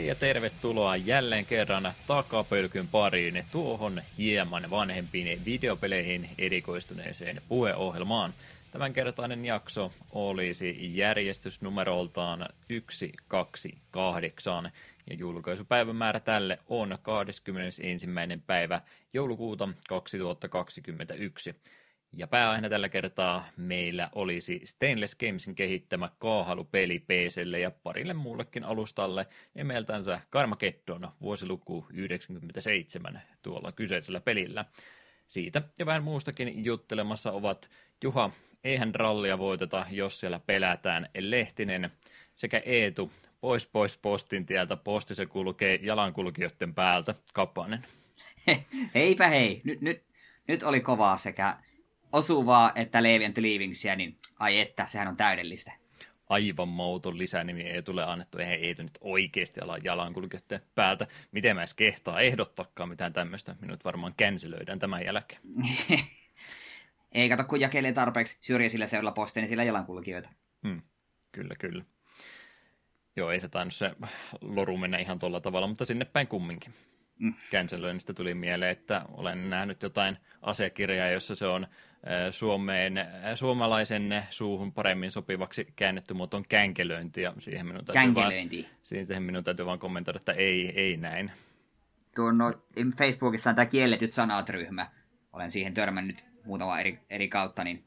Hei ja tervetuloa jälleen kerran takapölkyn pariin tuohon hieman vanhempiin videopeleihin erikoistuneeseen puheohjelmaan. Tämänkertainen jakso olisi järjestysnumeroltaan 128 ja julkaisupäivämäärä tälle on 21. päivä joulukuuta 2021. Ja pääaiheena tällä kertaa meillä olisi Stainless Gamesin kehittämä kaahalupeli PClle ja parille muullekin alustalle nimeltänsä Carmageddon vuosiluku 97 tuolla kyseisellä pelillä. Siitä ja vähän muustakin juttelemassa ovat Juha, eihän rallia voiteta, jos siellä pelätään, Lehtinen sekä Eetu, pois pois postin tieltä, posti se kulkee jalankulkijoiden päältä, Kapanen. Heipä hei, nyt, nyt, nyt oli kovaa sekä osuvaa että Levi and Leavingsia, niin ai että, sehän on täydellistä. Aivan mauton lisänimi ei tule annettu, eihän ei nyt oikeasti ala jalankulkijoiden päältä. Miten mä edes kehtaa ehdottakaan mitään tämmöistä? Minut varmaan känselöidään tämän jälkeen. ei kato, kun jakelee tarpeeksi syrjäisillä seudulla posteja, niin sillä jalankulkijoita. Hmm. Kyllä, kyllä. Joo, ei se tainnut se loru mennä ihan tuolla tavalla, mutta sinne päin kumminkin. Mm. Känselöinnistä tuli mieleen, että olen nähnyt jotain asiakirjaa, jossa se on Suomeen, suomalaisen suuhun paremmin sopivaksi käännetty muoto känkelöinti. Ja siihen minun täytyy känkelöinti. Vaan, siihen minun täytyy vaan kommentoida, että ei, ei näin. Tuo, no, Facebookissa on tämä kielletyt sanat-ryhmä. Olen siihen törmännyt muutama eri, eri kautta, niin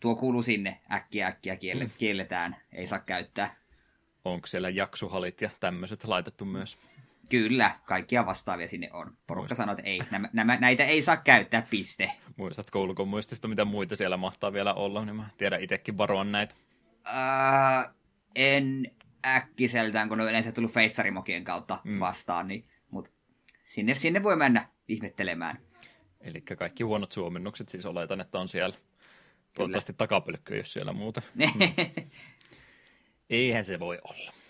tuo kuuluu sinne. Äkkiä äkkiä kielle, mm. kielletään, ei saa käyttää. Onko siellä jaksuhalit ja tämmöiset laitettu myös? Kyllä, kaikkia vastaavia sinne on. Porukka sanoo, että ei, nämä, nämä, näitä ei saa käyttää, piste. Muistat koulukon muistista, mitä muita siellä mahtaa vielä olla, niin mä tiedän itsekin varoa näitä. Uh, en äkkiseltään, kun ne on yleensä tullut feissarimokien kautta mm. vastaan, niin, mutta sinne, sinne voi mennä ihmettelemään. Eli kaikki huonot suomennukset siis oletan, että on siellä. Toivottavasti takapölkkö, jos siellä muuta. mm. Eihän se voi olla.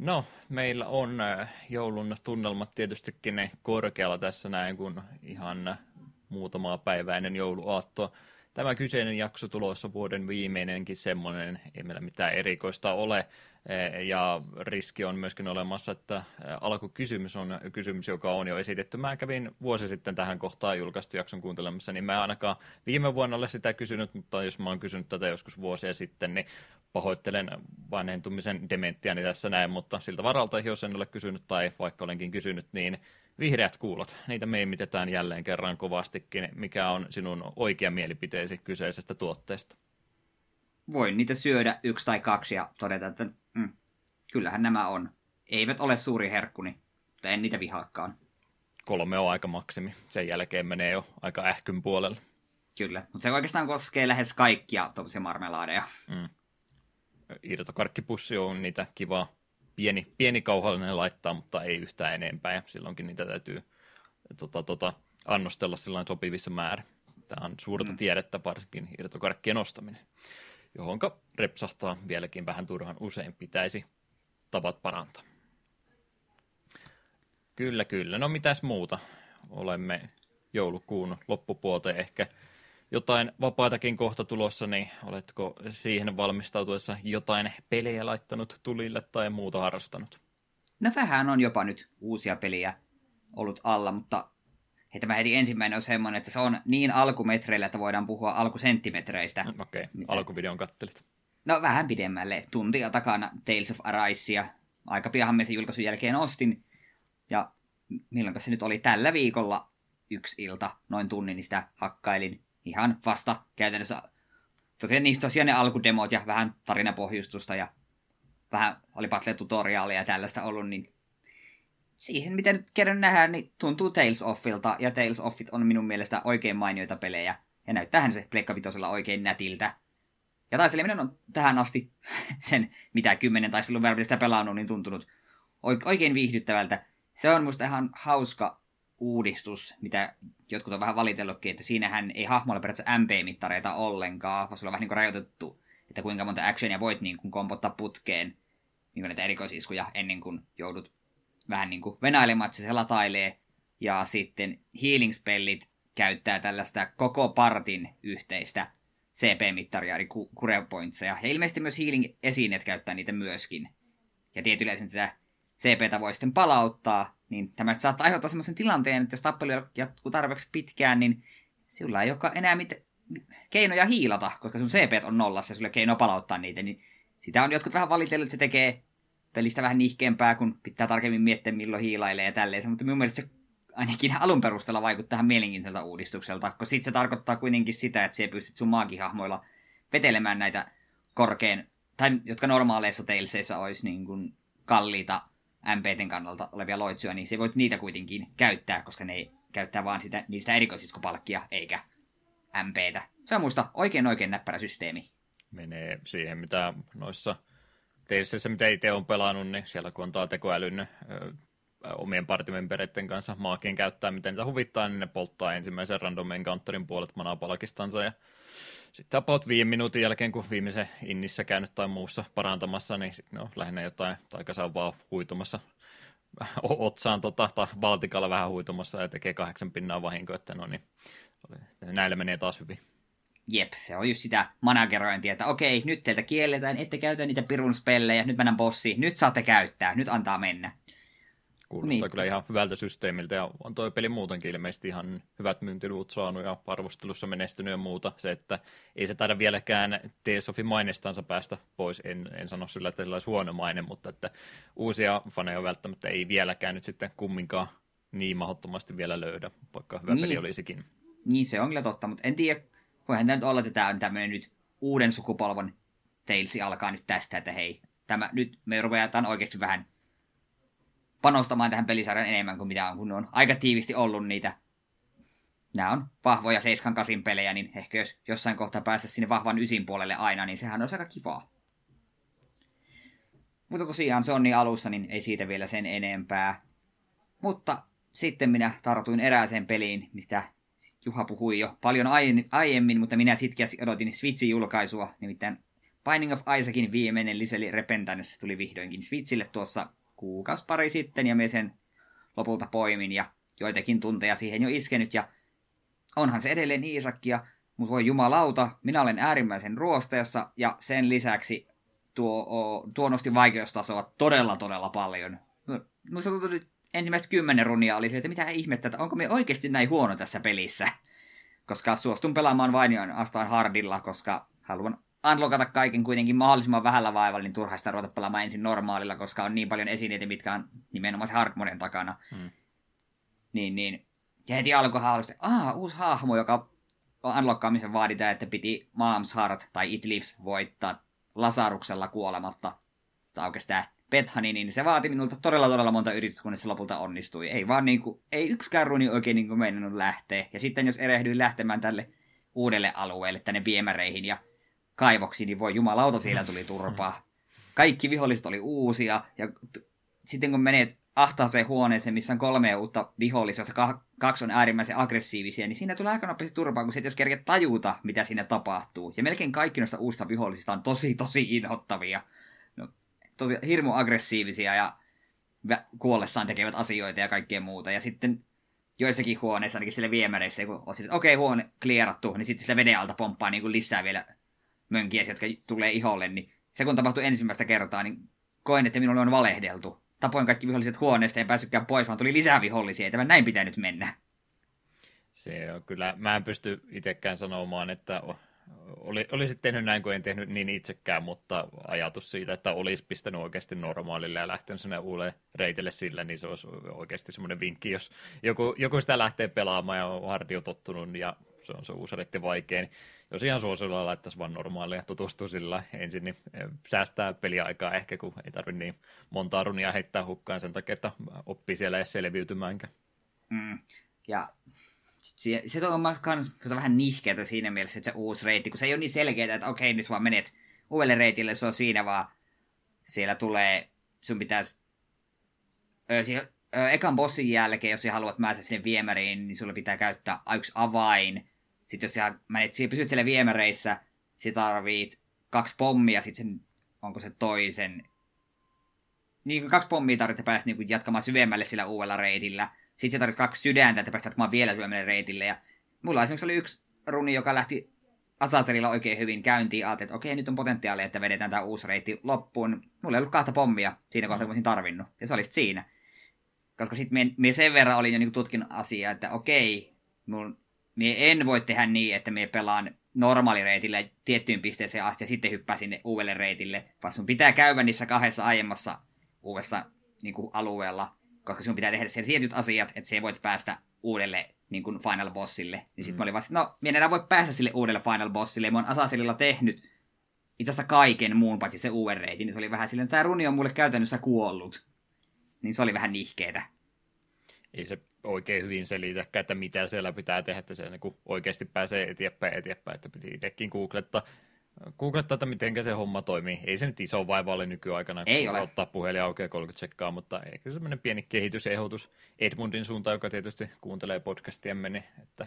No, meillä on äh, joulun tunnelmat tietystikin korkealla tässä näin, kun ihan muutamaa päivää ennen jouluaattoa. Tämä kyseinen jakso tulossa vuoden viimeinenkin semmoinen, ei meillä mitään erikoista ole. Eh, ja riski on myöskin olemassa, että eh, alkukysymys on kysymys, joka on jo esitetty. Mä kävin vuosi sitten tähän kohtaan julkaistu jakson kuuntelemassa, niin mä ainakaan viime vuonna ole sitä kysynyt, mutta jos mä oon kysynyt tätä joskus vuosia sitten, niin pahoittelen vanhentumisen dementiani tässä näin, mutta siltä varalta, jos en ole kysynyt tai vaikka olenkin kysynyt, niin vihreät kuulot, niitä meimitetään jälleen kerran kovastikin. Mikä on sinun oikea mielipiteesi kyseisestä tuotteesta? Voin niitä syödä yksi tai kaksi ja todeta, että mm, kyllähän nämä on. Eivät ole suuri herkkuni, mutta en niitä vihaakaan. Kolme on aika maksimi. Sen jälkeen menee jo aika ähkyn puolelle. Kyllä, mutta se oikeastaan koskee lähes kaikkia tuollaisia marmelaadeja. Mm. Irtokarkkipussi on niitä kivaa pieni, pieni kauhallinen laittaa, mutta ei yhtään enempää. Ja silloinkin niitä täytyy tota, tota, annostella sopivissa määrä. Tämä on suurta mm. tiedettä, varsinkin irtokarkkien ostaminen, johonka repsahtaa vieläkin vähän turhan usein pitäisi tavat parantaa. Kyllä, kyllä. No mitäs muuta? Olemme joulukuun loppupuolta ehkä jotain vapaatakin kohta tulossa, niin oletko siihen valmistautuessa jotain pelejä laittanut tulille tai muuta harrastanut? No vähän on jopa nyt uusia peliä ollut alla, mutta hei, tämä heti ensimmäinen on semmoinen, että se on niin alkumetreillä, että voidaan puhua alkusenttimetreistä. Mm, okei, okay. alkuvideon kattelit. No vähän pidemmälle. Tuntia takana Tales of Arisea. Aika pianhan me sen julkaisun jälkeen ostin. Ja milloin se nyt oli tällä viikolla yksi ilta, noin tunnin, niin sitä hakkailin ihan vasta käytännössä tosiaan, niin, tosiaan ne alkudemot ja vähän tarinapohjustusta ja vähän oli battle-tutoriaalia ja tällaista ollut, niin siihen, mitä nyt kerran nähdään, niin tuntuu Tales Offilta, ja Tales Offit on minun mielestä oikein mainioita pelejä, ja näyttäähän se Pleikka oikein nätiltä. Ja taisteleminen on tähän asti sen, mitä kymmenen taistelun verran sitä pelannut, niin tuntunut oikein viihdyttävältä. Se on musta ihan hauska uudistus, mitä jotkut on vähän valitellutkin, että siinähän ei hahmolla periaatteessa MP-mittareita ollenkaan, vaan sulla on vähän niin kuin rajoitettu, että kuinka monta actionia voit niin kuin kompottaa putkeen niin kuin näitä erikoisiskuja ennen kuin joudut vähän niin kuin venailemaan, että se latailee. Ja sitten healing spellit käyttää tällaista koko partin yhteistä CP-mittaria, eli cure pointseja. Ja ilmeisesti myös healing-esineet käyttää niitä myöskin. Ja tietyllä tätä CPtä voi sitten palauttaa, niin tämä saattaa aiheuttaa sellaisen tilanteen, että jos tappelu jatkuu tarpeeksi pitkään, niin sillä ei olekaan enää mit- keinoja hiilata, koska sun CP on nollassa ja sulla ei keinoa palauttaa niitä, niin sitä on jotkut vähän valitellut, että se tekee pelistä vähän nihkeämpää, kun pitää tarkemmin miettiä, milloin hiilailee ja tälleen. Mutta minun mielestä se ainakin alun perusteella vaikuttaa tähän mielenkiintoiselta uudistukselta, koska sitten se tarkoittaa kuitenkin sitä, että se pystyt sun maagihahmoilla vetelemään näitä korkein, tai jotka normaaleissa teilseissä olisi niin kuin kalliita MPTn kannalta olevia loitsuja, niin se voit niitä kuitenkin käyttää, koska ne ei käyttää vaan sitä, niistä erikoisiskopalkkia, eikä MPtä. Se on muista oikein oikein näppärä systeemi. Menee siihen, mitä noissa teisseissä, mitä itse on pelannut, niin siellä kun on tekoälyn omien partimembereiden kanssa maakien käyttää, miten niitä huvittaa, niin ne polttaa ensimmäisen random encounterin puolet manapalkistansa ja sitten about viime minuutin jälkeen, kun viimeisen innissä käynyt tai muussa parantamassa, niin sitten ne on lähinnä jotain taikassa vaan huitumassa otsaan tota, tai valtikalla vähän huitumassa ja tekee kahdeksan pinnaa vahinkoa, että no niin, näillä menee taas hyvin. Jep, se on just sitä managerointia, että okei, nyt teiltä kielletään, ette käytä niitä pirun spellejä, nyt mennään bossiin, nyt saatte käyttää, nyt antaa mennä. Kuulostaa niin. kyllä ihan hyvältä systeemiltä ja on toi peli muutenkin ilmeisesti ihan hyvät myyntiluvut saanut ja arvostelussa menestynyt ja muuta. Se, että ei se taida vieläkään of mainestansa päästä pois, en, en sano sillä, että olisi huono maine, mutta että uusia faneja välttämättä ei vieläkään nyt sitten kumminkaan niin mahdottomasti vielä löydä, vaikka hyvä niin. peli olisikin. Niin, se on kyllä totta, mutta en tiedä, voihan tämä nyt olla, että tämä on tämmöinen nyt uuden sukupolven Tales alkaa nyt tästä, että hei, tämä, nyt me ruvetaan oikeasti vähän panostamaan tähän pelisarjan enemmän kuin mitä on, kun on aika tiivisti ollut niitä. Nämä on vahvoja 7-8 pelejä, niin ehkä jos jossain kohtaa päästä sinne vahvan ysin puolelle aina, niin sehän on aika kivaa. Mutta tosiaan se on niin alussa, niin ei siitä vielä sen enempää. Mutta sitten minä tartuin erääseen peliin, mistä Juha puhui jo paljon aiemmin, mutta minä sitkeästi odotin Switchin julkaisua, nimittäin Binding of Isaacin viimeinen lisäli Repentance tuli vihdoinkin Switchille tuossa kuukausi pari sitten ja me sen lopulta poimin ja joitakin tunteja siihen jo iskenyt ja onhan se edelleen Iisakkia, mutta voi jumalauta, minä olen äärimmäisen ruosteessa ja sen lisäksi tuo, tuo nosti vaikeustasoa todella todella paljon. Minusta tuntuu nyt ensimmäiset kymmenen runnia oli se, että mitä ihmettä, että onko me oikeasti näin huono tässä pelissä. Koska suostun pelaamaan vain ja astaan hardilla, koska haluan unlockata kaiken kuitenkin mahdollisimman vähällä vaivalla, niin turha sitä ruveta pelaamaan ensin normaalilla, koska on niin paljon esineitä, mitkä on nimenomaan se hardmoden takana. Hmm. Niin, niin. Ja heti alkuhan oli aah, uusi hahmo, joka unlockkaamisen vaaditaan, että piti Mom's Heart tai It Lives voittaa Lasaruksella kuolematta. Tai oikeastaan Bethani, niin se vaati minulta todella todella monta yritystä, kunnes se lopulta onnistui. Ei vaan niinku, ei yksikään runi oikein niinku meinannut lähteä. Ja sitten jos erehdyin lähtemään tälle uudelle alueelle, tänne viemäreihin ja kaivoksiin, niin voi jumalauta, siellä tuli turpaa. Kaikki viholliset oli uusia, ja t- sitten kun menet ahtaaseen huoneeseen, missä on kolme uutta vihollista, joista kaksi on äärimmäisen aggressiivisia, niin siinä tulee aika nopeasti turpaa, kun se jos kerkeä tajuta, mitä siinä tapahtuu. Ja melkein kaikki noista uusista vihollisista on tosi, tosi inhottavia. Tosi hirmu aggressiivisia ja kuollessaan tekevät asioita ja kaikkea muuta. Ja sitten joissakin huoneissa, ainakin sille viemäreissä, kun on sitten, okei, okay, huone klierattu, niin sitten sillä veden alta pomppaa niin kuin lisää vielä mönkiä, jotka tulee iholle, niin se kun tapahtui ensimmäistä kertaa, niin koen, että minulle on valehdeltu. Tapoin kaikki viholliset huoneesta, ei päässytkään pois, vaan tuli lisää vihollisia, ei tämä näin pitänyt mennä. Se on kyllä, mä en pysty itsekään sanomaan, että oli, olisit tehnyt näin, kun en tehnyt niin itsekään, mutta ajatus siitä, että olisi pistänyt oikeasti normaalille ja lähtenyt sinne uudelle reitille sillä, niin se olisi oikeasti semmoinen vinkki, jos joku, joku sitä lähtee pelaamaan ja on hardio tottunut ja se on se uusi reitti vaikea, niin jos ihan suosilla laittaisi vaan normaalia tutustua sillä ensin, niin eh, säästää peliaikaa ehkä, kun ei tarvitse niin monta runia heittää hukkaan sen takia, että oppii siellä edes selviytymäänkään. Mm. Ja se, se on myös vähän nihkeätä siinä mielessä, että se uusi reitti, kun se ei ole niin selkeää, että okei, nyt vaan menet uudelle reitille, se on siinä vaan, siellä tulee, sun pitäisi, ö, siihen, ö, ekan bossin jälkeen, jos sä haluat päästä sinne viemäriin, niin sulla pitää käyttää yksi avain, sitten jos sä menet, pysyt siellä viemäreissä, sä tarvit kaksi pommia, sitten sen, onko se toisen, niin kaksi pommia tarvitsee päästä niin jatkamaan syvemmälle sillä uudella reitillä. Sitten sä tarvitset kaksi sydäntä, että päästä jatkamaan vielä syvemmälle reitille. Ja mulla esimerkiksi oli yksi runi, joka lähti Asaselilla oikein hyvin käyntiin. Ajattelin, että okei, nyt on potentiaalia, että vedetään tämä uusi reitti loppuun. Mulla ei ollut kahta pommia siinä kohtaa, kun olisin tarvinnut. Ja se olisi siinä. Koska sitten me sen verran olin jo niin tutkinut asiaa, että okei, mun, me en voi tehdä niin, että me pelaan normaalireitillä tiettyyn pisteeseen asti ja sitten hyppää sinne uudelle reitille, vaan sun pitää käydä niissä kahdessa aiemmassa uudessa niin kuin, alueella, koska sun pitää tehdä siellä tietyt asiat, että se voit päästä uudelle niin kuin Final Bossille. Niin sitten mm. mä olin vasta, no, minä enää voi päästä sille uudelle Final Bossille, ja mä oon Asaselilla tehnyt itse asiassa kaiken muun paitsi se uuden reitin, niin se oli vähän silleen, tämä runi on mulle käytännössä kuollut. Niin se oli vähän nihkeetä. Ei se oikein hyvin selitäkään, että mitä siellä pitää tehdä, että se niin oikeasti pääsee eteenpäin eteenpäin, että piti itsekin googlettaa, googlettaa, että miten se homma toimii. Ei se nyt iso vaiva ole nykyaikana, ei ole. ottaa puhelin auki ja 30 sekkaa, mutta se semmoinen pieni kehitysehdotus Edmundin suuntaan, joka tietysti kuuntelee podcastiemme, niin että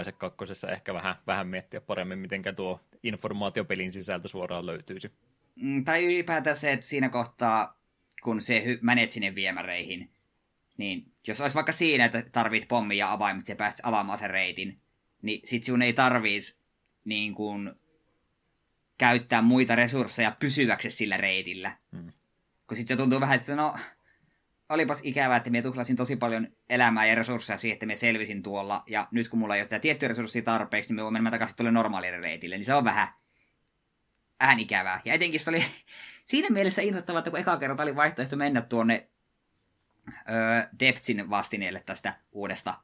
Isaac 2. ehkä vähän, vähän miettiä paremmin, miten tuo informaatiopelin sisältö suoraan löytyisi. Mm, tai ylipäätään se, että siinä kohtaa, kun se hy- menet sinne viemäreihin, niin jos olisi vaikka siinä, että tarvit pommi ja avaimet ja pääsit avaamaan sen reitin, niin sit sinun ei tarvitsisi niin kuin, käyttää muita resursseja pysyväksi sillä reitillä. Hmm. Kun sitten se tuntuu vähän, että no, olipas ikävää, että minä tuhlasin tosi paljon elämää ja resursseja siihen, että minä selvisin tuolla, ja nyt kun mulla ei ole tätä tiettyä resurssia tarpeeksi, niin me voimme mennä takaisin tuolle normaalille reitille, niin se on vähän, vähän ikävää. Ja etenkin se oli siinä mielessä inhottavaa, että kun eka kerta oli vaihtoehto mennä tuonne öö, Deptsin vastineelle tästä uudesta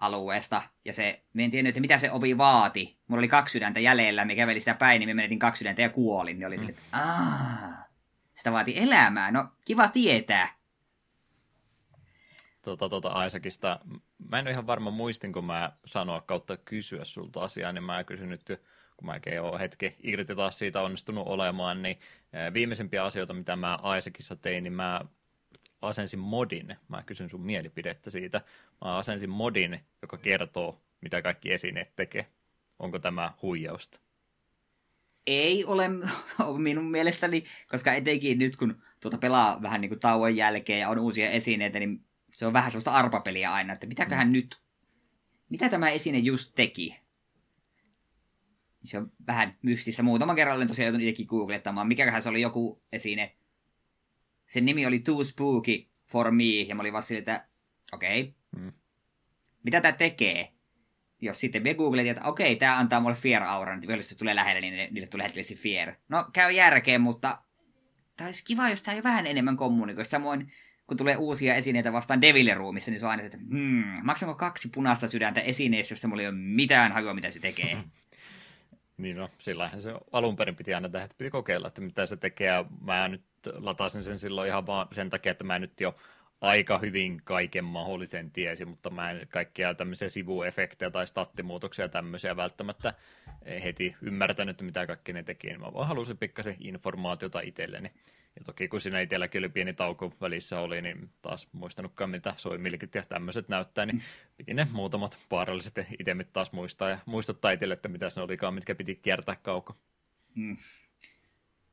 alueesta. Ja se, me en tiennyt, että mitä se ovi vaati. Mulla oli kaksi sydäntä jäljellä, me käveli sitä päin, niin me menetin kaksi sydäntä ja kuolin. Niin oli mm. sille, että sitä vaati elämää. No, kiva tietää. Tota, tota Aisakista. Mä en ole ihan varma muistin, kun mä sanoa kautta kysyä sulta asiaa, niin mä kysyn nyt, kun mäkin ole hetki irti taas siitä onnistunut olemaan, niin viimeisimpiä asioita, mitä mä Aisakissa tein, niin mä asensin modin, mä kysyn sun mielipidettä siitä, mä asensin modin, joka kertoo, mitä kaikki esineet tekee. Onko tämä huijausta? Ei ole minun mielestäni, koska etenkin nyt kun tuota pelaa vähän niin kuin tauon jälkeen ja on uusia esineitä, niin se on vähän sellaista arpapeliä aina, että mitäköhän mm. nyt, mitä tämä esine just teki? Se on vähän mystissä. Muutaman kerran olen tosiaan joutunut itsekin googlettamaan, mikäköhän se oli joku esine, sen nimi oli Too Spooky for Me, ja mä olin vaan että okei, okay. hmm. mitä tämä tekee? Jos sitten me googletin, että okei, okay, tämä antaa mulle fear-auran, niin viholliset tulee lähelle, niin niille tulee hetkellisesti fear. No, käy järkeen, mutta tämä olisi kiva, jos tämä jo vähän enemmän kommunikoi. Samoin, kun tulee uusia esineitä vastaan Devil Roomissa, niin se on aina se, että hmm, maksanko kaksi punaista sydäntä esineessä, jossa mulla ei ole mitään hajua, mitä se tekee. niin no, sillähän se alun perin piti aina tehdä, että piti kokeilla, että mitä se tekee. Mä nyt latasin sen silloin ihan vaan sen takia, että mä nyt jo aika hyvin kaiken mahdollisen tiesi, mutta mä en kaikkia tämmöisiä sivuefektejä tai stattimuutoksia tämmöisiä välttämättä heti ymmärtänyt, mitä kaikki ne teki, niin mä vaan halusin pikkasen informaatiota itselleni. Ja toki kun siinä itselläkin oli pieni tauko välissä oli, niin taas muistanutkaan mitä soimilkit ja tämmöiset näyttää, niin piti ne muutamat vaaralliset itemit taas muistaa ja muistuttaa itselle, että mitä ne olikaan, mitkä piti kiertää kauko. Mm.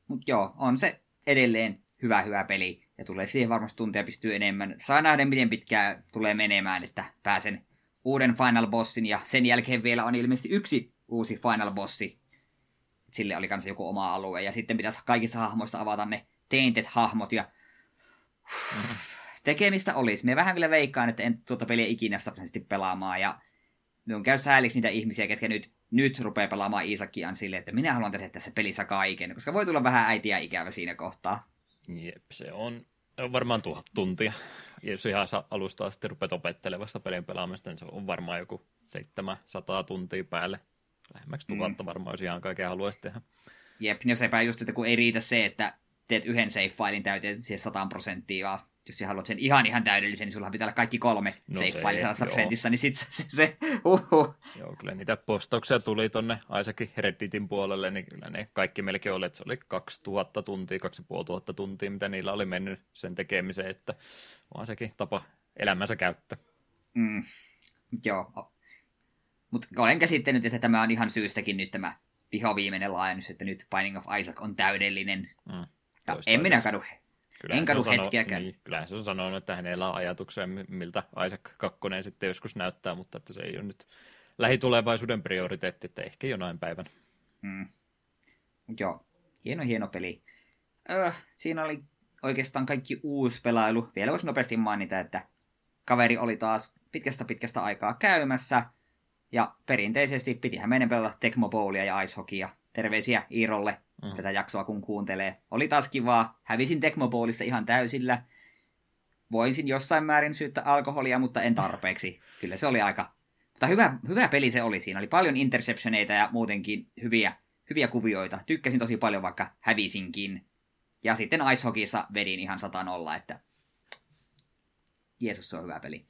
Mutta joo, on se edelleen hyvä, hyvä peli. Ja tulee siihen varmasti tunteja pystyy enemmän. Saa nähdä, miten pitkään tulee menemään, että pääsen uuden Final Bossin. Ja sen jälkeen vielä on ilmeisesti yksi uusi Final Bossi. Sille oli kanssa joku oma alue. Ja sitten pitäisi kaikissa hahmoista avata ne tainted-hahmot. Ja tekemistä olisi. Me vähän vielä veikkaan, että en tuota peliä ikinä sapsisesti pelaamaan. Ja on käy sääliksi niitä ihmisiä, ketkä nyt, nyt rupeaa pelaamaan Isakian silleen, että minä haluan tehdä tässä pelissä kaiken. Koska voi tulla vähän äitiä ikävä siinä kohtaa. Jep, se on, on varmaan tuhat tuntia. Jos ihan alusta asti rupeat opettelevasta pelin pelaamista, niin se on varmaan joku 700 tuntia päälle. Lähemmäksi tuhatta mm. varmaan, jos ihan kaiken haluaisi tehdä. Jep, jos eipä just, että kun ei riitä se, että teet yhden save-failin täyteen siihen 100 prosenttia, jos sä haluat sen ihan ihan täydellisen, niin sulla pitää olla kaikki kolme no save-failia prosentissa, niin sit se, se, se uhuh. Joo, kyllä niitä postauksia tuli tonne Aisakin Redditin puolelle, niin kyllä ne kaikki melkein oli, että se oli 2000 tuntia, 2500 tuntia, mitä niillä oli mennyt sen tekemiseen, että on sekin tapa elämänsä käyttää. Mm, joo, mutta olen käsittänyt, että tämä on ihan syystäkin nyt tämä vihoviimeinen laajennus, että nyt Binding of Isaac on täydellinen. Mm. Ja en minä kadu Kyllähän en kadu hetkiäkään. Niin, kyllähän se on sanonut, että hänellä on ajatuksia, miltä Isaac 2 sitten joskus näyttää, mutta että se ei ole nyt lähitulevaisuuden prioriteetti, että ehkä jonain päivän. Mm. Joo, hieno hieno peli. Öö, siinä oli oikeastaan kaikki uusi pelailu. Vielä voisi nopeasti mainita, että kaveri oli taas pitkästä pitkästä aikaa käymässä. Ja perinteisesti pitihän meidän pelata Tecmo Bowlia ja Ice Hockeya. Terveisiä Iirolle mm. tätä jaksoa kun kuuntelee. Oli taas kivaa. Hävisin Tecmo Bowlissa ihan täysillä. Voisin jossain määrin syyttä alkoholia, mutta en tarpeeksi. Kyllä se oli aika... Mutta hyvä, hyvä peli se oli. Siinä oli paljon interceptioneita ja muutenkin hyviä, hyviä kuvioita. Tykkäsin tosi paljon, vaikka hävisinkin. Ja sitten Ice Hockeyssa vedin ihan olla, että Jeesus, se on hyvä peli.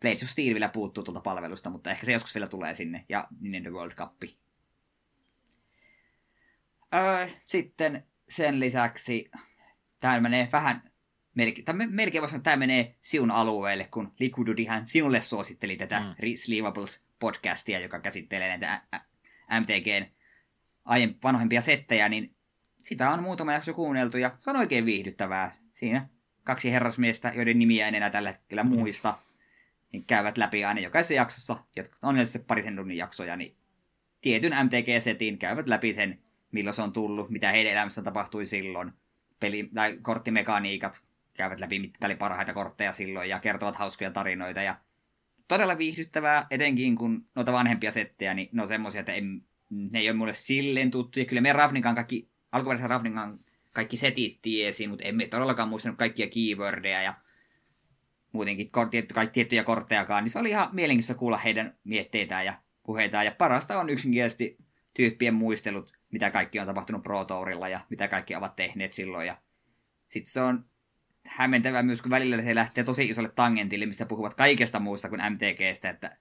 Blades of Steel vielä puuttuu tuolta palvelusta, mutta ehkä se joskus vielä tulee sinne. Ja Nintendo World Cup. Öö, sitten sen lisäksi tämä menee vähän, melkein, tai melkein voisi sanoa, tämä menee siun alueelle, kun Liquidudihan sinulle suositteli tätä mm. Sleevables podcastia, joka käsittelee näitä MTGn aiemmin vanhempia settejä, niin sitä on muutama jakso kuunneltu ja se on oikein viihdyttävää. Siinä kaksi herrasmiestä, joiden nimiä en enää tällä hetkellä muista, niin käyvät läpi aina jokaisessa jaksossa, jotka on yleensä parisen tunnin jaksoja, niin tietyn MTG-setin käyvät läpi sen, milloin se on tullut, mitä heidän elämässä tapahtui silloin, peli- tai korttimekaniikat, käyvät läpi, mitkä oli parhaita kortteja silloin, ja kertovat hauskoja tarinoita, ja todella viihdyttävää, etenkin kun noita vanhempia settejä, niin ne on semmoisia, että en, ne ei ole mulle silleen tuttuja. Kyllä me Ravnikan kaikki, alkuperäisen Ravnikan kaikki setit tiesi, mutta emme todellakaan muistanut kaikkia keywordeja ja muutenkin kaikki tiettyjä korttejakaan, niin se oli ihan mielenkiintoista kuulla heidän mietteitään ja puheitaan. Ja parasta on yksinkertaisesti tyyppien muistelut, mitä kaikki on tapahtunut Pro Tourilla ja mitä kaikki ovat tehneet silloin. Sitten se on hämmentävää myös, kun välillä se lähtee tosi isolle tangentille, mistä puhuvat kaikesta muusta kuin MTGstä, että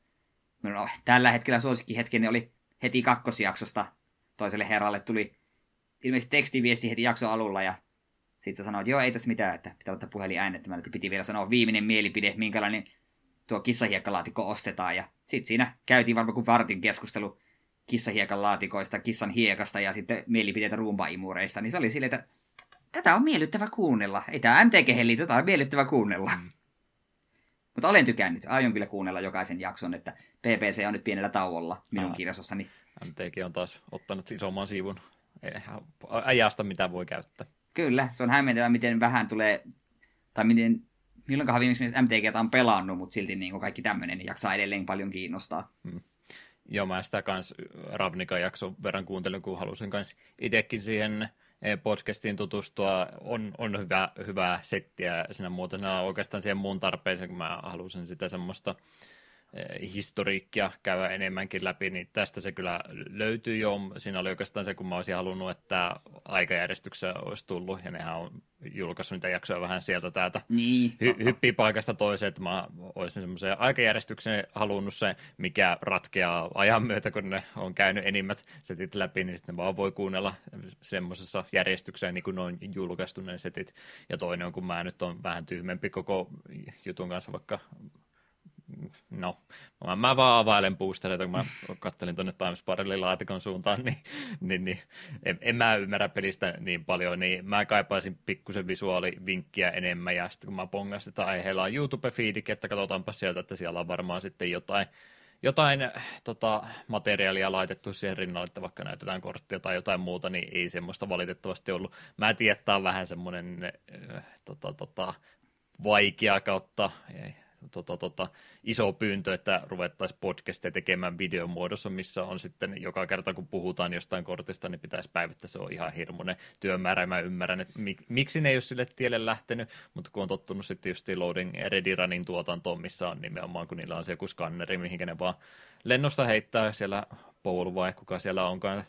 no, tällä hetkellä suosikkihetkeni oli heti kakkosjaksosta toiselle herralle tuli ilmeisesti tekstiviesti heti jakson alulla ja sitten sä sanoit, että joo, ei tässä mitään, että pitää ottaa puhelin äänettömällä, että piti vielä sanoa viimeinen mielipide, minkälainen tuo kissahiekkalaatiko ostetaan. Ja sitten siinä käytiin varmaan kuin vartin keskustelu kissahiekan laatikoista, kissan hiekasta ja sitten mielipiteitä rumpaimureista, niin se oli silleen, että tätä on miellyttävä kuunnella. Ei tämä MTG heli, tätä on miellyttävä kuunnella. Mm. Mutta olen tykännyt. Aion kyllä kuunnella jokaisen jakson, että PPC on nyt pienellä tauolla minun Aa, kirjastossani. MTG on taas ottanut isomman siivun ajasta, mitä voi käyttää. Kyllä, se on hämmentävä, miten vähän tulee, tai miten, milloinkohan viimeksi MTG on pelannut, mutta silti niin kuin kaikki tämmöinen niin jaksaa edelleen paljon kiinnostaa. Hmm. Joo, mä sitä kans Ravnikan jakson verran kuuntelin, kun halusin kans itsekin siihen eh, podcastiin tutustua. On, on hyvä, hyvää settiä siinä muuten oikeastaan siihen muun tarpeeseen, kun mä halusin sitä semmoista historiikkia käydä enemmänkin läpi, niin tästä se kyllä löytyy jo. Siinä oli oikeastaan se, kun mä olisin halunnut, että aikajärjestyksessä olisi tullut, ja nehän on julkaissut niitä jaksoja vähän sieltä täältä. Niin, Hy- hyppii paikasta toiseen, että mä olisin semmoisen aikajärjestyksen halunnut se, mikä ratkeaa ajan myötä, kun ne on käynyt enimmät setit läpi, niin sitten vaan voi kuunnella semmoisessa järjestyksessä, niin kuin ne on julkaistu ne setit. Ja toinen on, kun mä nyt on vähän tyhmempi koko jutun kanssa, vaikka no, mä, mä vaan availen boosteleita, kun mä kattelin tuonne Times Barrelin laatikon suuntaan, niin, niin, niin en, en, mä ymmärrä pelistä niin paljon, niin mä kaipaisin pikkusen visuaalivinkkiä enemmän, ja sitten kun mä pongasin, että aiheella on YouTube-fiidik, että katsotaanpa sieltä, että siellä on varmaan sitten jotain, jotain tota, materiaalia laitettu siihen rinnalle, että vaikka näytetään korttia tai jotain muuta, niin ei semmoista valitettavasti ollut. Mä tiedän, että on vähän semmoinen äh, tota, tota, vaikea kautta, tota, tota, iso pyyntö, että ruvettaisiin podcastia tekemään videon muodossa, missä on sitten joka kerta, kun puhutaan jostain kortista, niin pitäisi päivittää. Se on ihan hirmuinen työmäärä. Mä ymmärrän, että mik, miksi ne ei ole sille tielle lähtenyt, mutta kun on tottunut sitten just Loading Ready Runin tuotantoon, missä on nimenomaan, kun niillä on se joku skanneri, mihinkä ne vaan lennosta heittää siellä Paul vai kuka siellä onkaan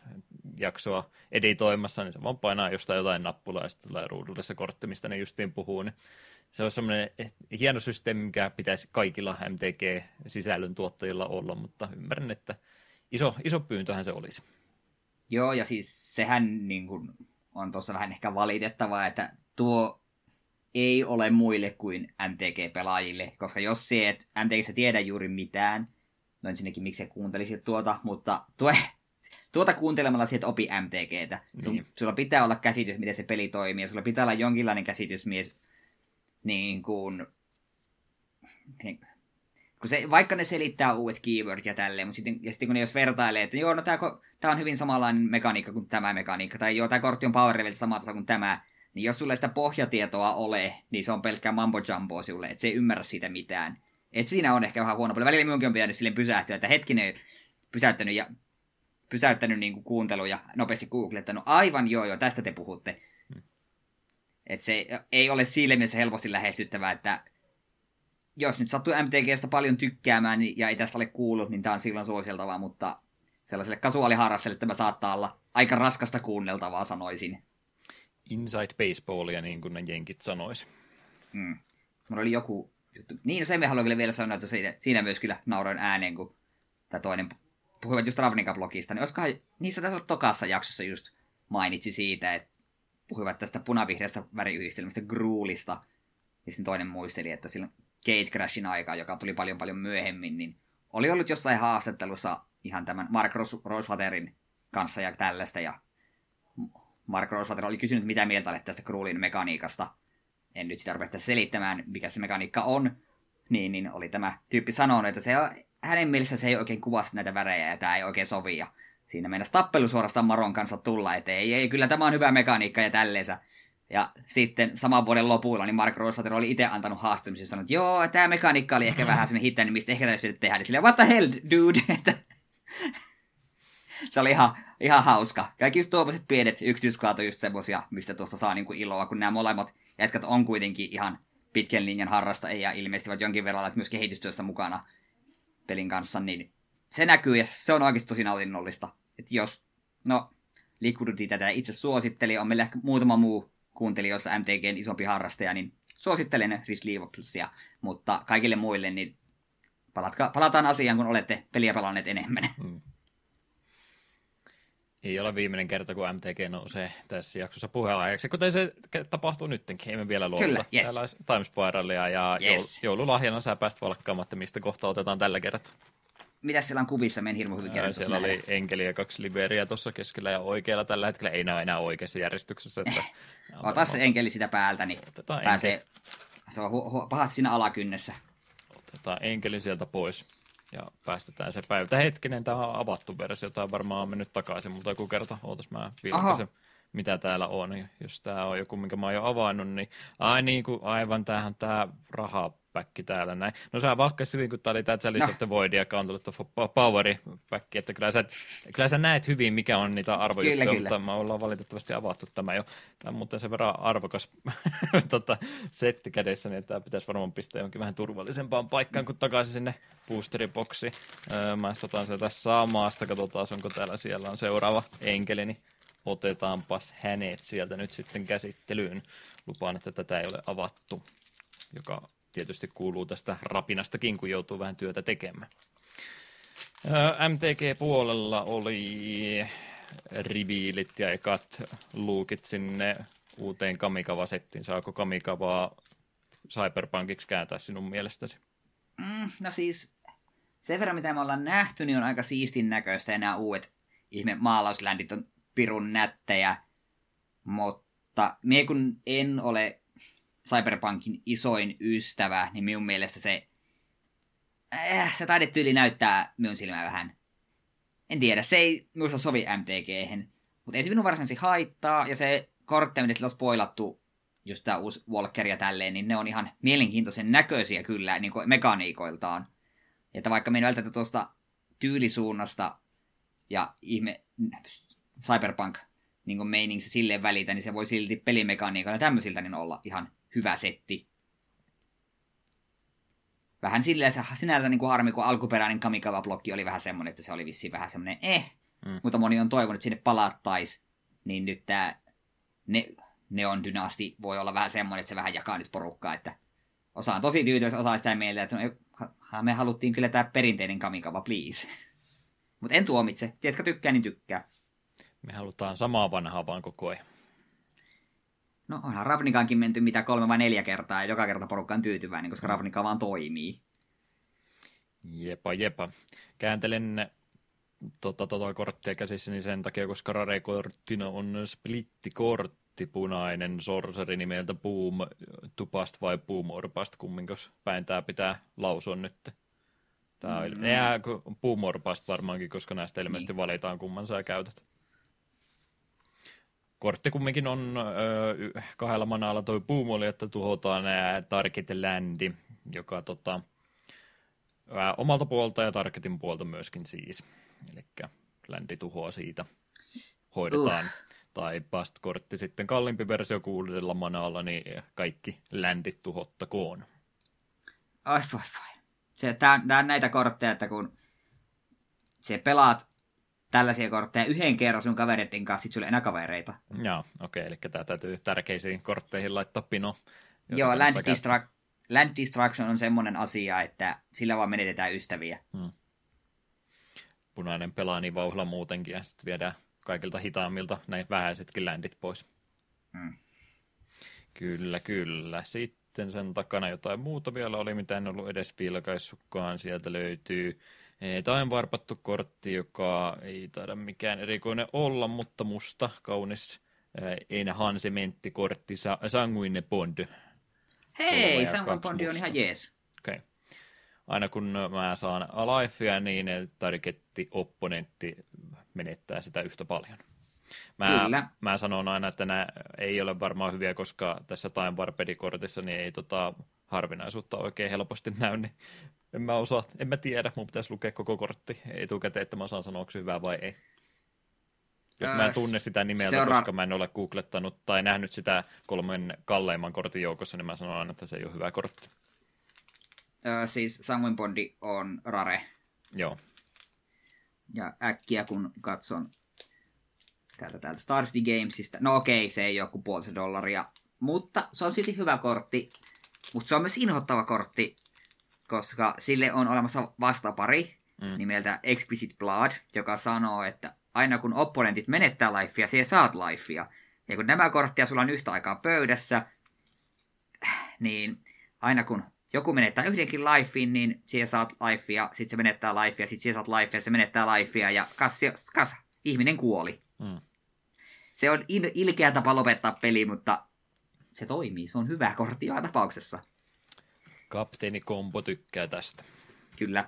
jaksoa editoimassa, niin se vaan painaa jostain jotain nappulaa ja sitten tulee ruudulle se kortti, mistä ne justiin puhuu, niin se on semmoinen hieno systeemi, mikä pitäisi kaikilla MTG-sisällön tuottajilla olla, mutta ymmärrän, että iso, iso pyyntöhän se olisi. Joo, ja siis sehän niin kuin, on tuossa vähän ehkä valitettavaa, että tuo ei ole muille kuin MTG-pelaajille, koska jos se et MTGssä tiedä juuri mitään, no ensinnäkin miksi sä kuuntelisit tuota, mutta tuo, tuota kuuntelemalla sieltä opi MTGtä. Sun, niin. Sulla pitää olla käsitys, miten se peli toimii, ja sulla pitää olla jonkinlainen käsitys mies niin kuin, niin, kun se, vaikka ne selittää uudet keyword ja tälleen, mutta sitten, ja sitten kun ne jos vertailee, että joo, no tämä on hyvin samanlainen mekaniikka kuin tämä mekaniikka, tai joo, tämä kortti on power level sama kuin tämä, niin jos sulle sitä pohjatietoa ole, niin se on pelkkää mambo jumbo sinulle, että se ei ymmärrä siitä mitään. Et siinä on ehkä vähän huono puoli. Välillä minunkin on pitänyt silleen pysähtyä, että hetkinen pysäyttänyt ja pysäyttänyt niin kuin ja nopeasti googlettanut, aivan joo joo, tästä te puhutte. Et se ei ole siinä mielessä helposti lähestyttävää, että jos nyt sattuu MTGstä paljon tykkäämään niin- ja ei tästä ole kuullut, niin tämä on silloin suositeltavaa, mutta sellaiselle kasuaaliharrastajalle tämä saattaa olla aika raskasta kuunneltavaa, sanoisin. Inside baseballia, niin kuin ne jenkit sanois. Hmm. Mulla oli joku juttu. Niin, no sen me haluan vielä sanoa, että siinä, siinä myös kyllä nauroin ääneen, kun tämä toinen puhuivat just Ravnica-blogista, niin olisikohan niissä tässä tokassa jaksossa just mainitsi siitä, että puhuivat tästä punavihreästä väriyhdistelmästä Gruulista, ja sitten toinen muisteli, että silloin Gate Crashin aika, joka tuli paljon paljon myöhemmin, niin oli ollut jossain haastattelussa ihan tämän Mark Rosewaterin kanssa ja tällaista, ja Mark Rosewater oli kysynyt, mitä mieltä olet tästä Gruulin mekaniikasta. En nyt sitä rupea selittämään, mikä se mekaniikka on, niin, niin oli tämä tyyppi sanonut, että se on, hänen mielessä se ei oikein kuvasta näitä värejä ja tämä ei oikein sovi. Ja siinä mennä tappelu suorastaan Maron kanssa tulla, että ei, ei, kyllä tämä on hyvä mekaniikka ja tälleensä. Ja sitten saman vuoden lopulla niin Mark Rosewater oli itse antanut haastamisen ja sanonut, että joo, tämä mekaniikka oli ehkä vähän semmoinen hittäinen, mistä ehkä täytyy tehdä. Niin silleen, what the hell, dude? se oli ihan, ihan hauska. Kaikki just tuommoiset pienet yksityiskohdat on just semmosia, mistä tuosta saa niinku iloa, kun nämä molemmat jätkät on kuitenkin ihan pitkän linjan harrastajia ja ilmeisesti jonkin verran myös kehitystyössä mukana pelin kanssa, niin se näkyy ja se on oikeasti tosi nautinnollista. Että jos, no, Liquidity tätä itse suositteli, on meillä ehkä muutama muu kuuntelijoissa MTGn isompi harrastaja, niin suosittelen Risk mutta kaikille muille, niin palatka, palataan asiaan, kun olette peliä pelanneet enemmän. Mm. Ei ole viimeinen kerta, kun MTG nousee tässä jaksossa puheenlaajaksi, kuten se tapahtuu nyttenkin, emme vielä luolla. Kyllä, yes. Täällä olisi Timespiralia ja yes. joululahjana sä päästä valkkaamatta, mistä kohta otetaan tällä kertaa. Mitä siellä on kuvissa? Meidän hirmu hyvin kerrottu. Siellä oli enkeli ja kaksi Liberia tuossa keskellä ja oikealla tällä hetkellä. Ei näe enää oikeassa järjestyksessä. Että... Ota se enkeli sitä päältä, niin Otetaan pääsee... Enkeli. Se on hu- hu- pahasti siinä alakynnessä. Otetaan enkeli sieltä pois ja päästetään se päivä. Hetkinen, tämä on avattu versio, tämä on varmaan mennyt takaisin, mutta joku kerta, ootas mä vilkaisen, mitä täällä on. Jos tämä on joku, minkä mä oon jo avannut, niin, ai niin kuin, aivan tämähän tämä raha päkki täällä näin. No sä valkkasit hyvin, kun tää oli tää Chalice no. of the Void ja Gauntlet of Poweri päkki, että kyllä sä, kyllä sä näet hyvin, mikä on niitä arvojuttuja, kyllä, mutta me ollaan valitettavasti avattu tämä jo. Tämä on muuten sen verran arvokas tota, setti kädessä, niin tämä pitäisi varmaan pistää jonkin vähän turvallisempaan paikkaan kuin takaisin sinne boosteriboksiin. Öö, mä otan sieltä samasta, katsotaan onko täällä siellä on seuraava enkeli, niin otetaanpas hänet sieltä nyt sitten käsittelyyn. Lupaan, että tätä ei ole avattu, joka tietysti kuuluu tästä rapinastakin, kun joutuu vähän työtä tekemään. MTG-puolella oli riviilit ja ekat luukit sinne uuteen Kamikava-settiin. Saako Kamikavaa Cyberpunkiksi kääntää sinun mielestäsi? Mm, no siis sen verran, mitä me ollaan nähty, niin on aika siistin näköistä ja nämä uudet ihme maalausländit on pirun nättejä. Mutta mie kun en ole Cyberpunkin isoin ystävä, niin minun mielestä se, äh, se taidetyyli näyttää minun silmään vähän. En tiedä, se ei minusta sovi mtg Mutta ei se minun varsinaisesti haittaa, ja se kortti, mitä sillä on spoilattu, just tämä uusi Walker ja tälleen, niin ne on ihan mielenkiintoisen näköisiä kyllä niin kuin mekaniikoiltaan. Että vaikka ei välttämättä tuosta tyylisuunnasta ja ihme cyberpunk niin meiningsä silleen välitä, niin se voi silti pelimekaniikalla ja tämmöisiltä niin olla ihan hyvä setti. Vähän silleen se sinällään niin kuin harmi, kun alkuperäinen Kamikawa-blokki oli vähän semmoinen, että se oli vissiin vähän semmoinen eh, mm. mutta moni on toivonut, että sinne palattaisi, niin nyt tämä ne, Neon Dynasti voi olla vähän semmoinen, että se vähän jakaa nyt porukkaa, että osa on tosi tyytyväisiä, osa sitä mieltä, että no, me haluttiin kyllä tämä perinteinen Kamikawa, please. Mutta en tuomitse. Tiedätkö, tykkää, niin tykkää. Me halutaan samaa vanhaa vaan koko ajan. No onhan Ravnikaankin menty mitä kolme vai neljä kertaa ja joka kerta porukka on tyytyväinen, koska Ravnika vaan toimii. Jepa, jepa. Kääntelen tota, tota korttia käsissäni sen takia, koska Rare-korttina on splittikortti, punainen sorceri nimeltä Boom Tupast vai Boom Orpast, kumminkos päin tää pitää lausua nyt. Tämä on, mm. jää puumorpaista varmaankin, koska näistä ilmeisesti niin. valitaan kumman sä käytät. Kortti kumminkin on ö, kahdella manalla toi puumoli, että tuhotaan Target Landi, joka tota, ää, omalta puolta ja Targetin puolta myöskin siis. Eli Landi tuhoaa siitä. Hoidetaan. Uh. Tai Past-kortti sitten kalliimpi versio kuudella manalla, niin kaikki ländit tuhottakoon. Ai voi voi. Se, tää, tää on näitä kortteja, että kun se pelaat tällaisia kortteja yhden kerran sun kavereiden kanssa, sit sulla ei enää kavereita. Joo, okei, okay, eli tämä täytyy tärkeisiin kortteihin laittaa pino. Joo, Land, Distra- Land Destruction on semmoinen asia, että sillä vaan menetetään ystäviä. Hmm. Punainen pelaa niin vauhilla muutenkin, ja sitten viedään kaikilta hitaammilta näin vähäisetkin ländit pois. Hmm. Kyllä, kyllä. Sitten sen takana jotain muuta vielä oli, mitä en ollut edes vilkaissutkaan. Sieltä löytyy Time varpattu kortti, joka ei taida mikään erikoinen olla, mutta musta, kaunis enhansementtikortti, Sanguine Bond. Hei, Sanguine Bond on ihan jees. Okay. Aina kun mä saan alifea, niin targetti opponentti menettää sitä yhtä paljon. Mä, Kyllä. mä sanon aina, että nämä ei ole varmaan hyviä, koska tässä Time Warpedi-kortissa niin ei tota, harvinaisuutta oikein helposti näy, niin en mä osaa, en mä tiedä, mun pitäisi lukea koko kortti etukäteen, että mä osaan sanoa, onko se hyvä vai ei. Jos mä en tunne sitä nimeltä, Seura... koska mä en ole googlettanut tai nähnyt sitä kolmen kalleimman kortin joukossa, niin mä sanon aina, että se ei ole hyvä kortti. Öö, siis Sanguin Bondi on rare. Joo. Ja äkkiä kun katson täältä, täältä Star City Gamesista, no okei, se ei ole kuin puolisen dollaria, mutta se on silti hyvä kortti. Mutta se on myös inhottava kortti, koska sille on olemassa vastapari mm. nimeltä Exquisite Blood, joka sanoo, että aina kun opponentit menettää lifea, siihen saat lifea. Ja kun nämä korttia sulla on yhtä aikaa pöydässä, niin aina kun joku menettää yhdenkin lifein, niin siihen saat lifea, sitten se menettää lifea, sitten siihen saat lifea, se menettää lifea, ja kas, kas ihminen kuoli. Mm. Se on il- ilkeä tapa lopettaa peli, mutta se toimii. Se on hyvä kortti joka tapauksessa. Kapteeni Kompo tykkää tästä. Kyllä.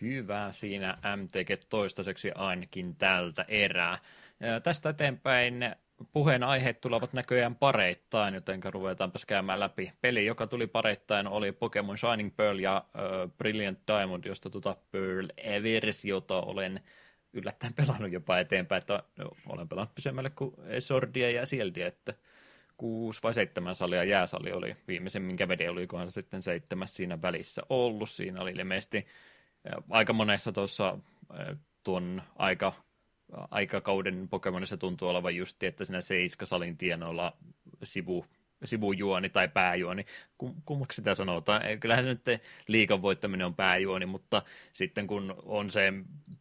Hyvä siinä MTG toistaiseksi ainakin tältä erää. Ja tästä eteenpäin puheenaiheet tulevat näköjään pareittain, joten ruvetaanpas käymään läpi. Peli, joka tuli pareittain, oli Pokemon Shining Pearl ja uh, Brilliant Diamond, josta tuota Pearl-versiota olen yllättäen pelannut jopa eteenpäin, että no, olen pelannut pisemmälle kuin Sordia ja Sieldia, että kuusi vai seitsemän salia jääsali oli viimeisen, minkä vede olikohan sitten seitsemäs siinä välissä ollut. Siinä oli ilmeisesti aika monessa tuossa tuon aika, aikakauden Pokemonissa tuntuu olevan justi, että siinä seiskasalin tienoilla sivu sivujuoni tai pääjuoni, kummaksi sitä sanotaan. Kyllähän se nyt liikan voittaminen on pääjuoni, mutta sitten kun on se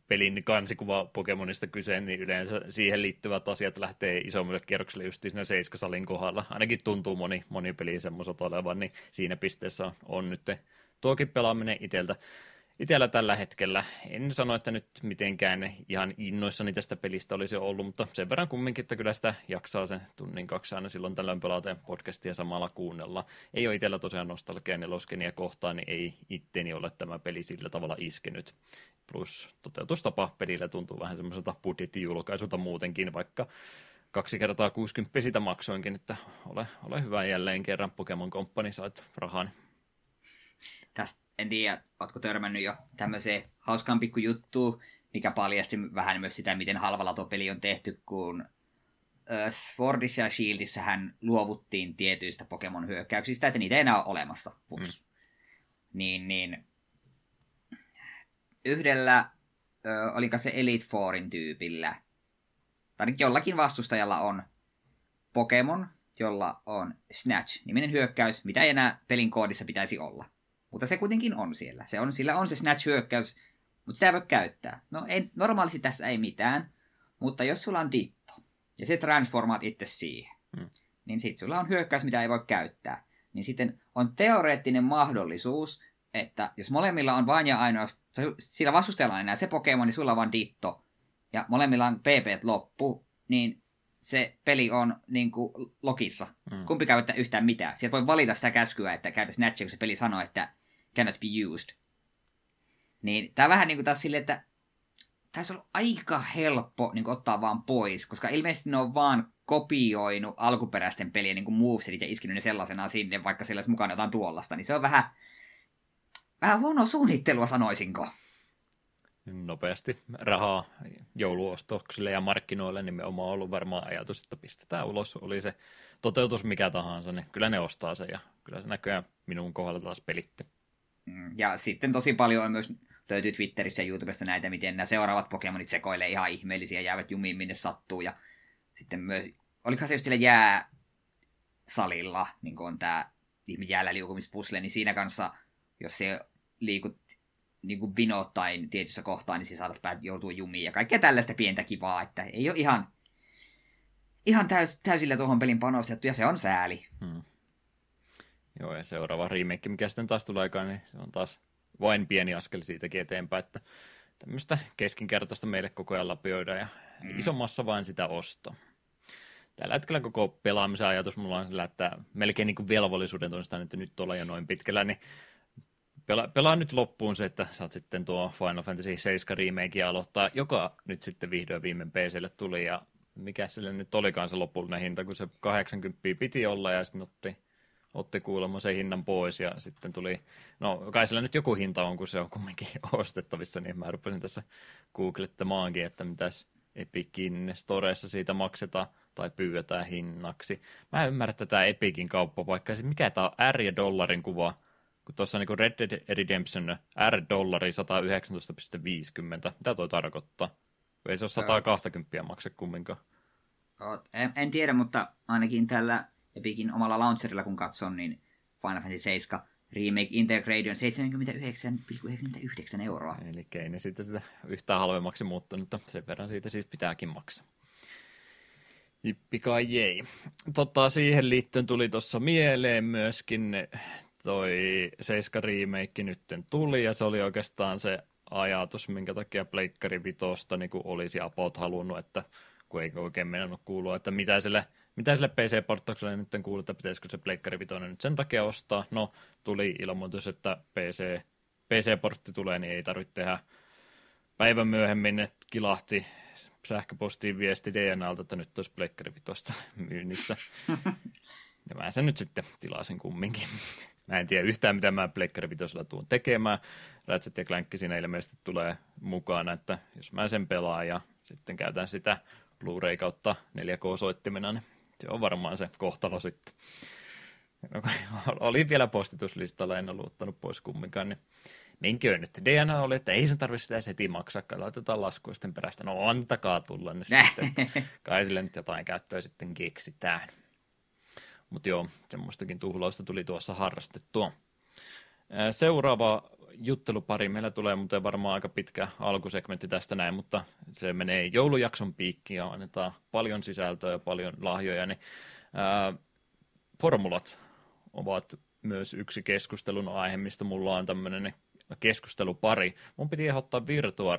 pelin kansikuva Pokemonista kyse, niin yleensä siihen liittyvät asiat lähtee isommille kierroksille just siinä seiskasalin kohdalla. Ainakin tuntuu moni, moni peli semmoiselta olevan, niin siinä pisteessä on nyt tuokin pelaaminen itseltä itsellä tällä hetkellä. En sano, että nyt mitenkään ihan innoissani tästä pelistä olisi ollut, mutta sen verran kumminkin, että kyllä sitä jaksaa sen tunnin kaksi aina silloin tällöin pelata podcastia samalla kuunnella. Ei ole itsellä tosiaan nostalgia neloskenia kohtaan, niin ei itteni ole tämä peli sillä tavalla iskenyt. Plus toteutustapa pelillä tuntuu vähän semmoiselta budjettijulkaisulta muutenkin, vaikka kaksi kertaa 60 sitä maksoinkin, että ole, ole hyvä jälleen kerran Pokemon Company, sait rahan. Tästä en tiedä, ootko törmännyt jo tämmöiseen hauskaan pikku juttuun, mikä paljasti vähän myös sitä, miten halvalla tuo peli on tehty, kun Swordissa ja Shieldissähän luovuttiin tietyistä Pokemon-hyökkäyksistä, että niitä ei enää ole olemassa. Mm. Niin, niin yhdellä, ö, oliko se Elite Fourin tyypillä, tai jollakin vastustajalla on Pokemon, jolla on Snatch-niminen hyökkäys, mitä ei enää pelin koodissa pitäisi olla. Mutta se kuitenkin on siellä. Se on, sillä on se snatch-hyökkäys, mutta sitä ei voi käyttää. No ei, normaalisti tässä ei mitään, mutta jos sulla on ditto, ja se transformaat itse siihen, hmm. niin sitten sulla on hyökkäys, mitä ei voi käyttää. Niin sitten on teoreettinen mahdollisuus, että jos molemmilla on vain ja ainoastaan, sillä vastustajalla on enää se Pokemon, niin sulla on vain ditto, ja molemmilla on PP loppu, niin se peli on niin kuin lokissa. Mm. Kumpi käyttää yhtään mitään. Sieltä voi valita sitä käskyä, että käytä Snatchia, kun se peli sanoo, että cannot be used. Niin tämä vähän niin kuin taas silleen, että tässä on aika helppo niin ottaa vaan pois, koska ilmeisesti ne on vaan kopioinut alkuperäisten pelien niin movesetit ja iskinyt ne sellaisena sinne, vaikka siellä olisi mukana jotain tuollasta, niin se on vähän, vähän huono suunnittelua, sanoisinko. Nopeasti rahaa jouluostoksille ja markkinoille nimenomaan ollut varmaan ajatus, että pistetään ulos, oli se toteutus mikä tahansa, niin kyllä ne ostaa sen ja kyllä se näköjään minun kohdalla taas pelitti. Mm, ja sitten tosi paljon on myös löytyy Twitterissä ja YouTubesta näitä, miten nämä seuraavat Pokemonit sekoilee ihan ihmeellisiä, jäävät jumiin minne sattuu. Ja sitten myös, olikohan se just sillä jää salilla, niin kuin on tämä jäällä liukumispusle, niin siinä kanssa, jos se liikut niin kuin vinottain tietyssä kohtaa, niin se saatat päät joutua jumiin ja kaikkea tällaista pientä kivaa, että ei ole ihan, ihan täys, täysillä tuohon pelin panostettu, ja se on sääli. Hmm. Joo, ja seuraava remake, mikä sitten taas tulee aikaan, niin se on taas vain pieni askel siitäkin eteenpäin, että tämmöistä keskinkertaista meille koko ajan lapioida ja mm. isommassa vain sitä ostoa. Tällä hetkellä koko pelaamisen ajatus mulla on sillä, että melkein niin kuin velvollisuuden tunnistaa, että nyt ollaan jo noin pitkällä, niin pelaa, pelaa nyt loppuun se, että saat sitten tuo Final Fantasy 7 remake aloittaa, joka nyt sitten vihdoin viimein PClle tuli ja mikä sille nyt olikaan se lopullinen hinta, kun se 80 piti olla ja sitten otti otti kuulemma sen hinnan pois ja sitten tuli, no kai sillä nyt joku hinta on, kun se on kumminkin ostettavissa, niin mä rupesin tässä googlettamaankin, että mitäs Epicin storeissa siitä maksetaan tai pyydetään hinnaksi. Mä en ymmärrä tätä Epicin kauppapaikkaa, siis mikä tämä on R ja dollarin kuva, kun tuossa niin Red Dead Redemption R-dollari 119,50, mitä toi tarkoittaa? Ei se ole 120 maksa kumminkaan. En, en tiedä, mutta ainakin tällä Epicin omalla launcherilla kun katson, niin Final Fantasy 7 Remake Integrate on 79,99 euroa. Eli ei ne sitten sitä yhtään halvemmaksi muuttunut, mutta sen verran siitä siis pitääkin maksaa. Jippikai jei. Tota, siihen liittyen tuli tuossa mieleen myöskin toi 7 remake nytten tuli, ja se oli oikeastaan se ajatus, minkä takia Pleikkari Vitosta niin olisi apot halunnut, että kun ei oikein mennyt kuulua, että mitä sille mitä sille PC-porttaukselle nyt kuuluu, että pitäisikö se Pleikkari Vitoinen nyt sen takia ostaa? No, tuli ilmoitus, että PC, PC-portti tulee, niin ei tarvitse tehdä päivän myöhemmin, kilahti sähköpostiin viesti DNAlta, että nyt olisi Pleikkari Vitosta myynnissä. ja mä sen nyt sitten tilasin kumminkin. Mä en tiedä yhtään, mitä mä Pleikkari Vitosella tuun tekemään. Ratchet ja Clank siinä ilmeisesti tulee mukana, että jos mä sen pelaan ja sitten käytän sitä Blu-ray kautta 4K-soittimena, niin se on varmaan se kohtalo sitten. No, oli vielä postituslistalla, en ollut ottanut pois kumminkaan, niin minkä nyt. DNA oli, että ei sen tarvitse sitä heti maksaa, laitetaan laskuisten perästä. No antakaa tulla nyt sitten. Kai sille nyt jotain käyttöä sitten keksitään. Mutta joo, semmoistakin tuhlausta tuli tuossa harrastettua. Seuraava juttelupari. Meillä tulee muuten varmaan aika pitkä alkusegmentti tästä näin, mutta se menee joulujakson piikkiin ja annetaan paljon sisältöä ja paljon lahjoja. Niin, ää, formulat ovat myös yksi keskustelun aihe, mistä mulla on tämmöinen keskustelupari. Mun piti ehdottaa Virtua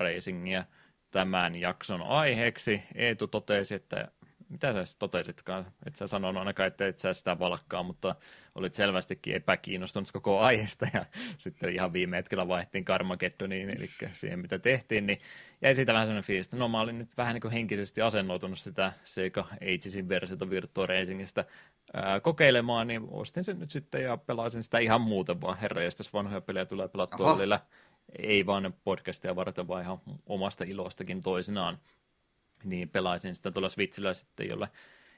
tämän jakson aiheeksi. Eetu totesi, että mitä sä totesitkaan? Et sä sanonut ainakaan, että et sä sitä valkkaa, mutta olit selvästikin epäkiinnostunut koko aiheesta ja sitten ihan viime hetkellä vaihtiin Carmageddoniin, eli siihen mitä tehtiin, niin jäi siitä vähän sellainen fiilis, että no mä olin nyt vähän niin kuin henkisesti asennoitunut sitä Sega Agesin versiota Virtua Racingista ää, kokeilemaan, niin ostin sen nyt sitten ja pelasin sitä ihan muuten vaan, herra, ja vanhoja pelejä tulee pelattua välillä, ei vaan podcastia varten, vaan ihan omasta ilostakin toisinaan niin pelaisin sitä tuolla Switchillä sitten, jolle,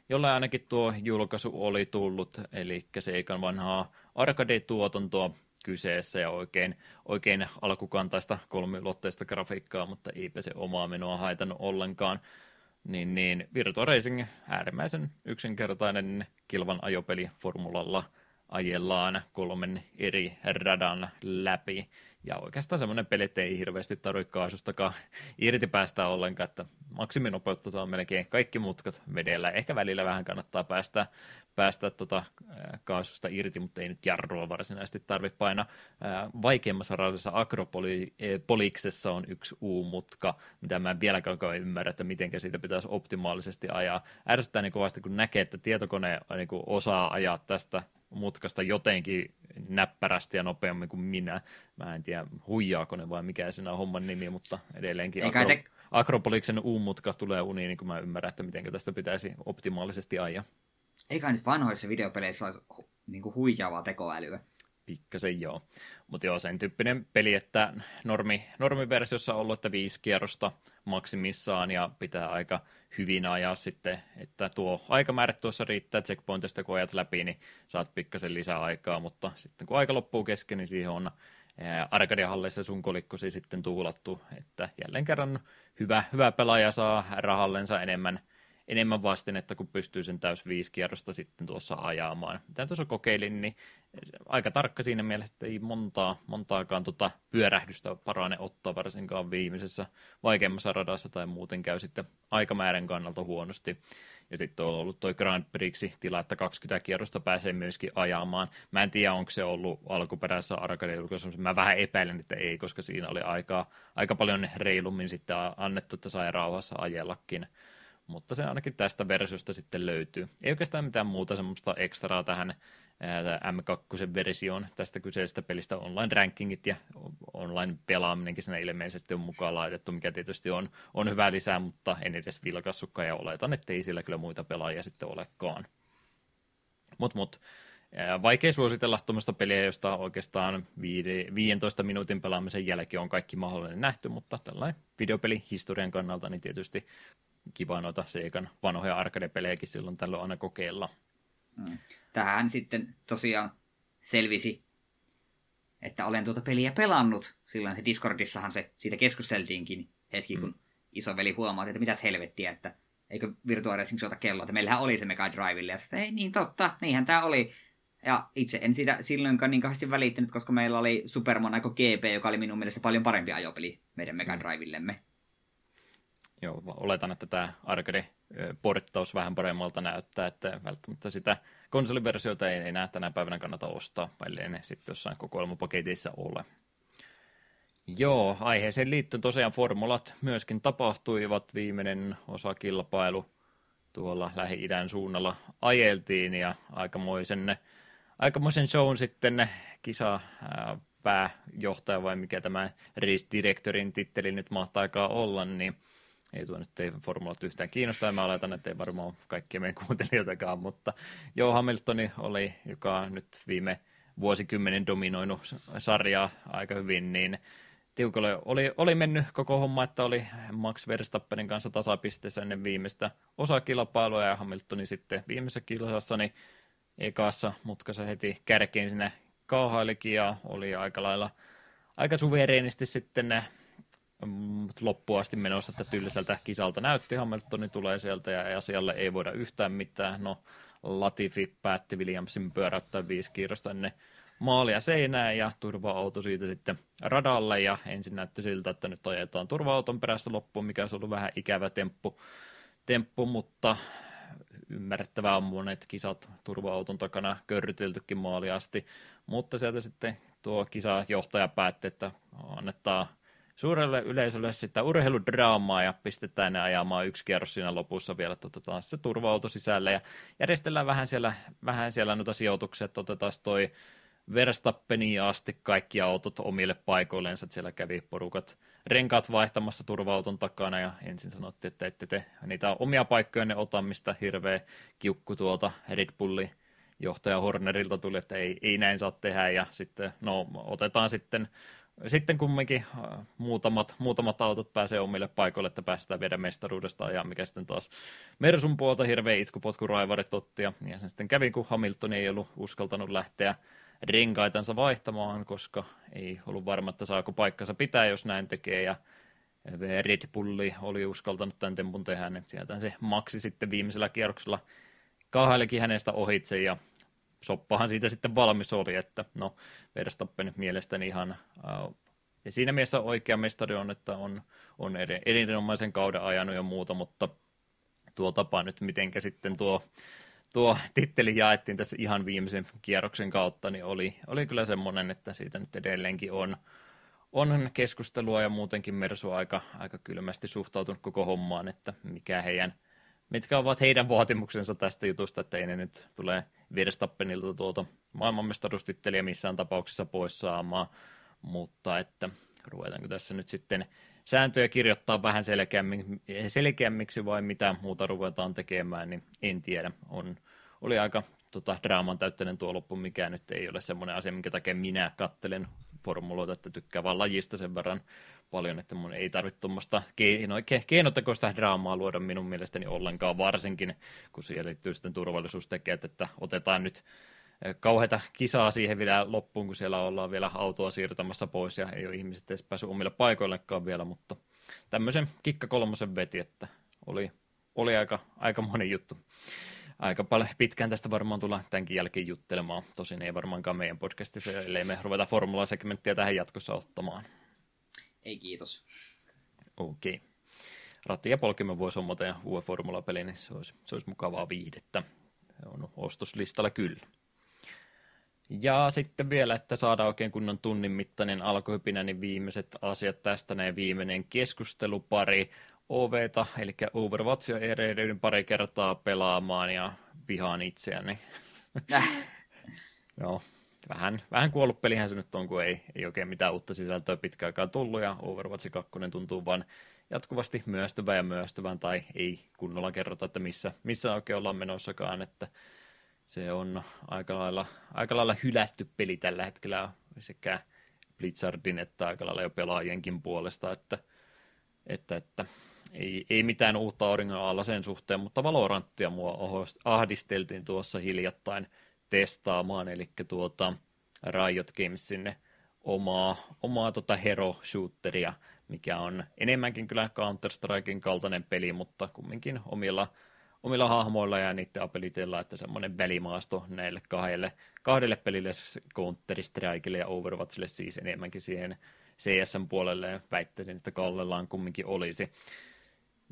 jolle ainakin tuo julkaisu oli tullut, eli Seikan vanhaa arcade-tuotantoa kyseessä ja oikein, oikein alkukantaista kolmiulotteista grafiikkaa, mutta eipä se omaa menoa haitannut ollenkaan. Niin, niin Virtua Racing äärimmäisen yksinkertainen kilvan ajopeli formulalla ajellaan kolmen eri radan läpi ja oikeastaan semmoinen peli, että ei hirveästi tarvitse kaasustakaan irti päästä ollenkaan, että maksiminopeutta saa melkein kaikki mutkat vedellä. Ehkä välillä vähän kannattaa päästä, päästä tota, kaasusta irti, mutta ei nyt jarrua varsinaisesti tarvitse painaa. Vaikeimmassa radassa Akropoliksessa on yksi U-mutka, mitä mä en vieläkään ymmärrä, että miten siitä pitäisi optimaalisesti ajaa. Ärsyttää niin kovasti, kun näkee, että tietokone niin osaa ajaa tästä mutkasta jotenkin näppärästi ja nopeammin kuin minä. Mä en tiedä, huijaako ne vai mikä siinä on homman nimi, mutta edelleenkin Akro- te... Akropoliksen U-mutka tulee uniin, niin kuin mä ymmärrän, että miten tästä pitäisi optimaalisesti ajaa. Eikä nyt vanhoissa videopeleissä olisi niin kuin huijaavaa tekoälyä. Pikkasen joo. Mutta joo, sen tyyppinen peli, että normi, normiversiossa on ollut, että viisi kierrosta maksimissaan ja pitää aika hyvin ajaa sitten, että tuo aikamäärä tuossa riittää checkpointista, kun ajat läpi, niin saat pikkasen lisää aikaa, mutta sitten kun aika loppuu kesken, niin siihen on Arcadia-hallissa sun kolikkosi sitten tuhlattu, että jälleen kerran hyvä, hyvä pelaaja saa rahallensa enemmän – enemmän vastinetta, kun pystyy sen täys viisi kierrosta sitten tuossa ajamaan. Mitä tuossa kokeilin, niin aika tarkka siinä mielessä, että ei montaa, montaakaan tota pyörähdystä parane ottaa varsinkaan viimeisessä vaikeimmassa radassa tai muuten käy sitten aikamäärän kannalta huonosti. Ja sitten on ollut toi Grand Prixi tila, että 20 kierrosta pääsee myöskin ajamaan. Mä en tiedä, onko se ollut alkuperäisessä arcade. Mä vähän epäilen, että ei, koska siinä oli aika, aika paljon reilummin sitten annettu, että sai rauhassa ajellakin mutta se ainakin tästä versiosta sitten löytyy. Ei oikeastaan mitään muuta semmoista ekstraa tähän M2-versioon tästä kyseisestä pelistä. Online-rankingit ja online-pelaaminenkin siinä ilmeisesti on mukaan laitettu, mikä tietysti on, on hyvä lisää, mutta en edes vilkassukkaan ja oletan, että ei sillä kyllä muita pelaajia sitten olekaan. Mut, mut. Vaikea suositella tuommoista peliä, josta oikeastaan 15 minuutin pelaamisen jälkeen on kaikki mahdollinen nähty, mutta tällainen videopeli historian kannalta niin tietysti kiva noita Seikan vanhoja arcade-pelejäkin silloin tällöin aina kokeilla. Mm. Tähän sitten tosiaan selvisi, että olen tuota peliä pelannut. Silloin se Discordissahan se, siitä keskusteltiinkin hetki, kun mm. isoveli huomaa, että mitäs helvettiä, että eikö Virtua Racing soita kelloa, että meillähän oli se Mega Drivelle, ja sitten, ei niin totta, niinhän tämä oli. Ja itse en siitä silloinkaan niin kauheasti välittänyt, koska meillä oli Super Monaco GP, joka oli minun mielestä paljon parempi ajopeli meidän Mega mm. Joo, oletan, että tämä arcade-porttaus vähän paremmalta näyttää, että välttämättä sitä konsoliversiota ei enää tänä päivänä kannata ostaa, ellei ne sitten jossain kokoelmapaketissa ole. Joo, aiheeseen liittyen tosiaan formulat myöskin tapahtuivat. Viimeinen osakilpailu tuolla Lähi-idän suunnalla ajeltiin ja aikamoisen, aikamoisen shown sitten kisa pääjohtaja vai mikä tämä race directorin titteli nyt mahtaakaan olla, niin ei tuo nyt ei formulat yhtään kiinnosta, ja mä oletan, että ei varmaan kaikkien meidän kuuntelijoitakaan, mutta joo, Hamiltoni oli, joka nyt viime vuosikymmenen dominoinut sarjaa aika hyvin, niin tiukalle oli, oli mennyt koko homma, että oli Max Verstappenin kanssa tasapisteessä ennen viimeistä osakilpailua, ja Hamiltoni sitten viimeisessä kilsassa, niin ekassa mutkassa heti kärkeen sinne kaahailikin, ja oli aika lailla aika suvereenisti sitten loppuun asti menossa, että tylsältä kisalta näytti. Hamiltoni tulee sieltä ja asialle ei voida yhtään mitään. No, Latifi päätti Williamsin pyöräyttää viisi kiirosta ennen maalia seinään ja turva-auto siitä sitten radalle ja ensin näytti siltä, että nyt ajetaan turva-auton perässä loppuun, mikä olisi ollut vähän ikävä temppu, temppu mutta ymmärrettävää on monet kisat turva-auton takana körryteltykin maali asti, mutta sieltä sitten tuo kisajohtaja päätti, että annetaan suurelle yleisölle sitä urheiludraamaa ja pistetään ne ajamaan yksi kierros siinä lopussa vielä, että se turva-auto sisälle ja järjestellään vähän siellä, vähän siellä noita sijoituksia, että otetaan toi Verstappeniin asti kaikki autot omille paikoilleensa, että siellä kävi porukat renkaat vaihtamassa turva-auton takana ja ensin sanottiin, että ette te niitä omia paikkoja ne ota, mistä hirveä kiukku tuolta Red Bullin johtaja Hornerilta tuli, että ei, ei näin saa tehdä ja sitten no otetaan sitten sitten kumminkin äh, muutamat, muutamat autot pääsee omille paikoille, että päästään viedä mestaruudesta ja mikä sitten taas Mersun puolta hirveä itkupotkuraivarit otti ja niin sen sitten kävi, kun Hamilton ei ollut uskaltanut lähteä renkaitansa vaihtamaan, koska ei ollut varma, että saako paikkansa pitää, jos näin tekee. Ja Red Bulli oli uskaltanut tämän tempun tehdä, niin sieltä se maksi sitten viimeisellä kierroksella kahailikin hänestä ohitse. Ja soppahan siitä sitten valmis oli, että no Verstappen mielestäni ihan äh, ja siinä mielessä oikea mestari on, että on, on erinomaisen kauden ajanut ja muuta, mutta tuo tapa nyt, mitenkä sitten tuo, tuo titteli jaettiin tässä ihan viimeisen kierroksen kautta, niin oli, oli kyllä semmoinen, että siitä nyt edelleenkin on, on keskustelua ja muutenkin Mersu aika, aika kylmästi suhtautunut koko hommaan, että mikä heidän mitkä ovat heidän vaatimuksensa tästä jutusta, että ei ne nyt tule Verstappenilta tuota maailmanmestaruustittelijä missään tapauksessa pois saamaan, mutta että ruvetaanko tässä nyt sitten sääntöjä kirjoittaa vähän selkeämmiksi vai mitä muuta ruvetaan tekemään, niin en tiedä. On, oli aika tota, draaman täyttäinen tuo loppu, mikä nyt ei ole semmoinen asia, minkä takia minä kattelen formuloita, että tykkää vaan lajista sen verran paljon, että mun ei tarvitse tuommoista keinotekoista draamaa luoda minun mielestäni ollenkaan, varsinkin kun siihen liittyy sitten turvallisuustekijät, että otetaan nyt eh, kauheita kisaa siihen vielä loppuun, kun siellä ollaan vielä autoa siirtämässä pois ja ei ole ihmiset edes päässyt omille paikoillekaan vielä, mutta tämmöisen kikka kolmosen veti, että oli, oli aika, aika moni juttu aika paljon pitkään tästä varmaan tulla tämänkin jälkeen juttelemaan. Tosin ei varmaankaan meidän podcastissa, ellei me ruveta formula-segmenttiä tähän jatkossa ottamaan. Ei kiitos. Okei. Okay. Ratti ja polkimme voisi hommata ja uuden formula-peli, niin se olisi, se olisi mukavaa viihdettä. Se on ostoslistalla kyllä. Ja sitten vielä, että saadaan oikein kunnon tunnin mittainen alkuhypinä, niin viimeiset asiat tästä, näin viimeinen keskustelupari OVta, eli Overwatchia erehdyin pari kertaa pelaamaan ja vihaan itseäni. Äh. Joo, vähän, vähän kuollut pelihän se nyt on, kun ei, ei oikein mitään uutta sisältöä pitkään aikaa tullut, ja Overwatch 2 tuntuu vaan jatkuvasti myöstyvän ja myöstyvän, tai ei kunnolla kerrota, että missä, missä oikein ollaan menossakaan, että se on aika lailla, aika lailla hylätty peli tällä hetkellä sekä Blizzardin että aika lailla jo pelaajienkin puolesta, että, että, että ei, ei mitään uutta auringon alla sen suhteen, mutta Valoranttia mua ahdisteltiin tuossa hiljattain testaamaan, eli tuota Riot Gamesin omaa, omaa tota hero shooteria, mikä on enemmänkin kyllä Counter-Strikein kaltainen peli, mutta kumminkin omilla, omilla hahmoilla ja niiden apeliteilla, että semmoinen välimaasto näille kahdelle, kahdelle pelille, Counter-Strikeille ja Overwatchille siis enemmänkin siihen CSN puolelle ja väittäisin, että Kallellaan kumminkin olisi.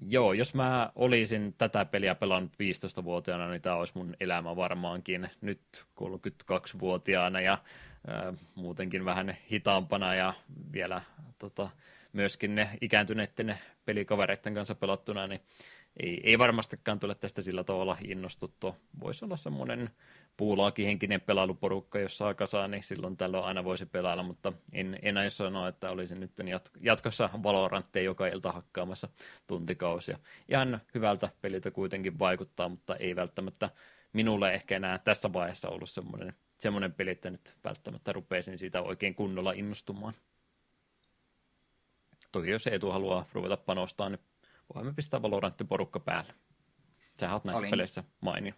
Joo, jos mä olisin tätä peliä pelannut 15-vuotiaana, niin tämä olisi mun elämä varmaankin nyt 32-vuotiaana ja äh, muutenkin vähän hitaampana ja vielä tota, myöskin ne ikääntyneiden pelikavereiden kanssa pelattuna, niin ei, ei varmastikaan tule tästä sillä tavalla innostuttua. Voisi olla semmoinen puulaakihenkinen pelailuporukka, jos saa kasaan, niin silloin tällöin aina voisi pelailla, mutta en, en aio sanoa, että olisin nyt jatkossa Valorantteja joka ilta hakkaamassa tuntikausia. Ihan hyvältä peliltä kuitenkin vaikuttaa, mutta ei välttämättä minulle ehkä enää tässä vaiheessa ollut semmoinen, semmoinen peli, että nyt välttämättä rupeisin siitä oikein kunnolla innostumaan. Toki jos Eetu haluaa ruveta panostaa, niin voimme pistää Valorantti-porukka päälle. Sä oot näissä Olin. peleissä mainio.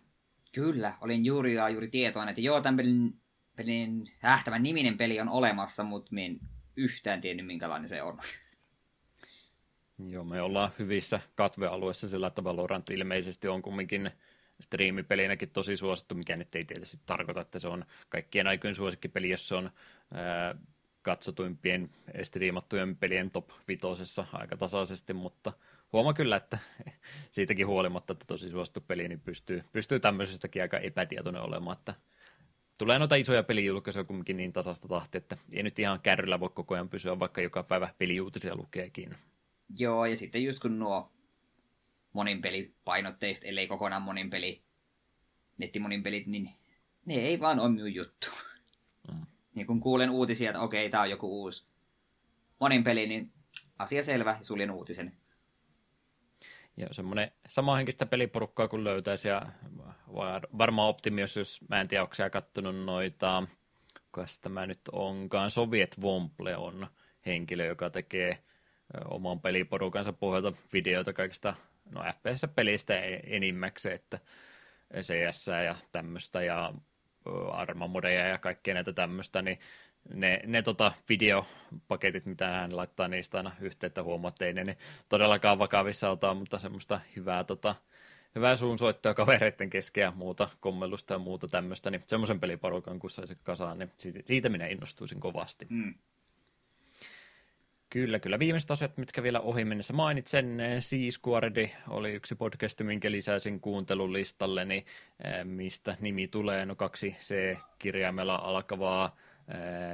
Kyllä, olin juuri ja juuri tietoinen, että joo, tämän pelin, pelin äh, tämän niminen peli on olemassa, mutta en yhtään tiennyt, minkälainen se on. Joo, me ollaan hyvissä katvealueissa sillä, että Valorant ilmeisesti on kumminkin striimipelinäkin tosi suosittu, mikä nyt ei tietysti tarkoita, että se on kaikkien aikojen suosikkipeli, jos se on ää, katsotuimpien striimattujen pelien top vitosessa aika tasaisesti, mutta huoma kyllä, että siitäkin huolimatta, että tosi suosittu peli, niin pystyy, pystyy tämmöisestäkin aika epätietoinen olemaan, että tulee noita isoja pelijulkaisuja kumminkin niin tasasta tahti, että ei nyt ihan kärryllä voi koko ajan pysyä, vaikka joka päivä peliuutisia lukeekin. Joo, ja sitten just kun nuo monin painotteista, ellei kokonaan monin peli, nettimonin pelit, niin ne ei vaan ole minun juttu. Mm. Niin kun kuulen uutisia, että okei, tämä on joku uusi monin peli, niin asia selvä, suljen uutisen. Joo, semmoinen samanhenkistä peliporukkaa kun löytäisi, ja varmaan Optimius, jos mä en tiedä, onko kattonut noita, kas tämä nyt onkaan, Soviet Vomple on henkilö, joka tekee oman peliporukansa pohjalta videoita kaikista no FPS-pelistä enimmäkseen, että CS ja tämmöistä ja armamodeja ja kaikkea näitä tämmöistä, niin ne, ne tota videopaketit, mitä hän laittaa niistä aina yhteyttä huomaatte, ei ne, ne todellakaan vakavissa ota, mutta semmoista hyvää, tota, hyvää suunsoittoa kavereiden keskeä ja muuta, kommellusta ja muuta tämmöistä, niin semmoisen peliporukan kun saisi kasaan, niin siitä, siitä minä innostuisin kovasti. Mm. Kyllä, kyllä. Viimeiset asiat, mitkä vielä ohi mennessä mainitsen. Siiskuardi oli yksi podcast, minkä lisäsin kuuntelun listalleni, eh, mistä nimi tulee. No kaksi C-kirjaimella alkavaa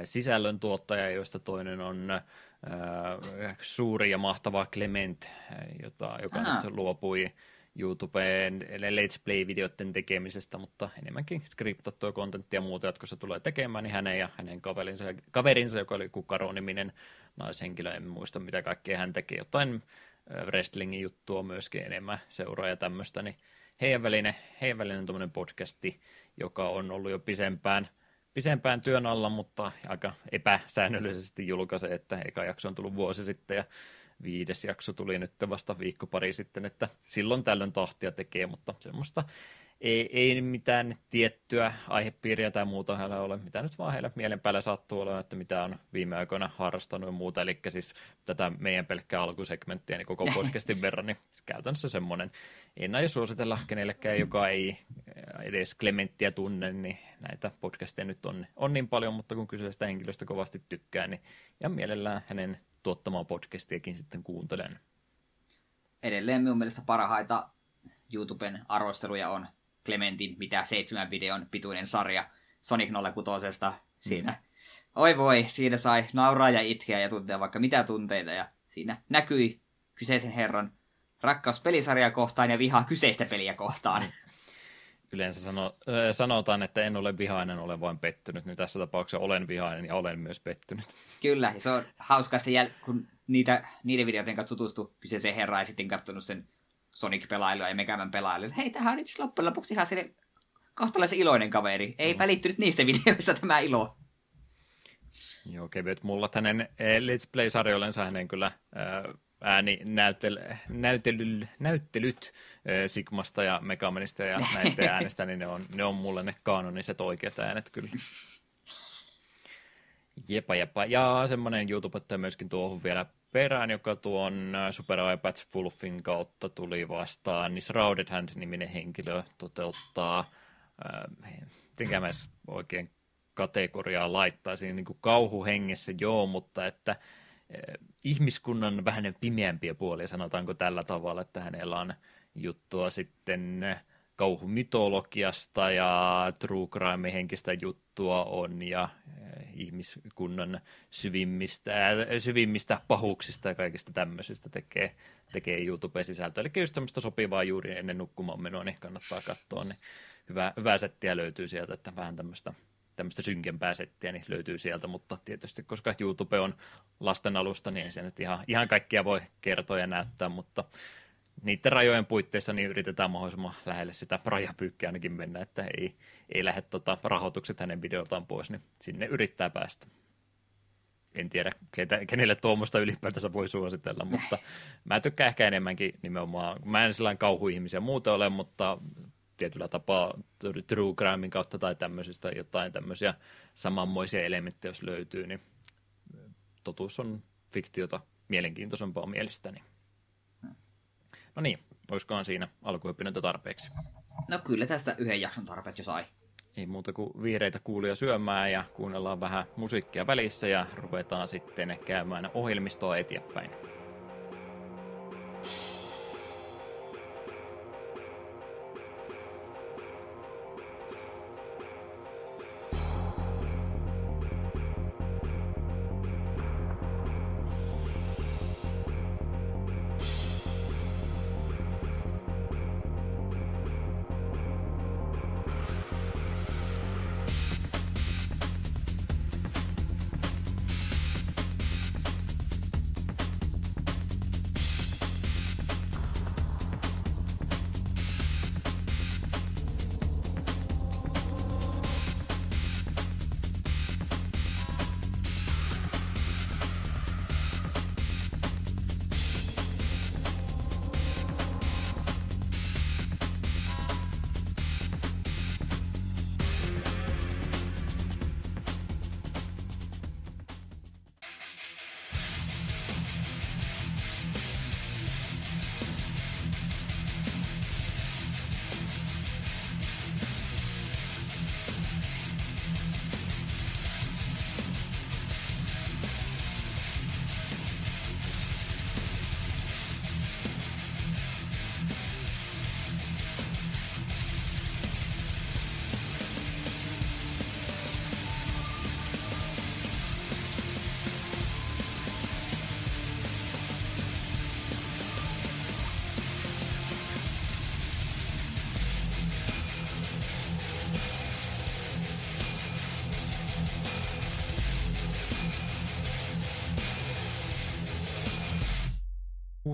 sisällöntuottaja, joista toinen on äh, suuri ja mahtava Clement, jota, joka Aha. nyt luopui YouTubeen Let's Play-videoiden tekemisestä, mutta enemmänkin skriptattua kontenttia ja muuta, jotka se tulee tekemään, niin hänen ja hänen kaverinsa, kaverinsa joka oli Kukaro-niminen naishenkilö, en muista mitä kaikkea hän teki, jotain wrestlingin juttua myöskin enemmän seuraa ja tämmöistä, niin heidän välinen, heidän välinen podcasti, joka on ollut jo pisempään, pisempään työn alla, mutta aika epäsäännöllisesti julkaisee, että eka jakso on tullut vuosi sitten ja viides jakso tuli nyt vasta viikko pari sitten, että silloin tällöin tahtia tekee, mutta semmoista ei, ei mitään tiettyä aihepiiriä tai muuta hänellä ole, mitä nyt vaan heillä mielen päällä sattuu olla, että mitä on viime aikoina harrastanut ja muuta, eli siis tätä meidän pelkkää alkusegmenttiä niin koko podcastin verran, niin käytännössä semmoinen. En aio suositella kenellekään, joka ei edes Clementtiä tunne, niin näitä podcasteja nyt on, on niin paljon, mutta kun kyseistä henkilöstä kovasti tykkää, niin ja mielellään hänen tuottamaa podcastiakin sitten kuuntelen. Edelleen minun mielestä parhaita YouTuben arvosteluja on Clementin mitä seitsemän videon pituinen sarja Sonic 06. Siinä, mm. oi voi, siinä sai nauraa ja itkeä ja tuntea vaikka mitä tunteita ja siinä näkyi kyseisen herran rakkaus pelisarjaa kohtaan ja vihaa kyseistä peliä kohtaan. Mm. Yleensä sano, sanotaan, että en ole vihainen, olen vain pettynyt, niin tässä tapauksessa olen vihainen ja olen myös pettynyt. Kyllä, ja se on hauskaa jäl- kun niitä, niiden videoiden kanssa tutustui kyseiseen herraan ja sitten katsonut sen Sonic-pelailua ja Megaman pelailua. Hei, tähän on itse loppujen lopuksi ihan sille kohtalaisen iloinen kaveri. Ei mm. välittynyt niissä videoissa tämä ilo. Joo, kevyet mulla hänen eh, Let's Play-sarjoillensa hänen kyllä eh, ääni näytel, näytely, näyttelyt äh, Sigmasta ja Megamanista ja näiden äänestä, niin ne on, ne on mulle ne kanoniset oikeat äänet kyllä. Jepa, jepa. Ja semmoinen YouTube myöskin tuohon vielä perään, joka tuon Super iPads Fulfin kautta tuli vastaan, niin Shrouded Hand-niminen henkilö toteuttaa, äh, mä oikein kategoriaa laittaisin, niin kuin kauhuhengessä joo, mutta että äh, ihmiskunnan vähän pimeämpiä puolia, sanotaanko tällä tavalla, että hänellä on juttua sitten kauhumytologiasta ja true crime henkistä juttua on ja eh, ihmiskunnan syvimmistä, äh, syvimmistä pahuuksista ja kaikista tämmöisistä tekee, tekee YouTube-sisältöä. Eli just tämmöistä sopivaa juuri ennen nukkumaan menoa, niin kannattaa katsoa. Niin hyvä, hyvää settiä löytyy sieltä, että vähän tämmöistä tämmöistä synkempää settiä niin löytyy sieltä, mutta tietysti koska YouTube on lasten alusta, niin ei se nyt ihan, ihan kaikkia voi kertoa ja näyttää, mutta niiden rajojen puitteissa niin yritetään mahdollisimman lähelle sitä rajapyykkiä ainakin mennä, että ei, ei lähde tota rahoitukset hänen videoltaan pois, niin sinne yrittää päästä. En tiedä, ketä, kenelle tuommoista ylipäätänsä voi suositella, mutta mä tykkään ehkä enemmänkin nimenomaan, mä en sellainen kauhuihmisiä muuten ole, mutta tietyllä tapaa true crimein kautta tai tämmöisistä jotain tämmöisiä samanmoisia elementtejä, jos löytyy, niin totuus on fiktiota mielenkiintoisempaa mielestäni. No niin, olisikohan siinä alkuhyppinöitä tarpeeksi? No kyllä tästä yhden jakson tarpeet jo sai. Ei muuta kuin vihreitä kuulia syömään ja kuunnellaan vähän musiikkia välissä ja ruvetaan sitten käymään ohjelmistoa eteenpäin.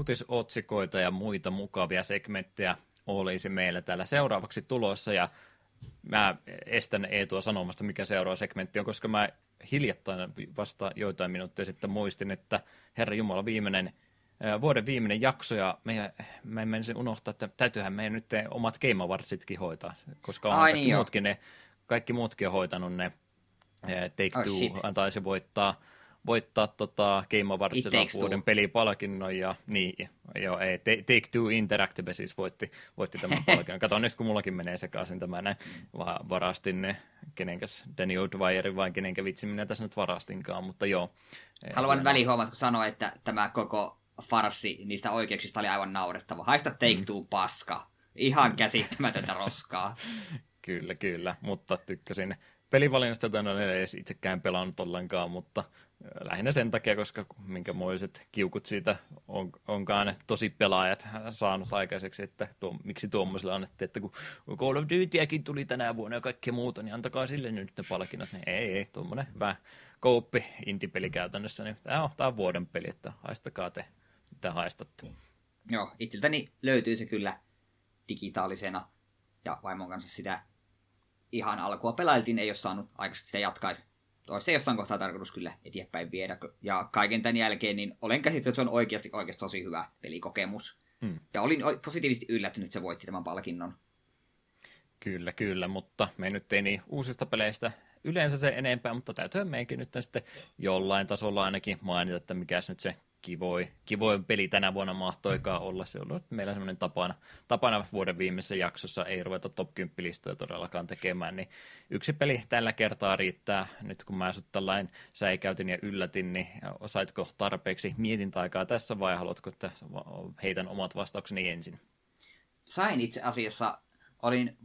Uutisotsikoita ja muita mukavia segmenttejä olisi meillä täällä seuraavaksi tulossa ja mä estän Eetua sanomasta, mikä seuraava segmentti on, koska mä hiljattain vasta joitain minuutteja sitten muistin, että Herra Jumala viimeinen vuoden viimeinen jakso, ja meidän, mä en menisin unohtaa, että täytyyhän meidän nyt omat Game Awardsitkin hoitaa, koska on Ai, kaikki, niin muutkin ne, kaikki muutkin on hoitanut ne. Take oh, Two shit. taisi voittaa voittaa tota Game Awardsilla vuoden pelipalkinnon ja niin, joo, ei, Take Two Interactive siis voitti, voitti tämän palkinnon. Kato nyt, kun mullakin menee sekaisin tämä näin, varastin ne, kenenkäs Danny O'Dwyer vai kenenkä vitsi minä tässä nyt varastinkaan, mutta joo. Haluan välihuomatko sanoa, että tämä koko farsi niistä oikeuksista oli aivan naurettava. Haista Take mm. Two paska. Ihan käsittämätöntä roskaa. kyllä, kyllä, mutta tykkäsin pelivalinnasta, jota en ole edes itsekään pelannut ollenkaan, mutta lähinnä sen takia, koska minkämoiset kiukut siitä on, onkaan tosi pelaajat saanut aikaiseksi, että tuo, miksi tuommoiselle annettiin, että kun Call of Dutyäkin tuli tänä vuonna ja kaikkea muuta, niin antakaa sille nyt ne palkinnot. Niin ei, ei, tuommoinen vähän kouppi indie-peli käytännössä, niin tämä on, tämä on vuoden peli, että haistakaa te, mitä haistatte. Joo, itseltäni löytyy se kyllä digitaalisena ja vaimon kanssa sitä ihan alkua pelailtiin, ei ole saanut aikaisesti sitä jatkaisi olisi se jossain kohtaa tarkoitus kyllä eteenpäin viedä. Ja kaiken tämän jälkeen niin olen käsittänyt, että se on oikeasti, oikeasti tosi hyvä pelikokemus. Hmm. Ja olin positiivisesti yllättynyt, että se voitti tämän palkinnon. Kyllä, kyllä, mutta me nyt ei niin uusista peleistä yleensä se enempää, mutta täytyy meidänkin nyt sitten jollain tasolla ainakin mainita, että mikä nyt se kivoi, kivoi peli tänä vuonna mahtoikaan olla. Se on meillä semmoinen tapana, tapana vuoden viimeisessä jaksossa, ei ruveta top 10 listoja todellakaan tekemään, niin yksi peli tällä kertaa riittää. Nyt kun mä sut tällain säikäytin ja yllätin, niin saitko tarpeeksi mietintäaikaa tässä vai haluatko, että heitän omat vastaukseni ensin? Sain itse asiassa, olin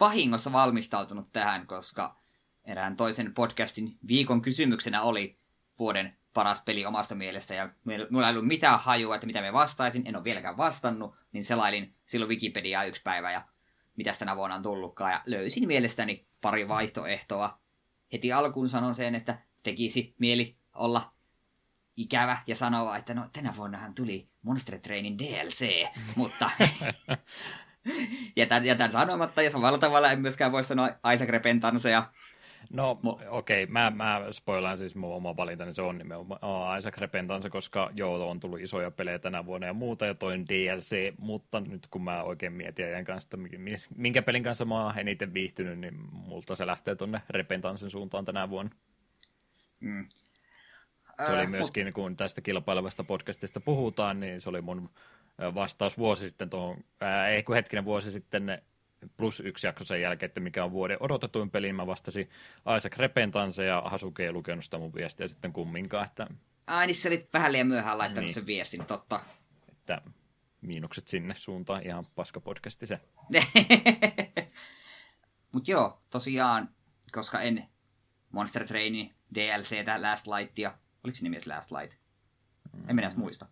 vahingossa valmistautunut tähän, koska erään toisen podcastin viikon kysymyksenä oli vuoden paras peli omasta mielestä, ja minulla ei ollut mitään hajua, että mitä me vastaisin, en ole vieläkään vastannut, niin selailin silloin Wikipediaa yksi päivä, ja mitä tänä vuonna on tullutkaan, ja löysin mielestäni pari vaihtoehtoa. Heti alkuun sanon sen, että tekisi mieli olla ikävä ja sanoa, että no tänä vuonnahan tuli Monster Trainin DLC, mutta jätän, jätän sanomatta, ja samalla tavalla en myöskään voi sanoa Isaac Repentansa No okei, okay. mä, mä spoilaan siis mun oma valintani, se on nimenomaan Isaac Repentansa, koska joo, on tullut isoja pelejä tänä vuonna ja muuta, ja toin DLC, mutta nyt kun mä oikein mietin ajan kanssa, että minkä pelin kanssa mä oon eniten viihtynyt, niin multa se lähtee tonne Repentansin suuntaan tänä vuonna. Mm. Se oli myöskin, kun tästä kilpailevasta podcastista puhutaan, niin se oli mun vastaus vuosi sitten tuohon, ei kun hetkinen vuosi sitten plus yksi jakso sen jälkeen, että mikä on vuoden odotetuin peli. Mä vastasin Isaac Repentanse ja Hasuke ei lukenut sitä mun viestiä sitten kumminkaan. Että... Ai niin sä olit vähän liian myöhään laittanut niin. sen viestin, totta. Että miinukset sinne suuntaan, ihan paska podcasti se. Mut joo, tosiaan, koska en Monster Trainin DLCtä, Last Lightia, oliko se nimi Last Light? En minä edes muista.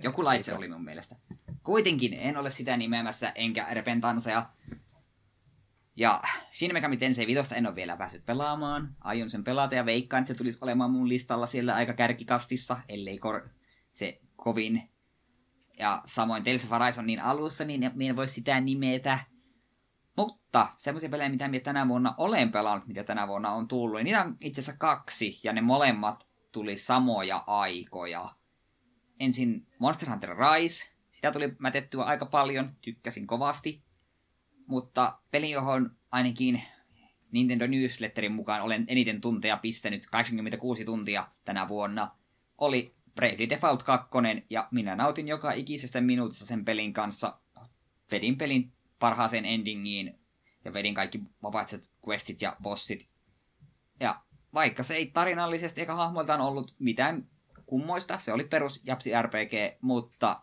Joku light se oli mun mielestä. Kuitenkin en ole sitä nimeämässä, enkä Repentanseja. Ja Shin Megami Tensei 5 en ole vielä päässyt pelaamaan. Aion sen pelata ja veikkaan, että se tulisi olemaan mun listalla siellä aika kärkikastissa, ellei kor- se kovin. Ja samoin Tales of Arise on niin alusta, niin minä voi sitä nimetä. Mutta semmoisia pelejä, mitä minä tänä vuonna olen pelannut, mitä tänä vuonna on tullut, niin niitä on itse asiassa kaksi, ja ne molemmat tuli samoja aikoja. Ensin Monster Hunter Rise, sitä tuli mätettyä aika paljon, tykkäsin kovasti. Mutta peli, johon ainakin Nintendo Newsletterin mukaan olen eniten tunteja pistänyt, 86 tuntia tänä vuonna, oli Bravely Default 2, ja minä nautin joka ikisestä minuutista sen pelin kanssa. Vedin pelin parhaaseen endingiin, ja vedin kaikki vapaiset questit ja bossit. Ja vaikka se ei tarinallisesti eikä hahmoiltaan ollut mitään kummoista, se oli perus Japsi RPG, mutta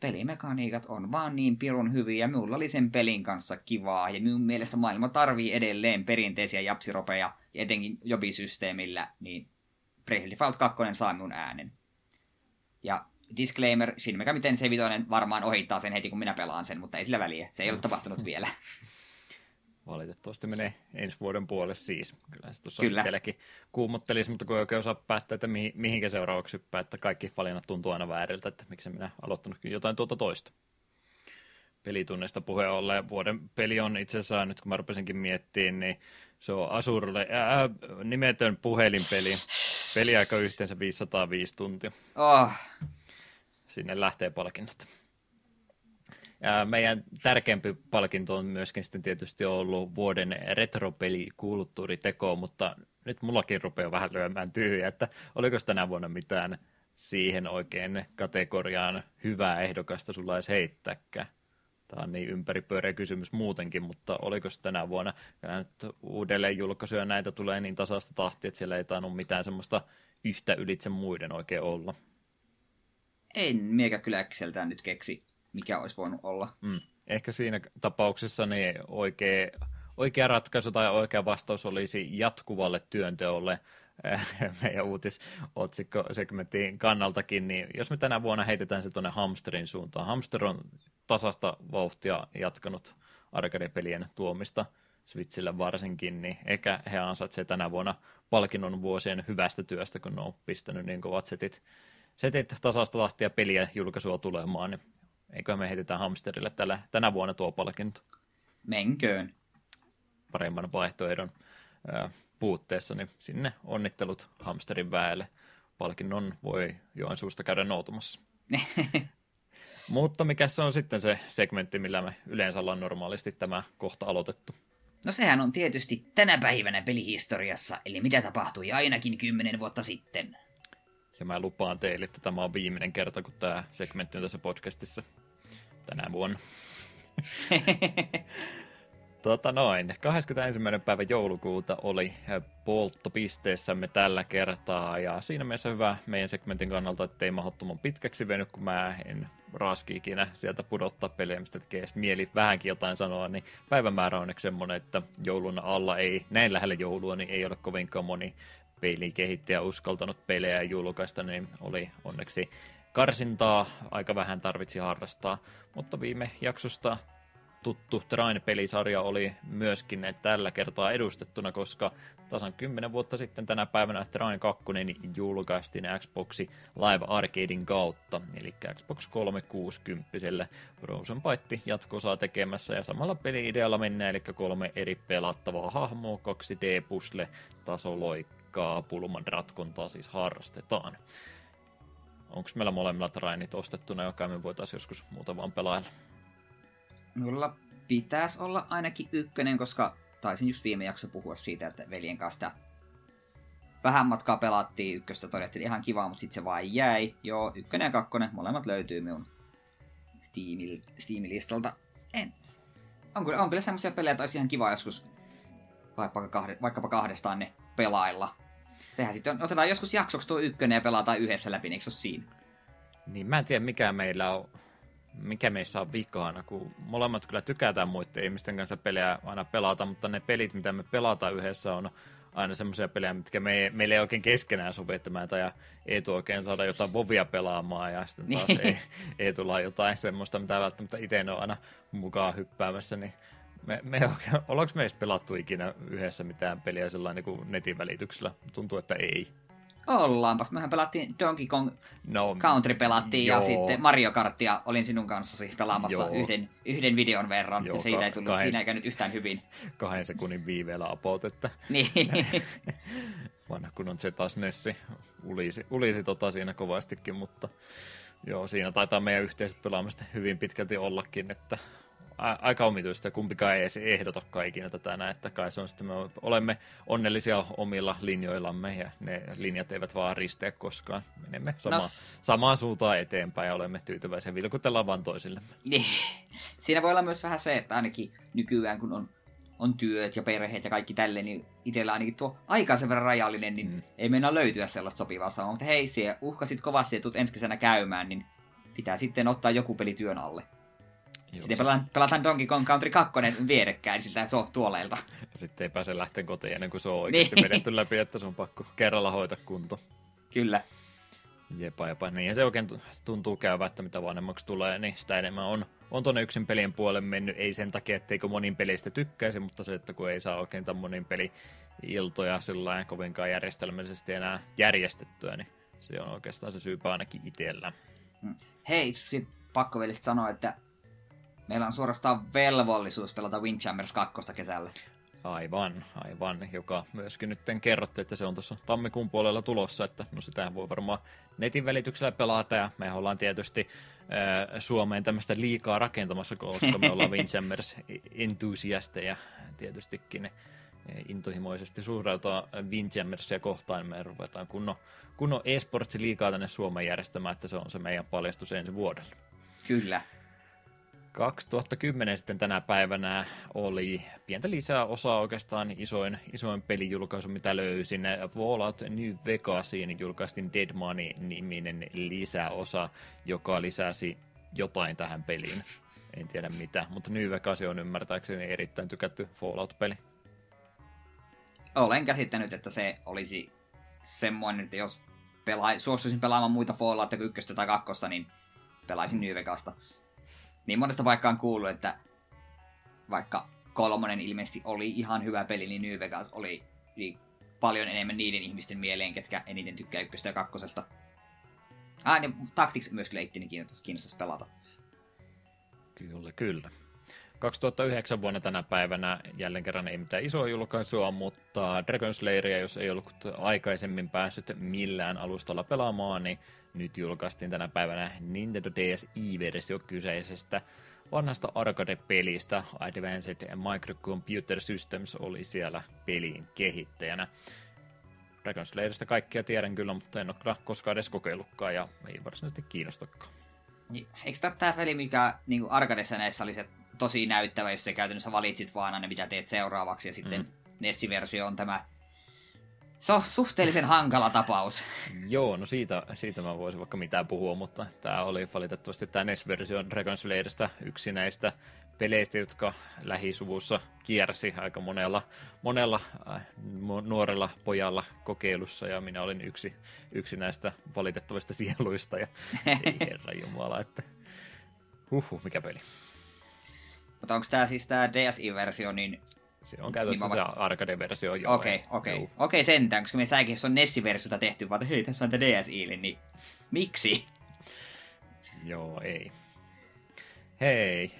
pelimekaniikat on vaan niin pirun hyviä, ja minulla oli sen pelin kanssa kivaa, ja minun mielestä maailma tarvii edelleen perinteisiä japsiropeja, ja etenkin jobisysteemillä, niin Bravely Default 2 saa minun äänen. Ja disclaimer, Shin Megami Tensei 5 varmaan ohittaa sen heti, kun minä pelaan sen, mutta ei sillä väliä. Se ei ole tapahtunut vielä. Valitettavasti menee ensi vuoden puolelle siis. Kyllä se tuossa Kyllä. kuumottelisi, mutta kun ei oikein osaa päättää, että mihin, mihinkä seuraavaksi hyppää, että kaikki valinnat tuntuu aina vääriltä, että miksi minä aloittanutkin jotain tuota toista. Pelitunnista puheen ollen vuoden peli on itse asiassa, nyt kun mä rupesinkin miettimään, niin se on Asurille ää, nimetön puhelinpeli. Peliaika yhteensä 505 tuntia. Oh, Sinne lähtee palkinnot. Ja meidän tärkeämpi palkinto on myöskin sitten tietysti ollut vuoden retropelikulttuuriteko, mutta nyt mullakin rupeaa vähän lyömään tyhjää, että oliko tänä vuonna mitään siihen oikein kategoriaan hyvää ehdokasta sulla edes heittääkään. Tämä on niin ympäripyöreä kysymys muutenkin, mutta oliko se tänä vuonna? Nyt uudelleen julkaisuja näitä tulee niin tasasta tahtia, että siellä ei tainnut mitään semmoista yhtä ylitse muiden oikein olla. en miekä kyllä äkkiseltään nyt keksi, mikä olisi voinut olla. Mm. Ehkä siinä tapauksessa niin oikea, oikea ratkaisu tai oikea vastaus olisi jatkuvalle työnteolle äh, meidän uutisotsikko-segmentin kannaltakin, niin jos me tänä vuonna heitetään se tuonne hamsterin suuntaan. Hamster on tasasta vauhtia jatkanut arcade-pelien tuomista Switchille varsinkin, niin ehkä he ansaitsevat tänä vuonna palkinnon vuosien hyvästä työstä, kun ne on pistänyt niin kovat setit, setit tasasta tahtia peliä julkaisua tulemaan, niin eikö me heitetään hamsterille tällä, tänä vuonna tuo palkinto Menköön. paremman vaihtoehdon puutteessa, niin sinne onnittelut hamsterin väelle. Palkinnon voi Joensuusta käydä noutumassa. Mutta mikä se on sitten se segmentti, millä me yleensä ollaan normaalisti tämä kohta aloitettu? No sehän on tietysti tänä päivänä pelihistoriassa, eli mitä tapahtui ainakin kymmenen vuotta sitten. Ja mä lupaan teille, että tämä on viimeinen kerta, kun tämä segmentti on tässä podcastissa tänä vuonna. Tota noin, 21. päivä joulukuuta oli polttopisteessämme tällä kertaa, ja siinä mielessä hyvä meidän segmentin kannalta, ettei mahdottoman pitkäksi veny, kun mä en raski ikinä sieltä pudottaa peliä, mistä tekee edes mieli vähänkin jotain sanoa, niin päivämäärä on onneksi semmoinen, että joulun alla ei, näin lähellä joulua, niin ei ole kovinkaan moni pelikehittäjä uskaltanut pelejä julkaista, niin oli onneksi karsintaa, aika vähän tarvitsi harrastaa, mutta viime jaksosta tuttu Train-pelisarja oli myöskin tällä kertaa edustettuna, koska tasan 10 vuotta sitten tänä päivänä Train 2 julkaistiin Xboxi Live Arcadein kautta, eli Xbox 360 Frozen Byte jatko-osaa tekemässä ja samalla peli-idealla mennään, eli kolme eri pelattavaa hahmoa, 2D-pusle, tasoloikkaa, pulman ratkontaa siis harrastetaan. Onko meillä molemmilla Trainit ostettuna, joka me voitaisiin joskus muuta vaan pelailla? Mulla pitäisi olla ainakin ykkönen, koska taisin just viime jakso puhua siitä, että veljen kanssa vähän matkaa pelattiin, ykköstä todettiin ihan kiva, mutta sitten se vaan jäi. Joo, ykkönen ja kakkonen, molemmat löytyy minun Steamil, Steam-listalta. En. On kyllä, on kyllä semmoisia pelejä, että olisi ihan kiva joskus vaikkapa, kahde, vaikkapa kahdestaan ne pelailla. Sehän sitten on, otetaan joskus jaksoksi tuo ykkönen ja pelataan yhdessä läpi, niin eikö se ole siinä? Niin mä en tiedä mikä meillä on, mikä meissä on vikaana, kun molemmat kyllä tykätään muiden ihmisten kanssa pelejä aina pelata, mutta ne pelit, mitä me pelataan yhdessä, on aina semmoisia pelejä, mitkä me, meille ei oikein keskenään sovi, että mä ja Eetu oikein saada jotain vovia pelaamaan, ja sitten taas ei, Eetulla jotain semmoista, mitä välttämättä itse on aina mukaan hyppäämässä, niin me, me ollaanko me edes pelattu ikinä yhdessä mitään peliä sellainen niin kuin netin välityksellä? Tuntuu, että ei. Ollaanpas. Mehän pelattiin Donkey Kong No, Country pelattiin ja joo. sitten Mario Kartia olin sinun kanssasi pelaamassa Joo. yhden, yhden videon verran. Joo, ja siitä ei tullut, kahden- siinä ei käynyt yhtään hyvin. kahden sekunnin viiveellä apaut, että Niin. vanha kunnon Zetas Nessi ulisi, ulisi tota siinä kovastikin, mutta joo, siinä taitaa meidän yhteiset pelaamista hyvin pitkälti ollakin, että aika omituista, kumpikaan ei edes ehdotakaan ikinä tätä näin, että kai se on sitten, me olemme onnellisia omilla linjoillamme ja ne linjat eivät vaan risteä koskaan. Menemme sama, No samaan suuntaan eteenpäin ja olemme tyytyväisiä, vilkutellaan vaan toisillemme. Niin. Siinä voi olla myös vähän se, että ainakin nykyään kun on, on työt ja perheet ja kaikki tälleen, niin itsellä ainakin tuo aika sen verran rajallinen, niin Mm. ei meinaa löytyä sellaista sopivaa sanoa. Mutta hei, siellä uhkasit kovasti ja tulet ensi kesänä käymään, niin pitää sitten ottaa joku peli työn alle. Joo, Sitten pelataan, pelataan Donkey Kong Country 2 vierekkäin siltä so tuoleilta. Sitten ei pääse lähteen kotiin ennen kuin se on oikeasti Niin. vedetty läpi, että se on pakko kerralla hoita kunto. Kyllä. Jepa, jepa. Niin se oikein tu- tuntuu käyvä, että mitä vanhemmaksi tulee, niin sitä enemmän on on tuonne yksin pelien puolen mennyt, ei sen takia, etteikö monin peleistä tykkäisi, mutta se, että kun ei saa oikein tämän monin peli iltoja sillä kovinkaan järjestelmällisesti enää järjestettyä, niin se on oikeastaan se syypä ainakin itsellä. Mm. Hei, sit pakko vielä sanoa, että meillä on suorastaan velvollisuus pelata Windjammers 2 kesällä. Aivan, aivan, joka myöskin nyt kerrotte, että se on tuossa tammikuun puolella tulossa, että no sitä voi varmaan netin välityksellä pelata, ja me ollaan tietysti äh, Suomeen tämmöistä liikaa rakentamassa, koska me ollaan Windjammers entusiasteja tietystikin intohimoisesti suhtautua Windjammersia kohtaan, me ruvetaan kunnon, kunnon esportsi liikaa tänne Suomeen järjestämään, että se on se meidän paljastus ensi vuodelle. Kyllä. 2010 sitten tänä päivänä oli pientä lisää osaa oikeastaan isoin, isoin pelijulkaisu, mitä löysin. Fallout New Vegasiin julkaistiin Dead Money-niminen lisäosa, joka lisäsi jotain tähän peliin. En tiedä mitä, mutta New Vegas on ymmärtääkseni erittäin tykätty Fallout-peli. Olen käsittänyt, että se olisi semmoinen, että jos pelaa, suostuisin pelaamaan muita Fallout 1 tai 2, niin pelaisin New Vegasta niin monesta vaikka on kuullut, että vaikka kolmonen ilmeisesti oli ihan hyvä peli, niin New Vegas oli niin paljon enemmän niiden ihmisten mieleen, ketkä eniten tykkää ykköstä ja kakkosesta. Ah, niin Tactics myös kyllä kiinnostaisi, kiinnostaisi pelata. Kyllä, kyllä. 2009 vuonna tänä päivänä jälleen kerran ei mitään isoa julkaisua, mutta Dragon Slayeria, jos ei ollut aikaisemmin päässyt millään alustalla pelaamaan, niin nyt julkaistiin tänä päivänä Nintendo DSi-versio kyseisestä vanhasta arcade-pelistä. Advanced Microcomputer Systems oli siellä pelin kehittäjänä. Dragon Slayerista kaikkia tiedän kyllä, mutta en ole kyllä koskaan edes kokeillutkaan ja ei varsinaisesti kiinnostakaan. Niin, eikö tämä peli, mikä niin arcadessa näissä oli se tosi näyttävä, jos sä käytännössä valitsit vaan aina mitä teet seuraavaksi ja sitten mm. NES-versio on tämä se on suhteellisen hankala tapaus. Joo, no siitä, siitä mä voisin vaikka mitään puhua, mutta tämä oli valitettavasti tämä NES-versio Dragon Slayerista yksi näistä peleistä, jotka lähisuvussa kiersi aika monella, monella äh, nuorella pojalla kokeilussa, ja minä olin yksi, yksi näistä valitettavista sieluista, ja ei herra jumala, että huhhuh, mikä peli. Mutta onko tämä siis tämä DSi-versio, niin se on käytössä niin vasta... se arcade-versio, joo. Okei, okay, okei. Okay. Okei okay, sentään, koska me säkin, jos on NES-versiota tehty, vaan hei, tässä on tämä DSi, niin miksi? joo, ei. Hei,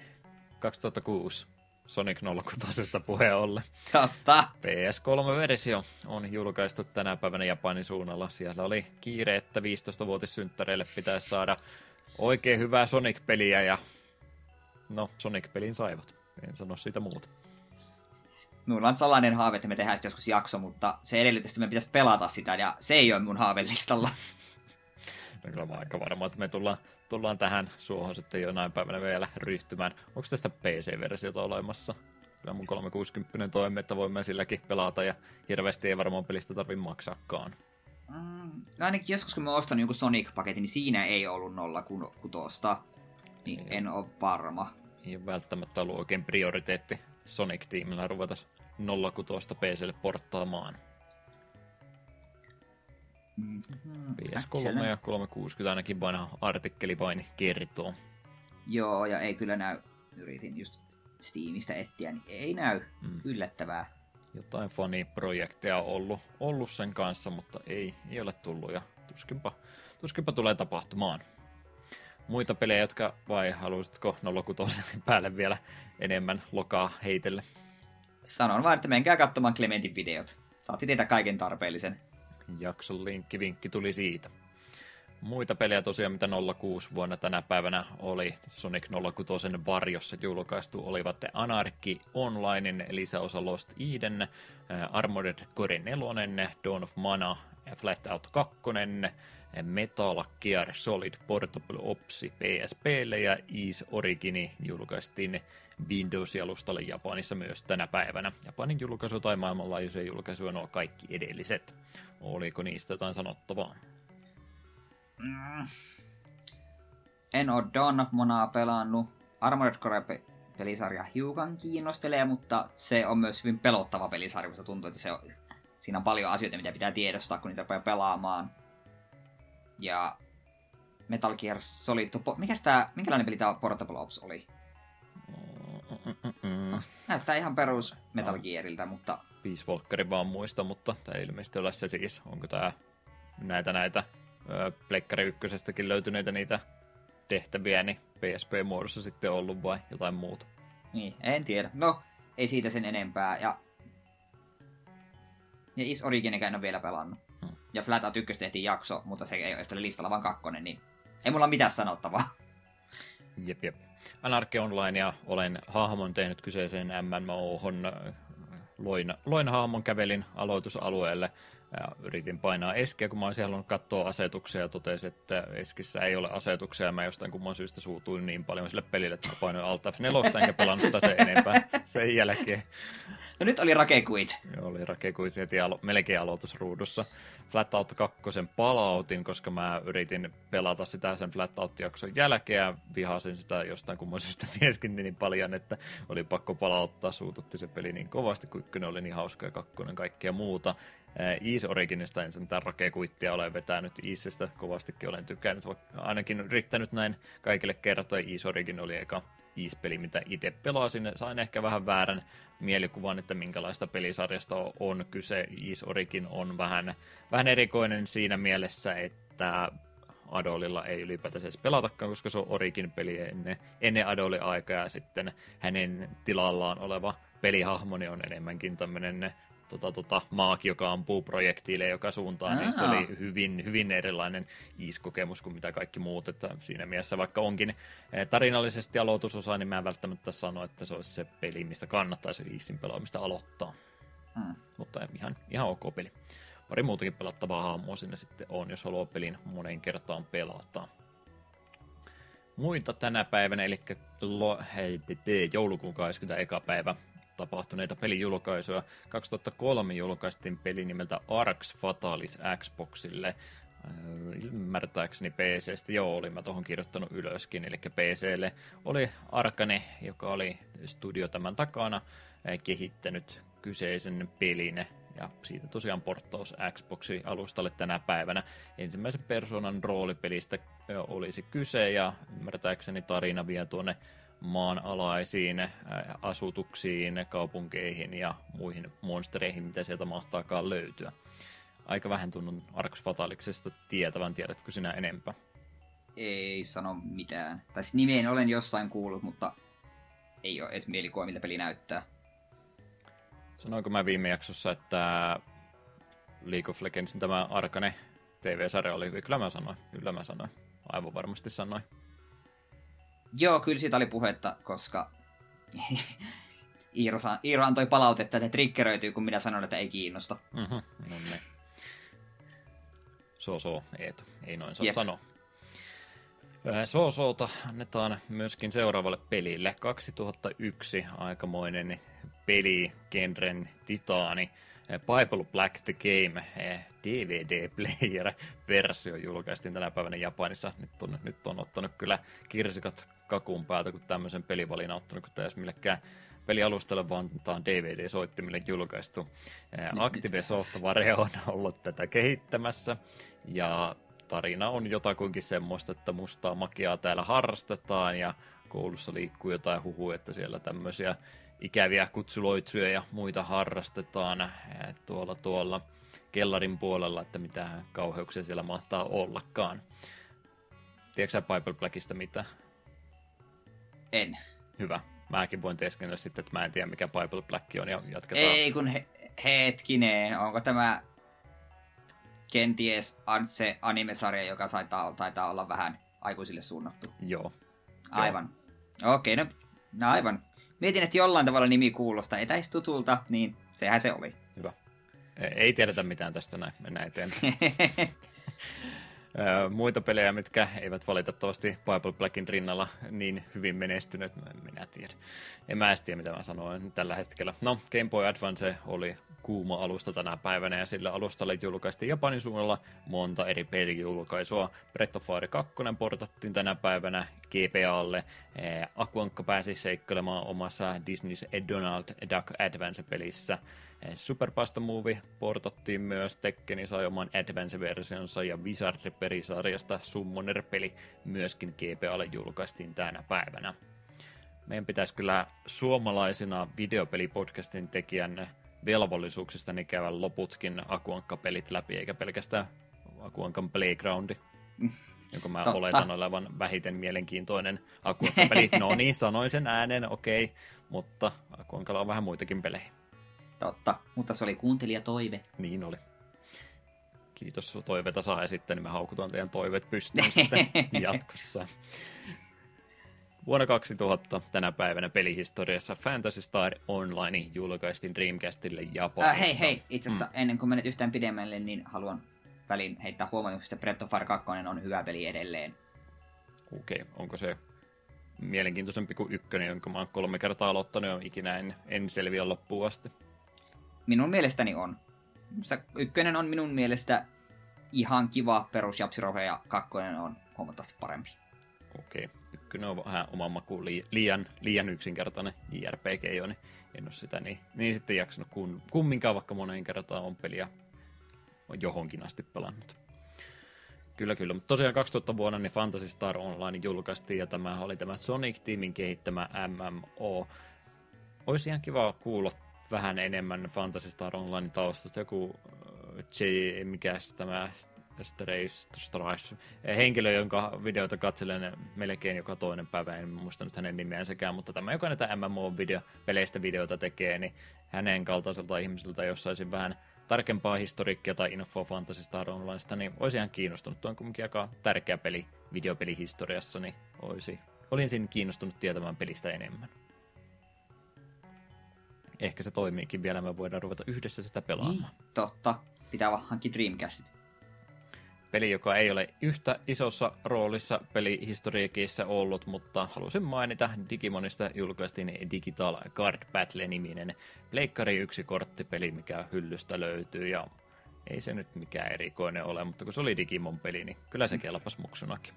2006. Sonic 06 puheen olle. Totta. PS3-versio on julkaistu tänä päivänä Japanin suunnalla. Siellä oli kiire, että 15-vuotissynttäreille pitäisi saada oikein hyvää Sonic-peliä ja no, Sonic-pelin saivat. En sano siitä muuta. Minulla on salainen haave, että me tehdään joskus jakso, mutta se edellytää, että me pitäisi pelata sitä, ja se ei ole mun haavelistalla. No kyllä mä aika varma, että me tullaan, tullaan tähän suohon sitten jonain päivänä vielä ryhtymään. Onko tästä PC-versiota olemassa? Kyllä mun 360 toimii, että voimme silläkin pelata, ja hirveästi ei varmaan pelistä tarvitse maksaakaan. Mm, ainakin joskus kun mä ostan jonkun Sonic-paketin, niin siinä ei ollut nolla kutosta. Niin en ole varma. Ei ole välttämättä ollut oikein prioriteetti Sonic-tiimillä ruveta 06 PClle porttaamaan. Mm-hmm. PS3 ja 360 ainakin vanha artikkeli vain kertoo. Joo, ja ei kyllä näy. Yritin just Steamista etsiä, niin ei näy. Mm. Yllättävää. Jotain faniprojekteja on ollut, ollut sen kanssa, mutta ei, ei ole tullut ja tuskinpa, tuskinpa tulee tapahtumaan muita pelejä, jotka vai haluaisitko 06 päälle vielä enemmän lokaa heitelle? Sanon vaan, että menkää katsomaan Clementin videot. Saatte tietää kaiken tarpeellisen. Jakson linkki, vinkki tuli siitä. Muita pelejä tosiaan, mitä 06 vuonna tänä päivänä oli Sonic 06 varjossa julkaistu, olivat Anarchy Onlinein lisäosa Lost Eden, Armored Core 4, Dawn of Mana, Flat Out 2, Metal Gear Solid Portable Opsi PSPlle ja Ease Origini julkaistiin Windows-alustalle Japanissa myös tänä päivänä. Japanin julkaisu tai maailmanlaajuisen julkaisu on kaikki edelliset. Oliko niistä jotain sanottavaa? Mm. En ole Dawn of Monaa pelannut. Armored Core pelisarja hiukan kiinnostelee, mutta se on myös hyvin pelottava pelisarja, koska tuntuu, että se on, siinä on paljon asioita, mitä pitää tiedostaa, kun niitä rupeaa pelaamaan. Ja Metal Gear Solid... Mikäs tää, minkälainen peli tämä Portable Ops oli? Mm. Näyttää ihan perus Metal. Geariltä, mutta... Peace Walkerin vaan muista, mutta tämä ilmeisesti ole se siis. Onko tämä näitä näitä Pleikkari ykkösestäkin löytyneitä niitä tehtäviä, niin PSP-muodossa sitten ollut vai jotain muuta? Niin, en tiedä. No, ei siitä sen enempää. Ja, ja Is Originikään en ole vielä pelannut. Ja Flat Out 1 tehtiin jakso, mutta se ei ole listalla vaan kakkonen, niin ei mulla mitään sanottavaa. Jep, jep. Anarke Online ja olen hahmon tehnyt kyseiseen MMOhon. Loin, loin hahmon kävelin aloitusalueelle ja yritin painaa eskiä, kun mä olisin halunnut katsoa asetuksia ja totesin, että eskissä ei ole asetuksia. Ja mä jostain kumman syystä suutuin niin paljon sille pelille, että mä painoin Alt F4 enkä pelannut sitä sen enempää sen jälkeen. No nyt oli rakekuit. Joo, oli rakekuit heti alo- melkein aloitusruudussa. Flat Out 2 palautin, koska mä yritin pelata sitä sen Flat Out-jakson jälkeen ja vihasin sitä jostain kummoisesta mieskin niin paljon, että oli pakko palauttaa. Suututti se peli niin kovasti, kun ykkönen oli niin hauska ja kakkonen kaikkea muuta. Ease Originista en sentään rakekuittia olen vetänyt. Easestä kovastikin olen tykännyt, ainakin yrittänyt näin kaikille kertoa. Ease Origin oli eka Ease-peli, mitä itse pelasin. Sain ehkä vähän väärän mielikuvan, että minkälaista pelisarjasta on kyse. Ease Origin on vähän, vähän erikoinen siinä mielessä, että Adolilla ei ylipäätänsä edes pelatakaan, koska se on Origin peli ennen, ennen Adolin aikaa ja sitten hänen tilallaan oleva pelihahmoni on enemmänkin tämmöinen tota, tota, maaki, joka ampuu projektiille joka suuntaan, niin se oli hyvin, hyvin erilainen iskokemus kuin mitä kaikki muut. Että siinä mielessä vaikka onkin eh, tarinallisesti aloitusosa, niin mä en välttämättä sano, että se olisi se peli, mistä kannattaisi Iisin pelaamista aloittaa. Hmm. Mutta ihan, ihan ok peli. Pari muutakin pelattavaa hahmoa sinne sitten on, jos haluaa pelin moneen kertaan pelata. Muita tänä päivänä, eli lo, hei, joulukuun 21. päivä tapahtuneita pelijulkaisuja. 2003 julkaistiin peli nimeltä Arx Fatalis Xboxille. Äh, ymmärtääkseni PCstä, joo, olin mä tuohon kirjoittanut ylöskin, eli PClle oli Arkane, joka oli studio tämän takana, äh, kehittänyt kyseisen pelin, ja siitä tosiaan porttaus Xboxin alustalle tänä päivänä. Ensimmäisen persoonan roolipelistä äh, olisi kyse, ja ymmärtääkseni tarina vie tuonne maanalaisiin äh, asutuksiin, kaupunkeihin ja muihin monstereihin, mitä sieltä mahtaakaan löytyä. Aika vähän tunnun Arx Fataliksesta tietävän, tiedätkö sinä enempää? Ei sano mitään. Tai siis nimeen olen jossain kuullut, mutta ei ole edes mielikuva, miltä peli näyttää. Sanoinko mä viime jaksossa, että League of Legendsin tämä Arkane TV-sarja oli, kyllä mä sanoin, kyllä mä sanoin, aivan varmasti sanoin. Joo, kyllä siitä oli puhetta, koska Iiro, Iiro antoi palautetta, että triggeröityy, kun minä sanoin, että ei kiinnosta. Mm-hmm. No niin. So, so, Eetu. Ei noin saa Jep. sanoa. Soosota annetaan myöskin seuraavalle pelille. 2001 aikamoinen peli, genren titaani. Bible Black the Game DVD Player versio julkaistiin tänä päivänä Japanissa. Nyt on, nyt on ottanut kyllä kirsikat kakun päältä, kun tämmöisen pelivalin ottanut, kun tämä millekään pelialustalle, vaan tämä on DVD-soittimille julkaistu. Active Software on ollut tätä kehittämässä, ja tarina on jotakuinkin semmoista, että mustaa makiaa täällä harrastetaan, ja koulussa liikkuu jotain huhua, että siellä tämmöisiä ikäviä kutsuloitsuja ja muita harrastetaan tuolla tuolla kellarin puolella, että mitä kauheuksia siellä mahtaa ollakaan. Tiedätkö sä Bible Blackista mitä? En. Hyvä. Mäkin voin teeskennellä sitten, että mä en tiedä mikä Bible Black on ja jatketaan. Ei kun he, hetkinen, onko tämä kenties se animesarja, joka taitaa, taitaa olla vähän aikuisille suunnattu? Joo. Aivan. Okei, okay, no, no aivan. Mietin, että jollain tavalla nimi kuulostaa etäistutulta, niin sehän se oli. Hyvä. Ei tiedetä mitään tästä näin, mennään eteenpäin. muita pelejä, mitkä eivät valitettavasti Bible Blackin rinnalla niin hyvin menestyneet, minä tiedän. En mä edes tiedä, mitä mä sanoin tällä hetkellä. No, Game Boy Advance oli kuuma alusta tänä päivänä ja sillä alustalle julkaistiin Japanin suunnalla monta eri pelijulkaisua. Breath of Fire 2 portattiin tänä päivänä GPAlle. Akuankka pääsi seikkailemaan omassa Disney's Donald Duck Advance-pelissä. Super Pasta Movie portattiin myös, Tekkeni sai oman Advance-versionsa ja Wizard-pelisarjasta Summoner-peli myöskin GPAlle julkaistiin tänä päivänä. meidän pitäisi kyllä suomalaisina videopelipodcastin tekijän velvollisuuksista niin käydä loputkin Akuankka-pelit läpi, eikä pelkästään Akuankan Playgroundi, jonka mä Totta. oletan olevan vähiten mielenkiintoinen Akuankka-peli. No niin, sanoin sen äänen, okei, okay, mutta Akuankalla on vähän muitakin pelejä. Totta, mutta se oli kuuntelijatoive. Niin oli. Kiitos toiveita saa esittää, niin me haukutaan teidän toiveet pystyyn sitten jatkossa. Vuonna 2000 tänä päivänä pelihistoriassa Fantasy Star Online julkaistiin Dreamcastille Japanissa. Äh, hei, hei, itse asiassa mm. ennen kuin menet yhtään pidemmälle, niin haluan väliin heittää huomautuksen, että Breath of Fire 2 on hyvä peli edelleen. Okei, okay. onko se mielenkiintoisempi kuin ykkönen, jonka mä oon kolme kertaa aloittanut ja ikinä en, en selviä loppuun asti? Minun mielestäni on. Ykkönen on minun mielestä ihan kiva perus ja kakkonen on huomattavasti parempi. Okei. Ykkönen on vähän oman makuun liian, liian yksinkertainen JRPG jo, niin en ole sitä niin, niin sitten jaksanut kun, kumminkaan, vaikka moneen kertaan on peliä on johonkin asti pelannut. Kyllä, kyllä. Mutta tosiaan 2000 vuonna niin Fantasy Star Online julkaistiin ja tämä oli tämä Sonic Teamin kehittämä MMO. Olisi ihan kiva kuulla vähän enemmän Fantasy Star Online taustasta. Joku äh, J, mikä tämä Strife, henkilö, jonka videota katselen melkein joka toinen päivä, en muista nyt hänen nimeänsäkään, mutta tämä, joka näitä MMO-peleistä videoita tekee, niin hänen kaltaiselta ihmiseltä, jos saisin vähän tarkempaa historiikkia tai infoa Fantasy Star Onlinesta, niin olisi ihan kiinnostunut. Tuo on kuitenkin aika tärkeä peli videopelihistoriassa, niin olisi, olisin kiinnostunut tietämään pelistä enemmän. Ehkä se toimiikin vielä, me voidaan ruveta yhdessä sitä pelaamaan. Niin, totta. Pitää vaan hankkia Dreamcastit peli, joka ei ole yhtä isossa roolissa pelihistoriikissa ollut, mutta halusin mainita Digimonista julkaistiin Digital Card Battle-niminen Pleikkari yksi korttipeli, mikä hyllystä löytyy ja ei se nyt mikään erikoinen ole, mutta kun se oli Digimon peli, niin kyllä se kelpas muksunakin.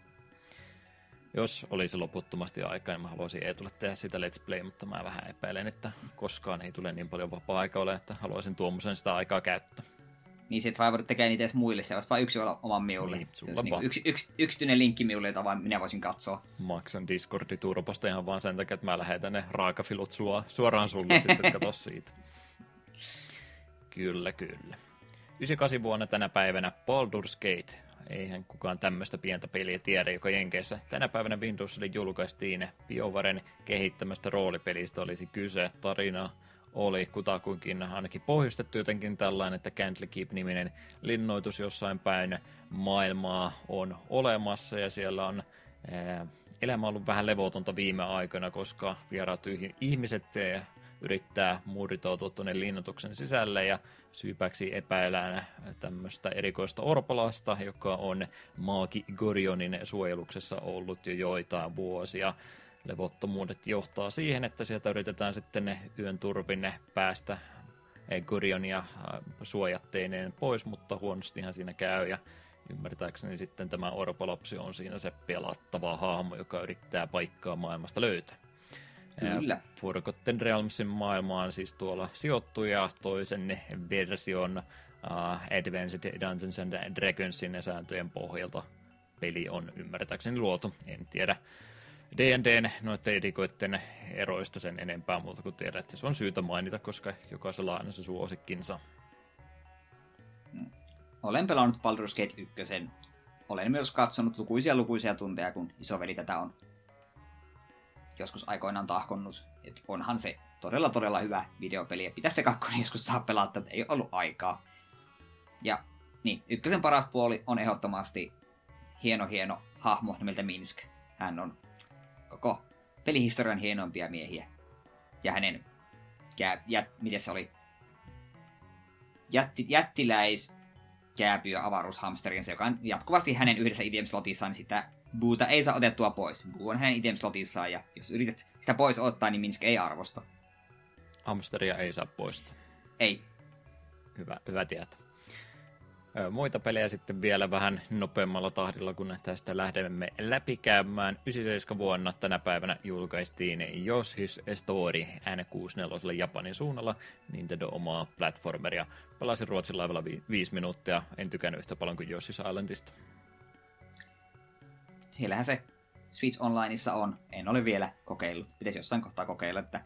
Jos olisi loputtomasti aikaa, niin mä haluaisin Eetulle tehdä sitä Let's Play, mutta mä vähän epäilen, että koskaan ei tule niin paljon vapaa-aikaa ole, että haluaisin tuommoisen sitä aikaa käyttää niin sit vaan tekee niitä edes muille, se olisi vain yksi olla oman miulle. Niin, niin yksi, yksi, yksityinen linkki miulle, jota vain minä voisin katsoa. Maksan Discordi turposta ihan vaan sen takia, että mä lähetän ne raakafilut sua, suoraan sulle sitten, katso siitä. Kyllä, kyllä. 98 vuonna tänä päivänä Baldur's Gate. Eihän kukaan tämmöistä pientä peliä tiedä, joka Jenkeissä tänä päivänä Windowsille julkaistiin. BioVaren kehittämästä roolipelistä olisi kyse. Tarina oli kutakuinkin ainakin pohjustettu jotenkin tällainen, että Cantley Keep-niminen linnoitus jossain päin maailmaa on olemassa ja siellä on ää, elämä ollut vähän levotonta viime aikoina, koska vieraat ihmiset yrittää murritautua tuonne linnoituksen sisälle ja syypäksi epäillään tämmöistä erikoista orpolasta, joka on Maaki Gorionin suojeluksessa ollut jo joitain vuosia levottomuudet johtaa siihen, että sieltä yritetään sitten ne yön turpinne päästä Gorionia äh, suojatteineen pois, mutta huonostihan siinä käy ja ymmärtääkseni sitten tämä Orpolopsi on siinä se pelattava hahmo, joka yrittää paikkaa maailmasta löytää. Kyllä. Forgotten Realmsin maailmaan siis tuolla sijoittuja toisen version uh, Advanced Dungeons and Dragonsin sääntöjen pohjalta peli on ymmärtääkseni luotu. En tiedä D&Dn noiden edikoiden eroista sen enempää muuta kuin tiedät, että se on syytä mainita, koska jokaisella on aina se suosikkinsa. Olen pelannut Baldur's Gate 1. Olen myös katsonut lukuisia lukuisia tunteja, kun isoveli tätä on joskus aikoinaan tahkonnut. Et onhan se todella todella hyvä videopeli, ja pitäisi se kakkonen joskus saa pelata, mutta ei ollut aikaa. Ja niin, ykkösen paras puoli on ehdottomasti hieno hieno hahmo nimeltä Minsk. Hän on koko pelihistorian hienoimpia miehiä. Ja hänen, ja, jät, miten se oli, jätti, jättiläis kääpyö avaruushamsterinsa, joka on jatkuvasti hänen yhdessä item-slotissaan, niin sitä Buuta ei saa otettua pois. Buu on hänen item-slotissaan, ja jos yrität sitä pois ottaa, niin Minsk ei arvosta. Hamsteria ei saa poistaa. Ei. Hyvä, hyvä tietää. Muita pelejä sitten vielä vähän nopeammalla tahdilla, kun tästä lähdemme läpikäymään. 97 vuonna tänä päivänä julkaistiin Yoshi's Story N64 Japanin suunnalla Nintendo omaa platformeria. Pelasin Ruotsin laivalla vi- viisi minuuttia, en tykännyt yhtä paljon kuin Yoshi's Islandista. Siellähän se Switch Onlineissa on. En ole vielä kokeillut. Pitäisi jossain kohtaa kokeilla, että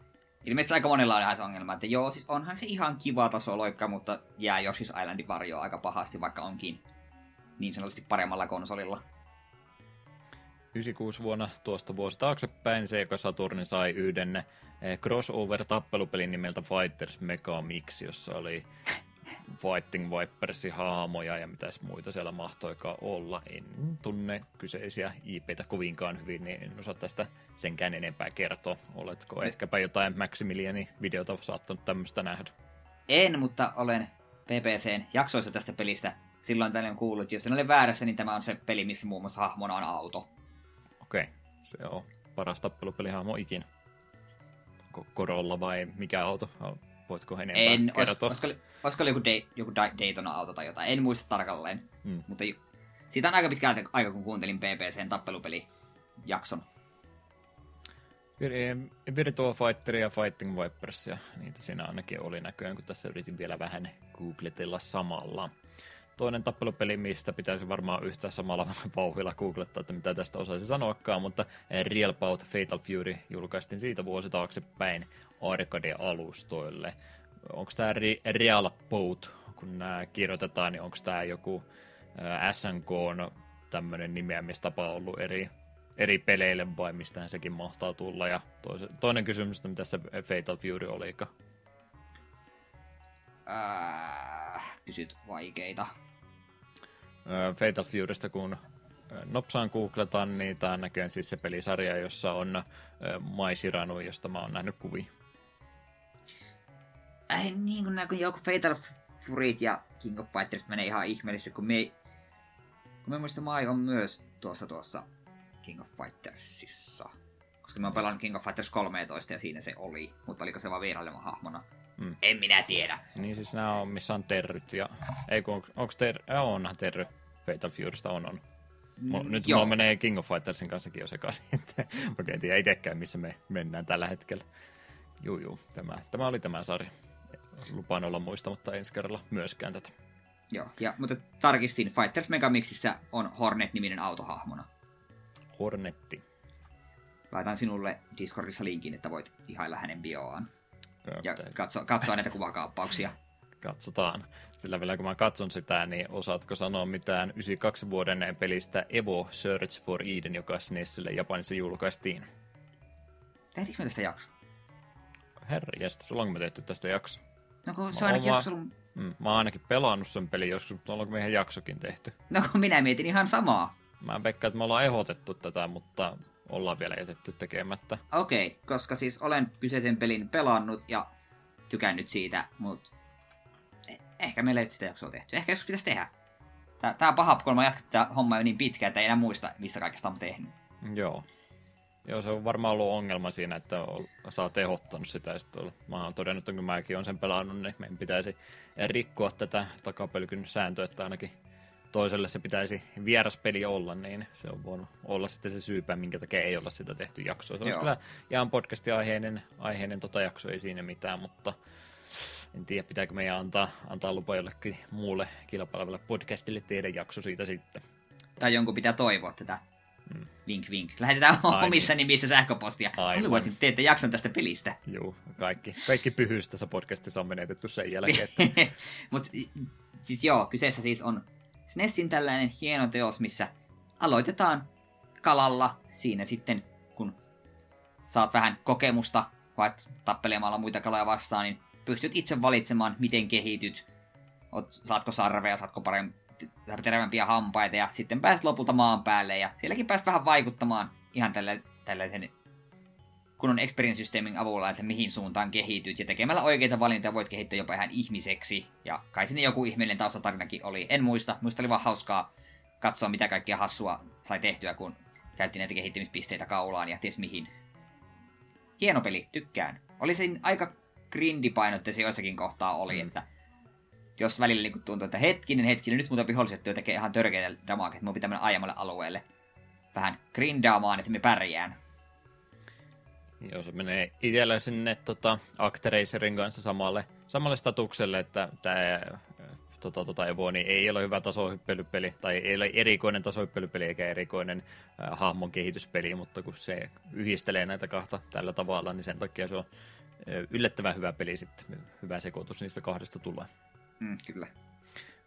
ilmeisesti aika monella on ihan se ongelma, että joo, siis onhan se ihan kiva taso loikka, mutta jää Yoshi's Islandin varjoa aika pahasti, vaikka onkin niin sanotusti paremmalla konsolilla. 96 vuonna tuosta vuosi taaksepäin Sega Saturni sai yhden eh, crossover-tappelupelin nimeltä Fighters Mega Mix, jossa oli Fighting Vipersin haamoja ja mitäs muita siellä mahtoikaan olla. En tunne kyseisiä IPtä kovinkaan hyvin, niin en osaa tästä senkään enempää kertoa. Oletko ehkäpä jotain Maximilianin videota saattanut tämmöistä nähdä? En, mutta olen PPCn jaksoissa tästä pelistä silloin tällöin kuullut. Jos en ole väärässä, niin tämä on se peli, missä muun muassa hahmona on auto. Okei, okay. se on paras tappelupelihahmo ikinä. Korolla vai mikä auto? Voitko enempää en, kertoa? Olis, olisiko, olisiko joku, Day, joku Daytona-auto tai jotain? En muista tarkalleen. Hmm. Mutta siitä on aika pitkä aika, kun kuuntelin PPCn tappelupeli-jakson. Virtua Fighter ja Fighting Vipers, ja niitä siinä ainakin oli näköjään, kun tässä yritin vielä vähän googletella samalla toinen tappelupeli, mistä pitäisi varmaan yhtä samalla vauhdilla googlettaa, että mitä tästä osaisi sanoakaan, mutta Real Bout Fatal Fury julkaistiin siitä vuosi taaksepäin arcade-alustoille. Onko tämä Real Bout, kun nämä kirjoitetaan, niin onko tämä joku SNK tämmöinen nimeämistapa ollut eri, eri peleille vai mistä sekin mahtaa tulla? Ja toinen kysymys, että mitä se Fatal Fury olikaan? Äh, kysyt vaikeita. Fatal Furysta, kun nopsaan googletaan, niin tämä on näköjään siis se pelisarja, jossa on Mai Shiranu, josta mä oon nähnyt kuvia. Äh, niin kuin kun joku Fatal Furyt ja King of Fighters menee ihan ihmeellisesti, kun me, kun me muista Mai on myös tuossa tuossa King of Fightersissa. Koska mä oon pelannut King of Fighters 13 ja siinä se oli, mutta oliko se vaan vierailemaan hahmona? Mm. En minä tiedä. Niin siis nämä on, missä on terryt ja... Ei kun, onko ter... Ja onhan terry Fatal Furysta on on. Mm, nyt mulla menee King of Fightersin kanssakin jo sekaisin. Okei, en tiedä itsekään, missä me mennään tällä hetkellä. Juu, juu, tämä, tämä oli tämä sarja. Lupaan olla muistamatta ensi kerralla myöskään tätä. Joo, ja, mutta tarkistin, Fighters Megamixissä on Hornet-niminen autohahmona. Hornetti. Laitan sinulle Discordissa linkin, että voit ihailla hänen bioaan ja katso, katsoa näitä kuvakaappauksia. Katsotaan. Sillä vielä kun mä katson sitä, niin osaatko sanoa mitään 92 vuoden pelistä Evo Search for Eden, joka SNESille Japanissa julkaistiin? Tehtiinkö me tästä jakso? Herra, jästä, sulla on me tehty tästä jakso. No kun se on ainakin jakso... Mm, mä oon ainakin pelannut sen pelin joskus, mutta onko meidän jaksokin tehty? No minä mietin ihan samaa. Mä veikkaan, että me ollaan ehdotettu tätä, mutta ollaan vielä jätetty tekemättä. Okei, okay, koska siis olen kyseisen pelin pelannut ja tykännyt siitä, mutta e- ehkä meillä ei ole sitä jaksoa tehty. Ehkä joskus pitäisi tehdä. Tää, on paha, kun mä jatkan tätä hommaa jo niin pitkään, että ei enää muista, mistä kaikesta on tehnyt. Joo. Joo, se on varmaan ollut ongelma siinä, että sä oot ehdottanut sitä. Ja sitten mä oon todennut, että kun mäkin olen sen pelannut, niin meidän pitäisi rikkoa tätä takapelkyn sääntöä, että ainakin toiselle se pitäisi vieras peli olla, niin se on voinut olla sitten se syypä, minkä takia ei olla sitä tehty jaksoa. Se olisi kyllä ihan podcastin aiheinen, aiheinen tota jakso, ei siinä mitään, mutta en tiedä, pitääkö meidän antaa, antaa lupa jollekin muulle kilpailevalle podcastille tehdä jakso siitä sitten. Tai jonkun pitää toivoa tätä. Mm. Vink vink. Lähetetään Ai omissa niin. nimissä sähköpostia. Aivan. Haluaisin teette jakson tästä pelistä. Joo, kaikki, kaikki pyhyys tässä podcastissa on menetetty sen jälkeen. Mutta siis joo, kyseessä siis on SNESin tällainen hieno teos, missä aloitetaan kalalla siinä sitten, kun saat vähän kokemusta vaikka tappelemalla muita kaloja vastaan, niin pystyt itse valitsemaan, miten kehityt. Oot, saatko sarveja, saatko paremmin terävämpiä hampaita ja sitten pääset lopulta maan päälle ja sielläkin pääset vähän vaikuttamaan ihan tällaisen kunnon experience-systeemin avulla, että mihin suuntaan kehityt, ja tekemällä oikeita valintoja voit kehittyä jopa ihan ihmiseksi. Ja kai sinne joku ihmeellinen taustatarinakin oli. En muista, muista oli vaan hauskaa katsoa, mitä kaikkea hassua sai tehtyä, kun käytti näitä kehittämispisteitä kaulaan ja ties mihin. Hieno peli, tykkään. Oli se aika grindipainotteisia joissakin kohtaa oli, mm. että jos välillä niin tuntuu, että hetkinen, hetkinen, nyt muuta viholliset työ tekee ihan törkeitä damaa, että mun pitää mennä aiemmalle alueelle vähän grindaamaan, että me pärjään. Joo, se menee itsellä sinne tota, Actracerin kanssa samalle, samalle statukselle, että tämä tota, tota Evo, niin ei ole hyvä tasohyppelypeli, tai ei ole erikoinen tasohyppelypeli eikä erikoinen äh, hahmon kehityspeli, mutta kun se yhdistelee näitä kahta tällä tavalla, niin sen takia se on yllättävän hyvä peli sitten. Hyvä sekoitus niistä kahdesta tulee. Mm, kyllä.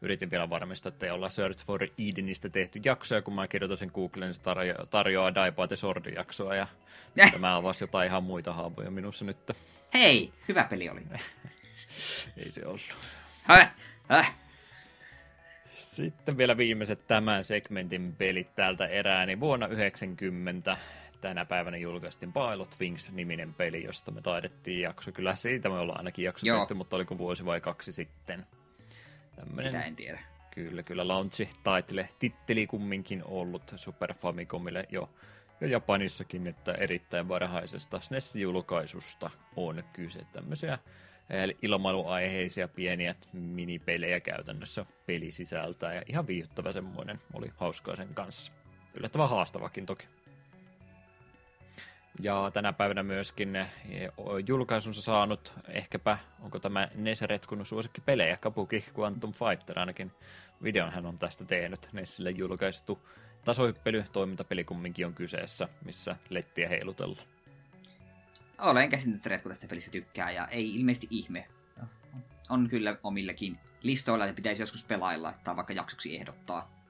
Yritin vielä varmistaa, että ei olla Search for Edenistä tehty jaksoja, kun mä kirjoitan sen Googlen, niin se tarjo- tarjoaa Daipate Swordin jaksoa, ja äh. tämä avasi jotain ihan muita haavoja minussa nyt. Hei, hyvä peli oli. ei se ollut. Häh? Häh? Sitten vielä viimeiset tämän segmentin pelit täältä erää, niin vuonna 90 tänä päivänä julkaistiin Pilot Wings-niminen peli, josta me taidettiin jakso. Kyllä siitä me ollaan ainakin jakso Joo. tehty, mutta oliko vuosi vai kaksi sitten. Tämmönen, Sitä en tiedä. Kyllä, kyllä launchi title titteli kumminkin ollut Super Famicomille jo, jo Japanissakin, että erittäin varhaisesta SNES-julkaisusta on kyse. Tämmöisiä eh, ilmailuaiheisia pieniä minipelejä käytännössä peli sisältää ja ihan viihdyttävä semmoinen oli hauskaa sen kanssa. Yllättävän haastavakin toki. Ja tänä päivänä myöskin eh, julkaisunsa saanut, ehkäpä, onko tämä Ness retkunut pelejä, Kabuki Quantum Fighter ainakin videon hän on tästä tehnyt. Nessille julkaistu tasohyppely, toimintapeli kumminkin on kyseessä, missä lettiä heilutellaan. Olen käsittänyt, että Retku tästä pelistä tykkää ja ei ilmeisesti ihme. On kyllä omillekin listoilla, että pitäisi joskus pelailla tai vaikka jaksoksi ehdottaa.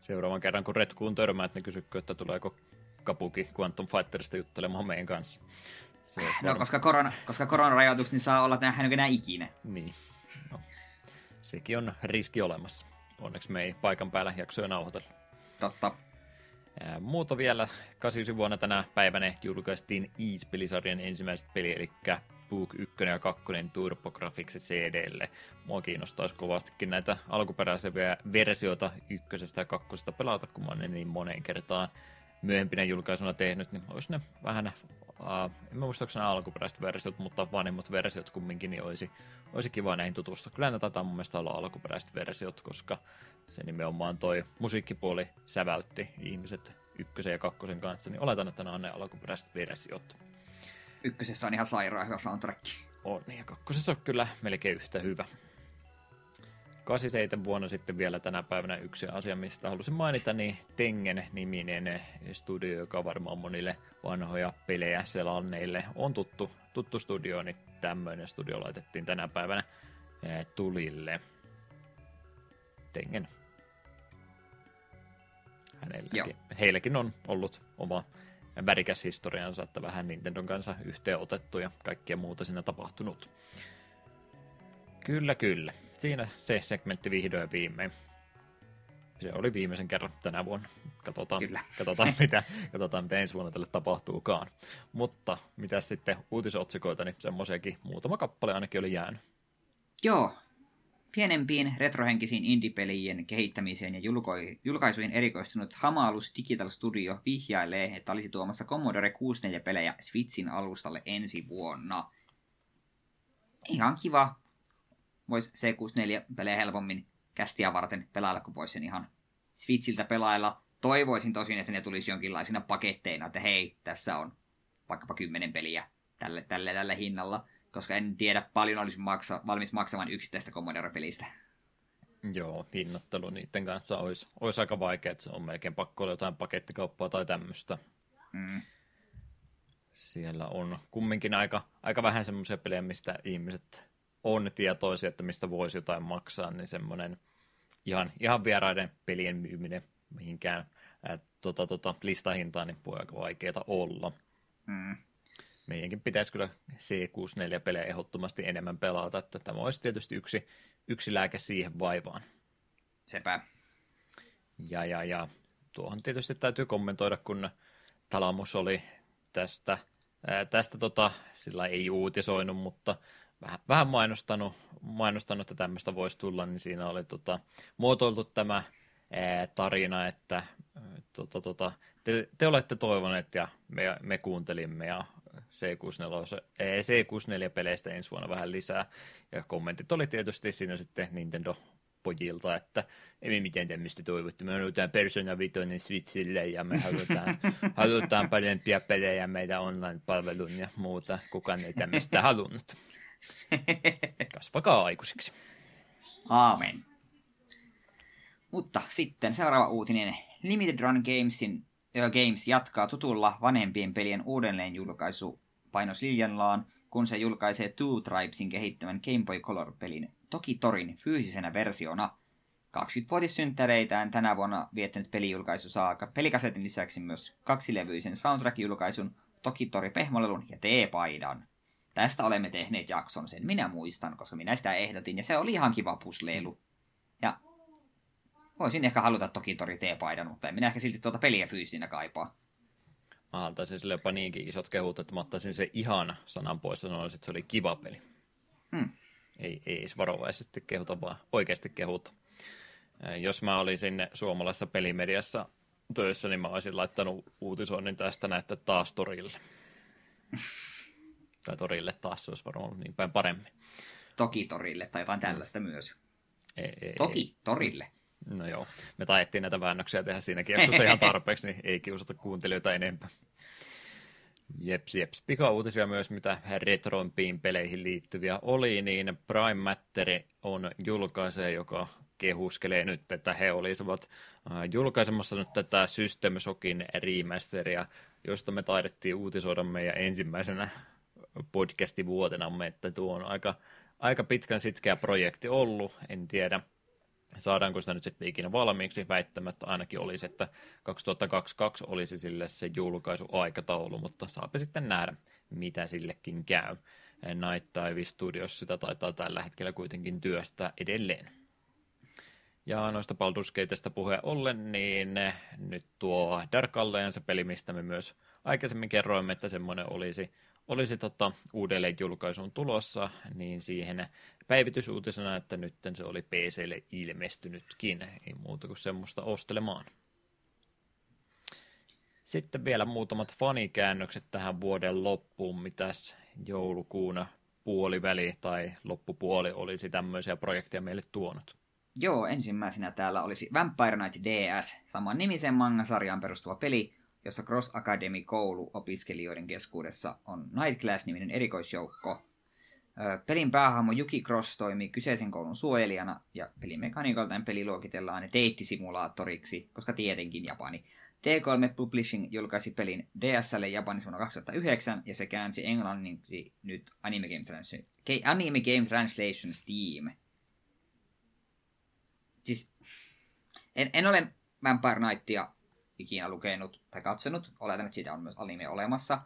Seuraavan kerran, kun Retkuun törmäät, niin kysykö, että tuleeko Kapuki Quantum Fighterista juttelemaan meidän kanssa. Se no, koska, korona, koska koronarajoitukset, niin saa olla nähdäänkö enää ikinä. Niin. No. Sekin on riski olemassa. Onneksi me ei paikan päällä jaksoja nauhoitella. Totta. Muuta vielä 89 vuonna tänä päivänä julkaistiin Ease-pelisarjan ensimmäiset peli, eli Book 1 ja 2 TurboGrafx CDlle. Mua kiinnostaisi kovastikin näitä alkuperäisiä versioita ykkösestä ja kakkosesta pelata, kun mä ne niin moneen kertaan myöhempinä julkaisuna tehnyt, niin olisi ne vähän, uh, en muista onko ne alkuperäiset versiot, mutta vanhemmat versiot kumminkin, niin olisi, olisi kiva näihin tutustua. Kyllä ne taitaa mun mielestä olla alkuperäiset versiot, koska se nimenomaan toi musiikkipuoli säväytti ihmiset ykkösen ja kakkosen kanssa, niin oletan, että nämä on ne alkuperäiset versiot. Ykkösessä on ihan sairaan hyvä soundtrack. On, ja kakkosessa on kyllä melkein yhtä hyvä. 87 vuonna sitten vielä tänä päivänä yksi asia, mistä halusin mainita, niin Tengen-niminen studio, joka varmaan monille vanhoja pelejä selanneille on tuttu, tuttu studio, niin tämmöinen studio laitettiin tänä päivänä eh, tulille. Tengen. Hänelläkin, heilläkin on ollut oma värikäs historiansa, että vähän Nintendon kanssa yhteen otettu ja kaikkea muuta siinä tapahtunut. Kyllä, kyllä siinä se segmentti vihdoin viimein. Se oli viimeisen kerran tänä vuonna. Katsotaan, Kyllä. katsotaan, mitä, katsotaan mitä ensi vuonna tälle tapahtuukaan. Mutta mitä sitten uutisotsikoita, niin semmoisiakin muutama kappale ainakin oli jäänyt. Joo. Pienempiin retrohenkisiin indie-pelien kehittämiseen ja julkaisuihin erikoistunut Hamalus Digital Studio vihjailee, että olisi tuomassa Commodore 64-pelejä Switchin alustalle ensi vuonna. Ihan kiva voisi C64-pelejä helpommin kästiä varten pelailla, kun voisi sen ihan Switchiltä pelailla. Toivoisin tosin, että ne tulisi jonkinlaisina paketteina, että hei, tässä on vaikkapa kymmenen peliä tälle, tälle, tällä hinnalla, koska en tiedä paljon olisi maksa, valmis maksamaan yksittäistä Commodore-pelistä. Joo, hinnoittelu niiden kanssa olisi, olisi aika vaikea, että se on melkein pakko olla jotain pakettikauppaa tai tämmöistä. Mm. Siellä on kumminkin aika, aika vähän semmoisia pelejä, mistä ihmiset on tietoisia, että mistä voisi jotain maksaa, niin semmoinen ihan, ihan vieraiden pelien myyminen mihinkään ää, tota, tota, listahintaan niin voi aika vaikeaa olla. Mm. Meidänkin pitäisi kyllä C64-pelejä ehdottomasti enemmän pelata, että tämä olisi tietysti yksi, yksi lääke siihen vaivaan. Sepä. Ja, ja, ja tuohon tietysti täytyy kommentoida, kun Talamus oli tästä, ää, tästä tota, sillä ei uutisoinut, mutta vähän, vähän mainostanut, mainostanut, että tämmöistä voisi tulla, niin siinä oli tota, muotoiltu tämä ää, tarina, että tota, tota, te, te olette toivoneet ja me, me kuuntelimme ja C64, C64-peleistä ensi vuonna vähän lisää. Ja kommentit oli tietysti siinä sitten Nintendo pojilta, että ei me mitään tämmöistä toivottu. Me halutaan Persona 5 Switchille ja me halutaan, halutaan parempia pelejä meidän online-palvelun ja muuta. Kukaan ei tämmöistä halunnut. Kasvakaa aikuisiksi. Aamen. Mutta sitten seuraava uutinen. Limited Run Gamesin, äh, Games jatkaa tutulla vanhempien pelien uudelleenjulkaisu painoslinjallaan, kun se julkaisee Two Tribesin kehittämän Game Boy Color-pelin Toki Torin fyysisenä versiona. 20-vuotissynttäreitään tänä vuonna viettänyt pelijulkaisu saa pelikasetin lisäksi myös kaksilevyisen soundtrack-julkaisun, Toki Tori pehmolelun ja T-paidan. Tästä olemme tehneet jakson, sen minä muistan, koska minä sitä ehdotin, ja se oli ihan kiva pusleilu. Ja voisin ehkä haluta toki Tori T-paidan, mutta en minä ehkä silti tuota peliä fyysinä kaipaa. Mä antaisin sille jopa niinkin isot kehut, että mä ottaisin se ihan sanan pois sanoin, että se oli kiva peli. Hmm. Ei, ei edes varovaisesti kehuta, vaan oikeasti kehuta. Jos mä olisin suomalaisessa pelimediassa töissä, niin mä olisin laittanut uutisoinnin tästä näette taas torille. tai torille taas, se olisi varmaan ollut niin päin paremmin. Toki torille tai jotain tällaista myös. Ei, ei, Toki ei. torille. No joo, me taettiin näitä väännöksiä tehdä siinäkin jaksossa ihan tarpeeksi, niin ei kiusata kuuntelijoita enempää. Jeps, jeps. Pika-uutisia myös, mitä retroimpiin peleihin liittyviä oli, niin Prime Matter on julkaisee, joka kehuskelee nyt, että he olisivat äh, julkaisemassa nyt tätä System Shockin remasteria, josta me taidettiin uutisoida meidän ensimmäisenä podcastivuotenamme, että tuo on aika, aika pitkän sitkeä projekti ollut, en tiedä saadaanko sitä nyt sitten ikinä valmiiksi, väittämättä ainakin olisi, että 2022 olisi sille se julkaisuaikataulu, mutta saape sitten nähdä, mitä sillekin käy. Night Dive Studios sitä taitaa tällä hetkellä kuitenkin työstää edelleen. Ja noista Baldur's Gateista puheen ollen, niin nyt tuo Dark Alliance peli, mistä me myös aikaisemmin kerroimme, että semmoinen olisi, olisi tota uudelleen julkaisuun tulossa, niin siihen päivitysuutisena, että nyt se oli PClle ilmestynytkin, ei muuta kuin semmoista ostelemaan. Sitten vielä muutamat fanikäännökset tähän vuoden loppuun, mitäs joulukuuna puoliväli tai loppupuoli olisi tämmöisiä projekteja meille tuonut. Joo, ensimmäisenä täällä olisi Vampire Knight DS, saman nimisen manga-sarjaan perustuva peli, jossa Cross Academy koulu opiskelijoiden keskuudessa on Night Class-niminen erikoisjoukko. Pelin päähahmo Yuki Cross toimii kyseisen koulun suojelijana, ja pelimekaniikaltaan peli luokitellaan deittisimulaattoriksi, koska tietenkin Japani. T3 Publishing julkaisi pelin DSL Japanissa vuonna 2009, ja se käänsi englanniksi nyt Anime Game, Translation, Anime Game Translation Steam. Siis, en, en ole Vampire Knightia ikinä lukenut tai katsonut. Oletan, että siitä on myös anime olemassa.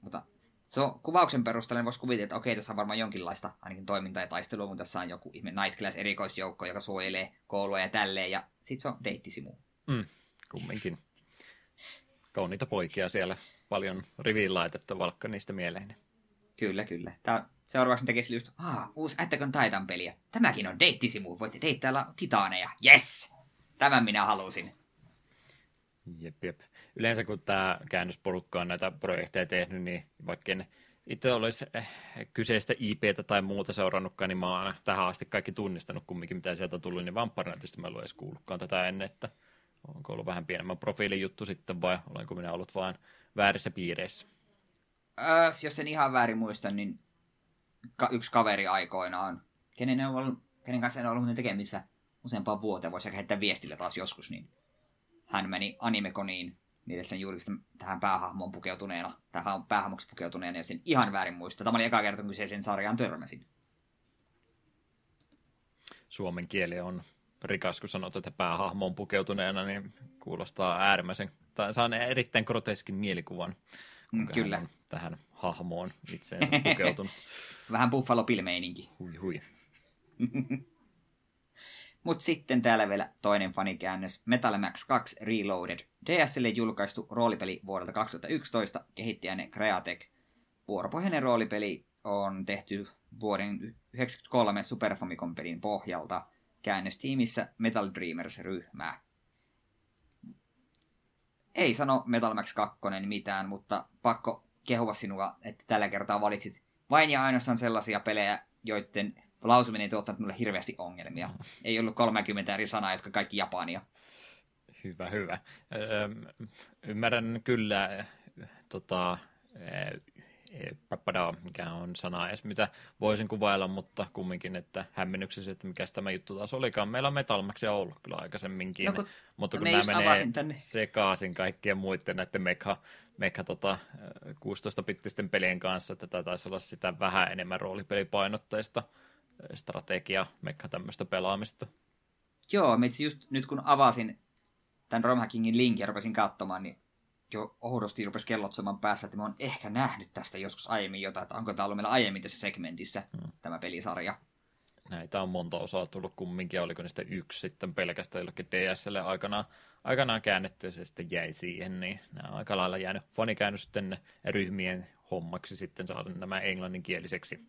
Mutta se on, kuvauksen perusteella voisi kuvitella, että okei, tässä on varmaan jonkinlaista ainakin toimintaa ja taistelua, mutta tässä on joku ihme Night Class erikoisjoukko, joka suojelee koulua ja tälleen, ja sit se on deittisimu. Mm, kumminkin. Kauniita poikia siellä, paljon riviin laitetta valkka niistä mieleen. Kyllä, kyllä. Tää seuraavaksi tekisi just, ah, uusi Attack on Titan peliä. Tämäkin on deittisimu, voitte deittailla titaaneja. Yes! Tämän minä halusin. Jep, jep. Yleensä kun tämä käännösporukka on näitä projekteja tehnyt, niin vaikka en itse olisi eh, kyseistä IPtä tai muuta seurannutkaan, niin mä oon tähän asti kaikki tunnistanut kumminkin, mitä sieltä on tullut, niin Vampire mä en edes kuullutkaan tätä ennen, että onko ollut vähän pienemmän profiilin juttu sitten vai olenko minä ollut vain väärissä piireissä? Öö, jos en ihan väärin muista, niin ka- yksi kaveri aikoinaan, kenen, ollut, kenen kanssa en ollut tekemissä useampaan vuoteen, voisi ehkä heittää viestillä taas joskus, niin hän meni animekoniin mielestäni juuri tähän päähahmoon pukeutuneena, tähän päähahmoksi pukeutuneena, jos en ihan väärin muista. Tämä oli eka kerta, kun kyseisen sarjaan törmäsin. Suomen kieli on rikas, kun sanot, että päähahmoon pukeutuneena, niin kuulostaa äärimmäisen, tai saa erittäin groteskin mielikuvan. Mm, kyllä. tähän hahmoon itseensä pukeutunut. Vähän Buffalo Bill-meininki. Hui hui. Mutta sitten täällä vielä toinen fanikäännös, Metal Max 2 Reloaded. DSL julkaistu roolipeli vuodelta 2011, kehittäjänne Createc. Vuoropohjainen roolipeli on tehty vuoden 1993 Super Famicom pelin pohjalta käännöstiimissä Metal Dreamers-ryhmää. Ei sano Metal Max 2 mitään, mutta pakko kehua sinua, että tällä kertaa valitsit vain ja ainoastaan sellaisia pelejä, joiden lausuminen ei tuottanut mulle hirveästi ongelmia. Ei ollut 30 eri sanaa, jotka kaikki japania. Hyvä, hyvä. Öö, ymmärrän kyllä tota, Papada, mikä on sana edes, mitä voisin kuvailla, mutta kumminkin, että hämmennyksessä, että mikä tämä juttu taas olikaan. Meillä on Metal Maxia ollut kyllä aikaisemminkin, no, kun, mutta kun nämä menee tänne. sekaisin kaikkien muiden näiden mekha, mekha tota, 16-bittisten pelien kanssa, että tämä taisi olla sitä vähän enemmän roolipelipainotteista strategia, mekha tämmöistä pelaamista. Joo, itse just nyt kun avasin tämän Romhackingin linkin ja rupesin katsomaan, niin jo oudosti rupesi kellot soimaan päässä, että mä oon ehkä nähnyt tästä joskus aiemmin jotain, että onko tämä ollut meillä aiemmin tässä segmentissä, hmm. tämä pelisarja. Näitä on monta osaa tullut kumminkin, oliko niistä yksi sitten pelkästään jollekin DSlle aikanaan, aikanaan käännetty ja se sitten jäi siihen, niin nämä on aika lailla jäänyt fanikäännösten ryhmien hommaksi sitten saada nämä englanninkieliseksi.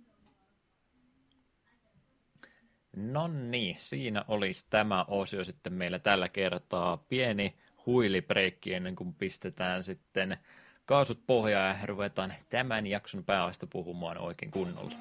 No niin, siinä olisi tämä osio sitten meillä tällä kertaa. Pieni huilibreikki ennen kuin pistetään sitten kaasut pohjaan ja ruvetaan tämän jakson päästä puhumaan oikein kunnolla.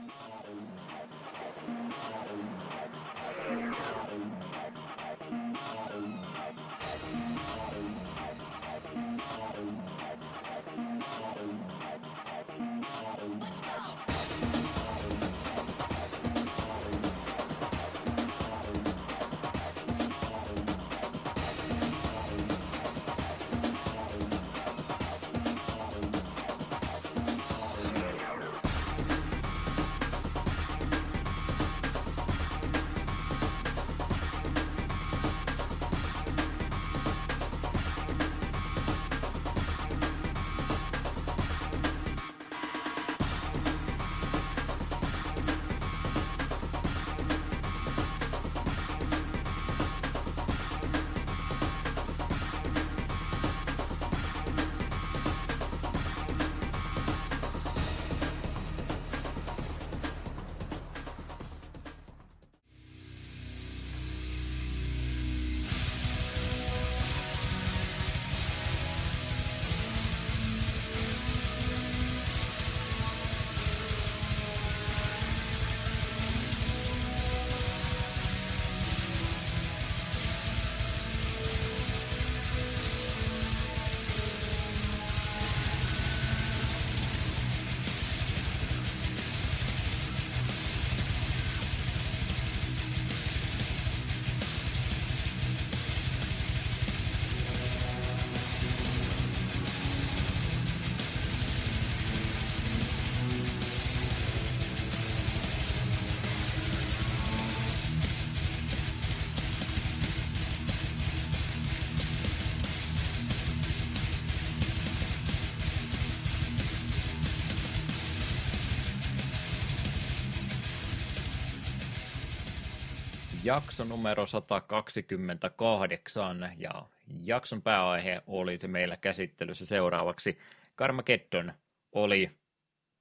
Jakso numero 128 ja jakson pääaihe oli se meillä käsittelyssä seuraavaksi. Carmageddon oli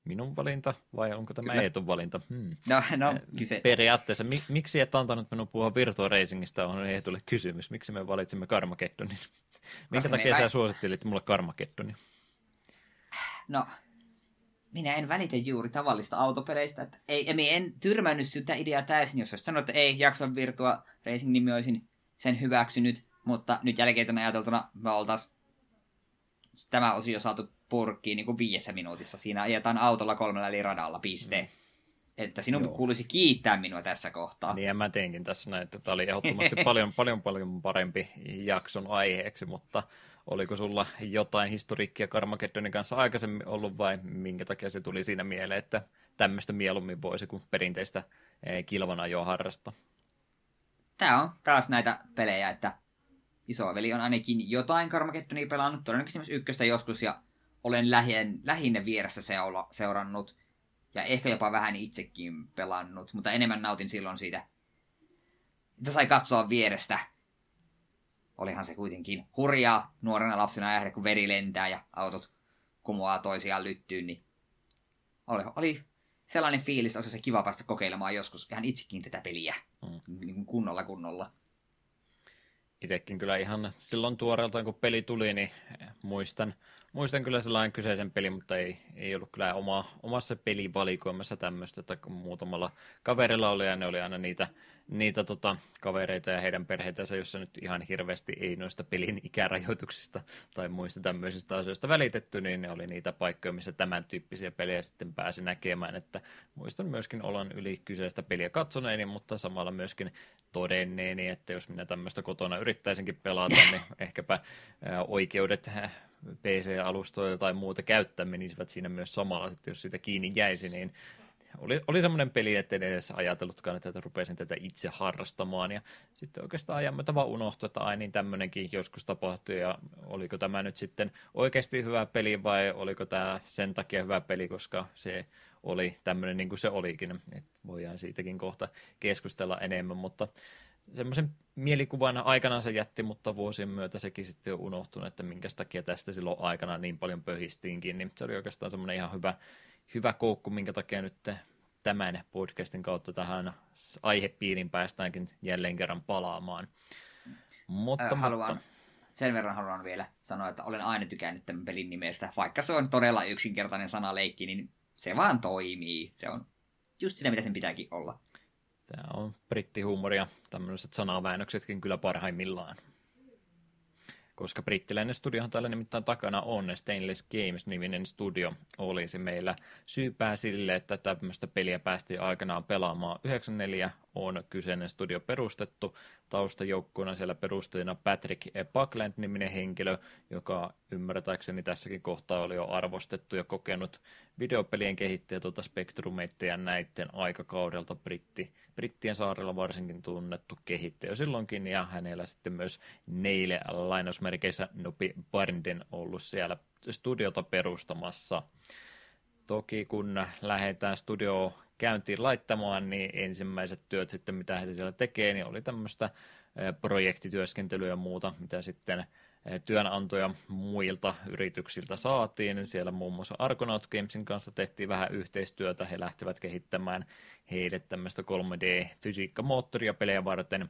minun valinta vai onko tämä Kyllä. Eetun valinta? Hmm. No, no, kyse. Periaatteessa, mi- miksi et antanut minun puhua Virtua Racingista on Eetulle kysymys. Miksi me valitsimme Carmageddonin? Minkä takia sä suosittelit mulle Carmageddonin? No, minä en välitä juuri tavallista autopeleistä. Että ei, en, en tyrmännyt sitä ideaa täysin, jos olisi sanonut, että ei jakson Virtua Racing nimi olisin sen hyväksynyt, mutta nyt jälkeen ajateltuna me oltaisiin tämä osio saatu purkkiin niin kuin viidessä minuutissa. Siinä ajetaan autolla kolmella eli radalla, piste. Mm. Että sinun Joo. kuuluisi kiittää minua tässä kohtaa. Niin, ja mä teinkin tässä näin, että tämä oli ehdottomasti paljon, paljon, paljon parempi jakson aiheeksi, mutta oliko sulla jotain historiikkia Carmageddonin kanssa aikaisemmin ollut vai minkä takia se tuli siinä mieleen, että tämmöistä mieluummin voisi kuin perinteistä eh, kilvana jo harrastaa? Tämä on taas näitä pelejä, että isoveli on ainakin jotain Carmageddonia pelannut, todennäköisesti myös ykköstä joskus, ja olen lähin, lähinnä vieressä seula, seurannut, ja ehkä jopa vähän itsekin pelannut, mutta enemmän nautin silloin siitä, että sai katsoa vierestä olihan se kuitenkin hurjaa nuorena lapsena nähdä, kun veri lentää ja autot kumoaa toisiaan lyttyyn, niin oli, oli sellainen fiilis, että se kiva päästä kokeilemaan joskus ihan itsekin tätä peliä mm. niin kunnolla kunnolla. Itsekin kyllä ihan silloin tuoreeltaan, kun peli tuli, niin muistan, muistan kyllä sellainen kyseisen pelin, mutta ei, ei ollut kyllä oma, omassa pelivalikoimassa tämmöistä, että muutamalla kaverilla oli ja ne oli aina niitä niitä tota, kavereita ja heidän perheitänsä, jossa nyt ihan hirveästi ei noista pelin ikärajoituksista tai muista tämmöisistä asioista välitetty, niin ne oli niitä paikkoja, missä tämän tyyppisiä pelejä sitten pääsi näkemään, että muistan myöskin olan yli kyseistä peliä katsoneeni, mutta samalla myöskin todenneeni, että jos minä tämmöistä kotona yrittäisinkin pelata, niin ehkäpä oikeudet PC-alustoja tai muuta käyttää menisivät siinä myös samalla, että jos siitä kiinni jäisi, niin oli, oli semmoinen peli, että en edes ajatellutkaan, että rupesin tätä itse harrastamaan. Ja sitten oikeastaan ajan myötä vaan unohtui, että ai niin tämmöinenkin joskus tapahtui. Ja oliko tämä nyt sitten oikeasti hyvä peli vai oliko tämä sen takia hyvä peli, koska se oli tämmöinen niin kuin se olikin. että voidaan siitäkin kohta keskustella enemmän, mutta semmoisen mielikuvan aikanaan se jätti, mutta vuosien myötä sekin sitten on unohtunut, että minkä takia tästä silloin aikana niin paljon pöhistiinkin, niin se oli oikeastaan semmoinen ihan hyvä, hyvä koukku, minkä takia nyt tämän podcastin kautta tähän aihepiirin päästäänkin jälleen kerran palaamaan. Mutta, äh, haluan, mutta... Sen verran haluan vielä sanoa, että olen aina tykännyt tämän pelin nimestä. Vaikka se on todella yksinkertainen sanaleikki, niin se vaan toimii. Se on just sitä, mitä sen pitääkin olla. Tämä on brittihuumoria, tämmöiset sanaväännöksetkin kyllä parhaimmillaan koska brittiläinen studiohan täällä nimittäin takana on, Stainless Games-niminen studio olisi meillä syypää sille, että tämmöistä peliä päästiin aikanaan pelaamaan. 94 on kyseinen studio perustettu, taustajoukkona siellä perustajana Patrick Buckland-niminen henkilö, joka ymmärtääkseni tässäkin kohtaa oli jo arvostettu ja kokenut videopelien kehittäjä tuota Spectrumeitteja näiden aikakaudelta britti, Brittien saarella varsinkin tunnettu kehittäjä silloinkin, ja hänellä sitten myös Neile lainausmerkeissä Nopi Barnden ollut siellä studiota perustamassa. Toki kun lähdetään studio käyntiin laittamaan, niin ensimmäiset työt sitten, mitä he siellä tekee, niin oli tämmöistä projektityöskentelyä ja muuta, mitä sitten työnantoja muilta yrityksiltä saatiin. Siellä muun muassa Argonaut Gamesin kanssa tehtiin vähän yhteistyötä. He lähtevät kehittämään heille tämmöistä 3D-fysiikkamoottoria pelejä varten,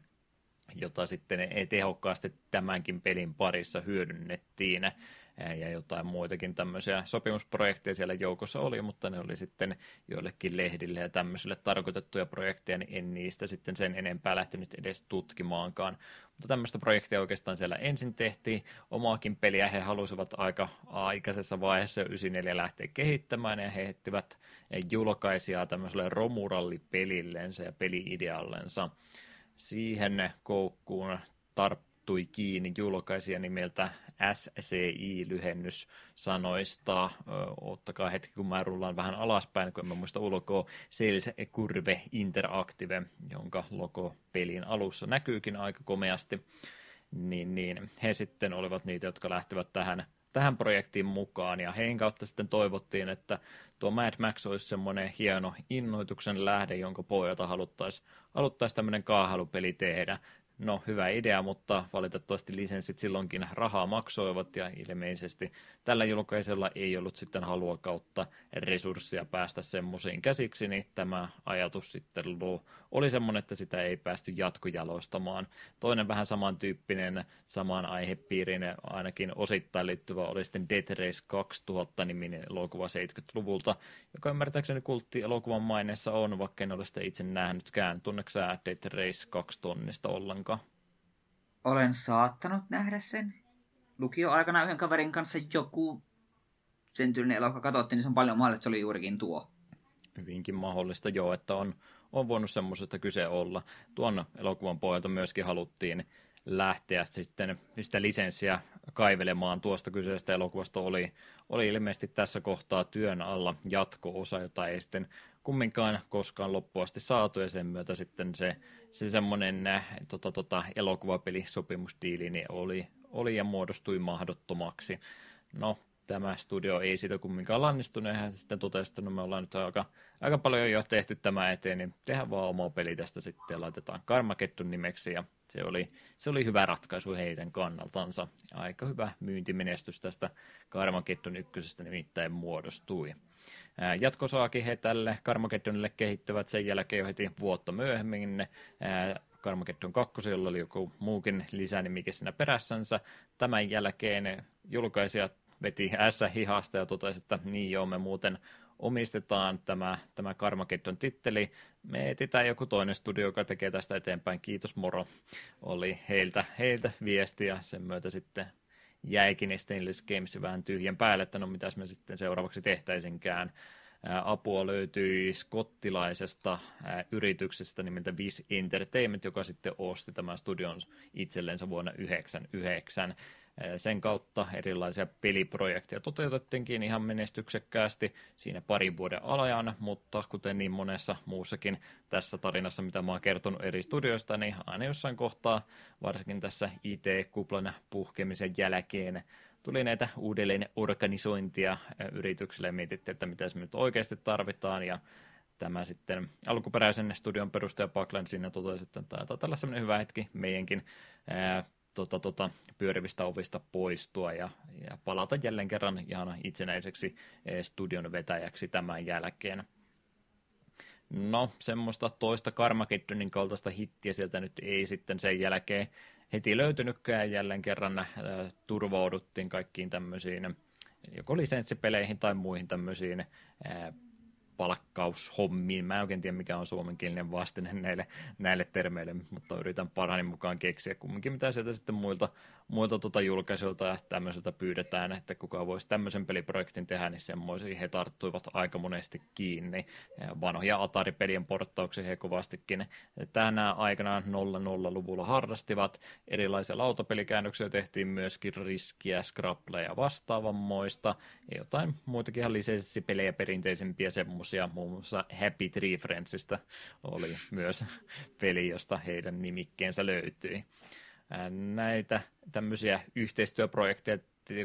jota sitten tehokkaasti tämänkin pelin parissa hyödynnettiin ja jotain muitakin tämmöisiä sopimusprojekteja siellä joukossa oli, mutta ne oli sitten joillekin lehdille ja tämmöisille tarkoitettuja projekteja, niin en niistä sitten sen enempää lähtenyt edes tutkimaankaan. Mutta tämmöistä projektia oikeastaan siellä ensin tehtiin. Omaakin peliä he halusivat aika aikaisessa vaiheessa jo 94 lähteä kehittämään ja he hettivät julkaisijaa tämmöiselle romurallipelillensä ja peliideallensa. Siihen koukkuun tarttui kiinni julkaisija nimeltä SCI-lyhennys sanoista. ottakaa hetki, kun mä rullaan vähän alaspäin, kun en mä muista ulkoa. Sales Curve Interactive, jonka logo pelin alussa näkyykin aika komeasti. Niin, niin he sitten olivat niitä, jotka lähtevät tähän tähän projektiin mukaan, ja heidän kautta sitten toivottiin, että tuo Mad Max olisi semmoinen hieno innoituksen lähde, jonka pohjalta haluttaisiin haluttais tämmöinen kaahalupeli tehdä. No, hyvä idea, mutta valitettavasti lisenssit silloinkin rahaa maksoivat ja ilmeisesti tällä julkaisella ei ollut sitten halua kautta resursseja päästä semmoisiin käsiksi, niin tämä ajatus sitten oli semmoinen, että sitä ei päästy jatkojalostamaan. Toinen vähän samantyyppinen, samaan aihepiiriin ainakin osittain liittyvä oli sitten Death Race 2000 niminen elokuva 70-luvulta, joka ymmärtääkseni kultti elokuvan maineessa on, vaikka en ole sitä itse nähnytkään. Tunneeko sä Death Race 2 tonnista ollenkaan? Olen saattanut nähdä sen. Lukio aikana yhden kaverin kanssa joku sen tyylinen elokuva katsottiin, niin se on paljon mahdollista, että se oli juurikin tuo. Hyvinkin mahdollista, joo, että on, on voinut semmoisesta kyse olla. Tuon elokuvan pohjalta myöskin haluttiin lähteä sitten sitä lisenssiä kaivelemaan tuosta kyseisestä elokuvasta oli, oli ilmeisesti tässä kohtaa työn alla jatko-osa, jota ei sitten kumminkaan koskaan loppuasti saatu ja sen myötä sitten se, se semmoinen äh, tota, tota, elokuvapelisopimusdiili niin oli, oli ja muodostui mahdottomaksi. No, tämä studio ei siitä kumminkaan lannistunut, ja hän sitten totesi, että no me ollaan nyt aika, aika paljon jo tehty tämä eteen, niin tehdään vaan oma peli tästä sitten laitetaan Karmakettun nimeksi, ja se oli, se oli hyvä ratkaisu heidän kannaltansa. Aika hyvä myyntimenestys tästä Karmakettun ykkösestä nimittäin muodostui. Jatkosaakin he tälle Karmageddonille kehittävät sen jälkeen jo heti vuotta myöhemmin. Karmageddon 2, jolla oli joku muukin lisänimike siinä perässänsä. Tämän jälkeen julkaisijat veti ässä hihasta ja totesi, että niin joo, me muuten omistetaan tämä, tämä Karmageddon titteli. Me etsitään joku toinen studio, joka tekee tästä eteenpäin. Kiitos moro. Oli heiltä, heiltä viesti ja sen myötä sitten jäikin Stainless Games vähän tyhjän päälle, että no mitäs me sitten seuraavaksi tehtäisinkään. Apua löytyi skottilaisesta yrityksestä nimeltä Viz Entertainment, joka sitten osti tämän studion itsellensä vuonna 1999. Sen kautta erilaisia peliprojekteja toteutettiinkin ihan menestyksekkäästi siinä parin vuoden alajana, mutta kuten niin monessa muussakin tässä tarinassa, mitä mä oon kertonut eri studioista, niin aina jossain kohtaa, varsinkin tässä IT-kuplan puhkemisen jälkeen, tuli näitä uudelleen organisointia yrityksille ja mietittiin, että mitä se nyt oikeasti tarvitaan. Ja tämä sitten alkuperäisen studion perustaja Pakland sinne totesi, että tämä on tällä sellainen hyvä hetki meidänkin tota, tota, pyörivistä ovista poistua ja, ja palata jälleen kerran ihan itsenäiseksi studion vetäjäksi tämän jälkeen. No, semmoista toista Carmageddonin kaltaista hittiä sieltä nyt ei sitten sen jälkeen heti löytynytkään. Jälleen kerran äh, turvauduttiin kaikkiin tämmöisiin joko lisenssipeleihin tai muihin tämmöisiin äh, palkkaushommiin. Mä en oikein tiedä, mikä on suomenkielinen vastine näille, näille termeille, mutta yritän parhaani mukaan keksiä kumminkin, mitä sieltä sitten muilta, muilta tuota julkaisuilta ja tämmöiseltä pyydetään, että kuka voisi tämmöisen peliprojektin tehdä, niin semmoisiin he tarttuivat aika monesti kiinni. Ja vanhoja Atari-pelien porttauksia he kovastikin tänä aikana 00-luvulla harrastivat. Erilaisia lautapelikäännöksiä tehtiin myöskin riskiä, scrappleja vastaavanmoista ja jotain muitakin ihan lisenssipelejä perinteisempiä semmoisia semmoisia, muun muassa Happy Tree Friendsistä oli myös peli, josta heidän nimikkeensä löytyi. Näitä tämmöisiä yhteistyöprojekteja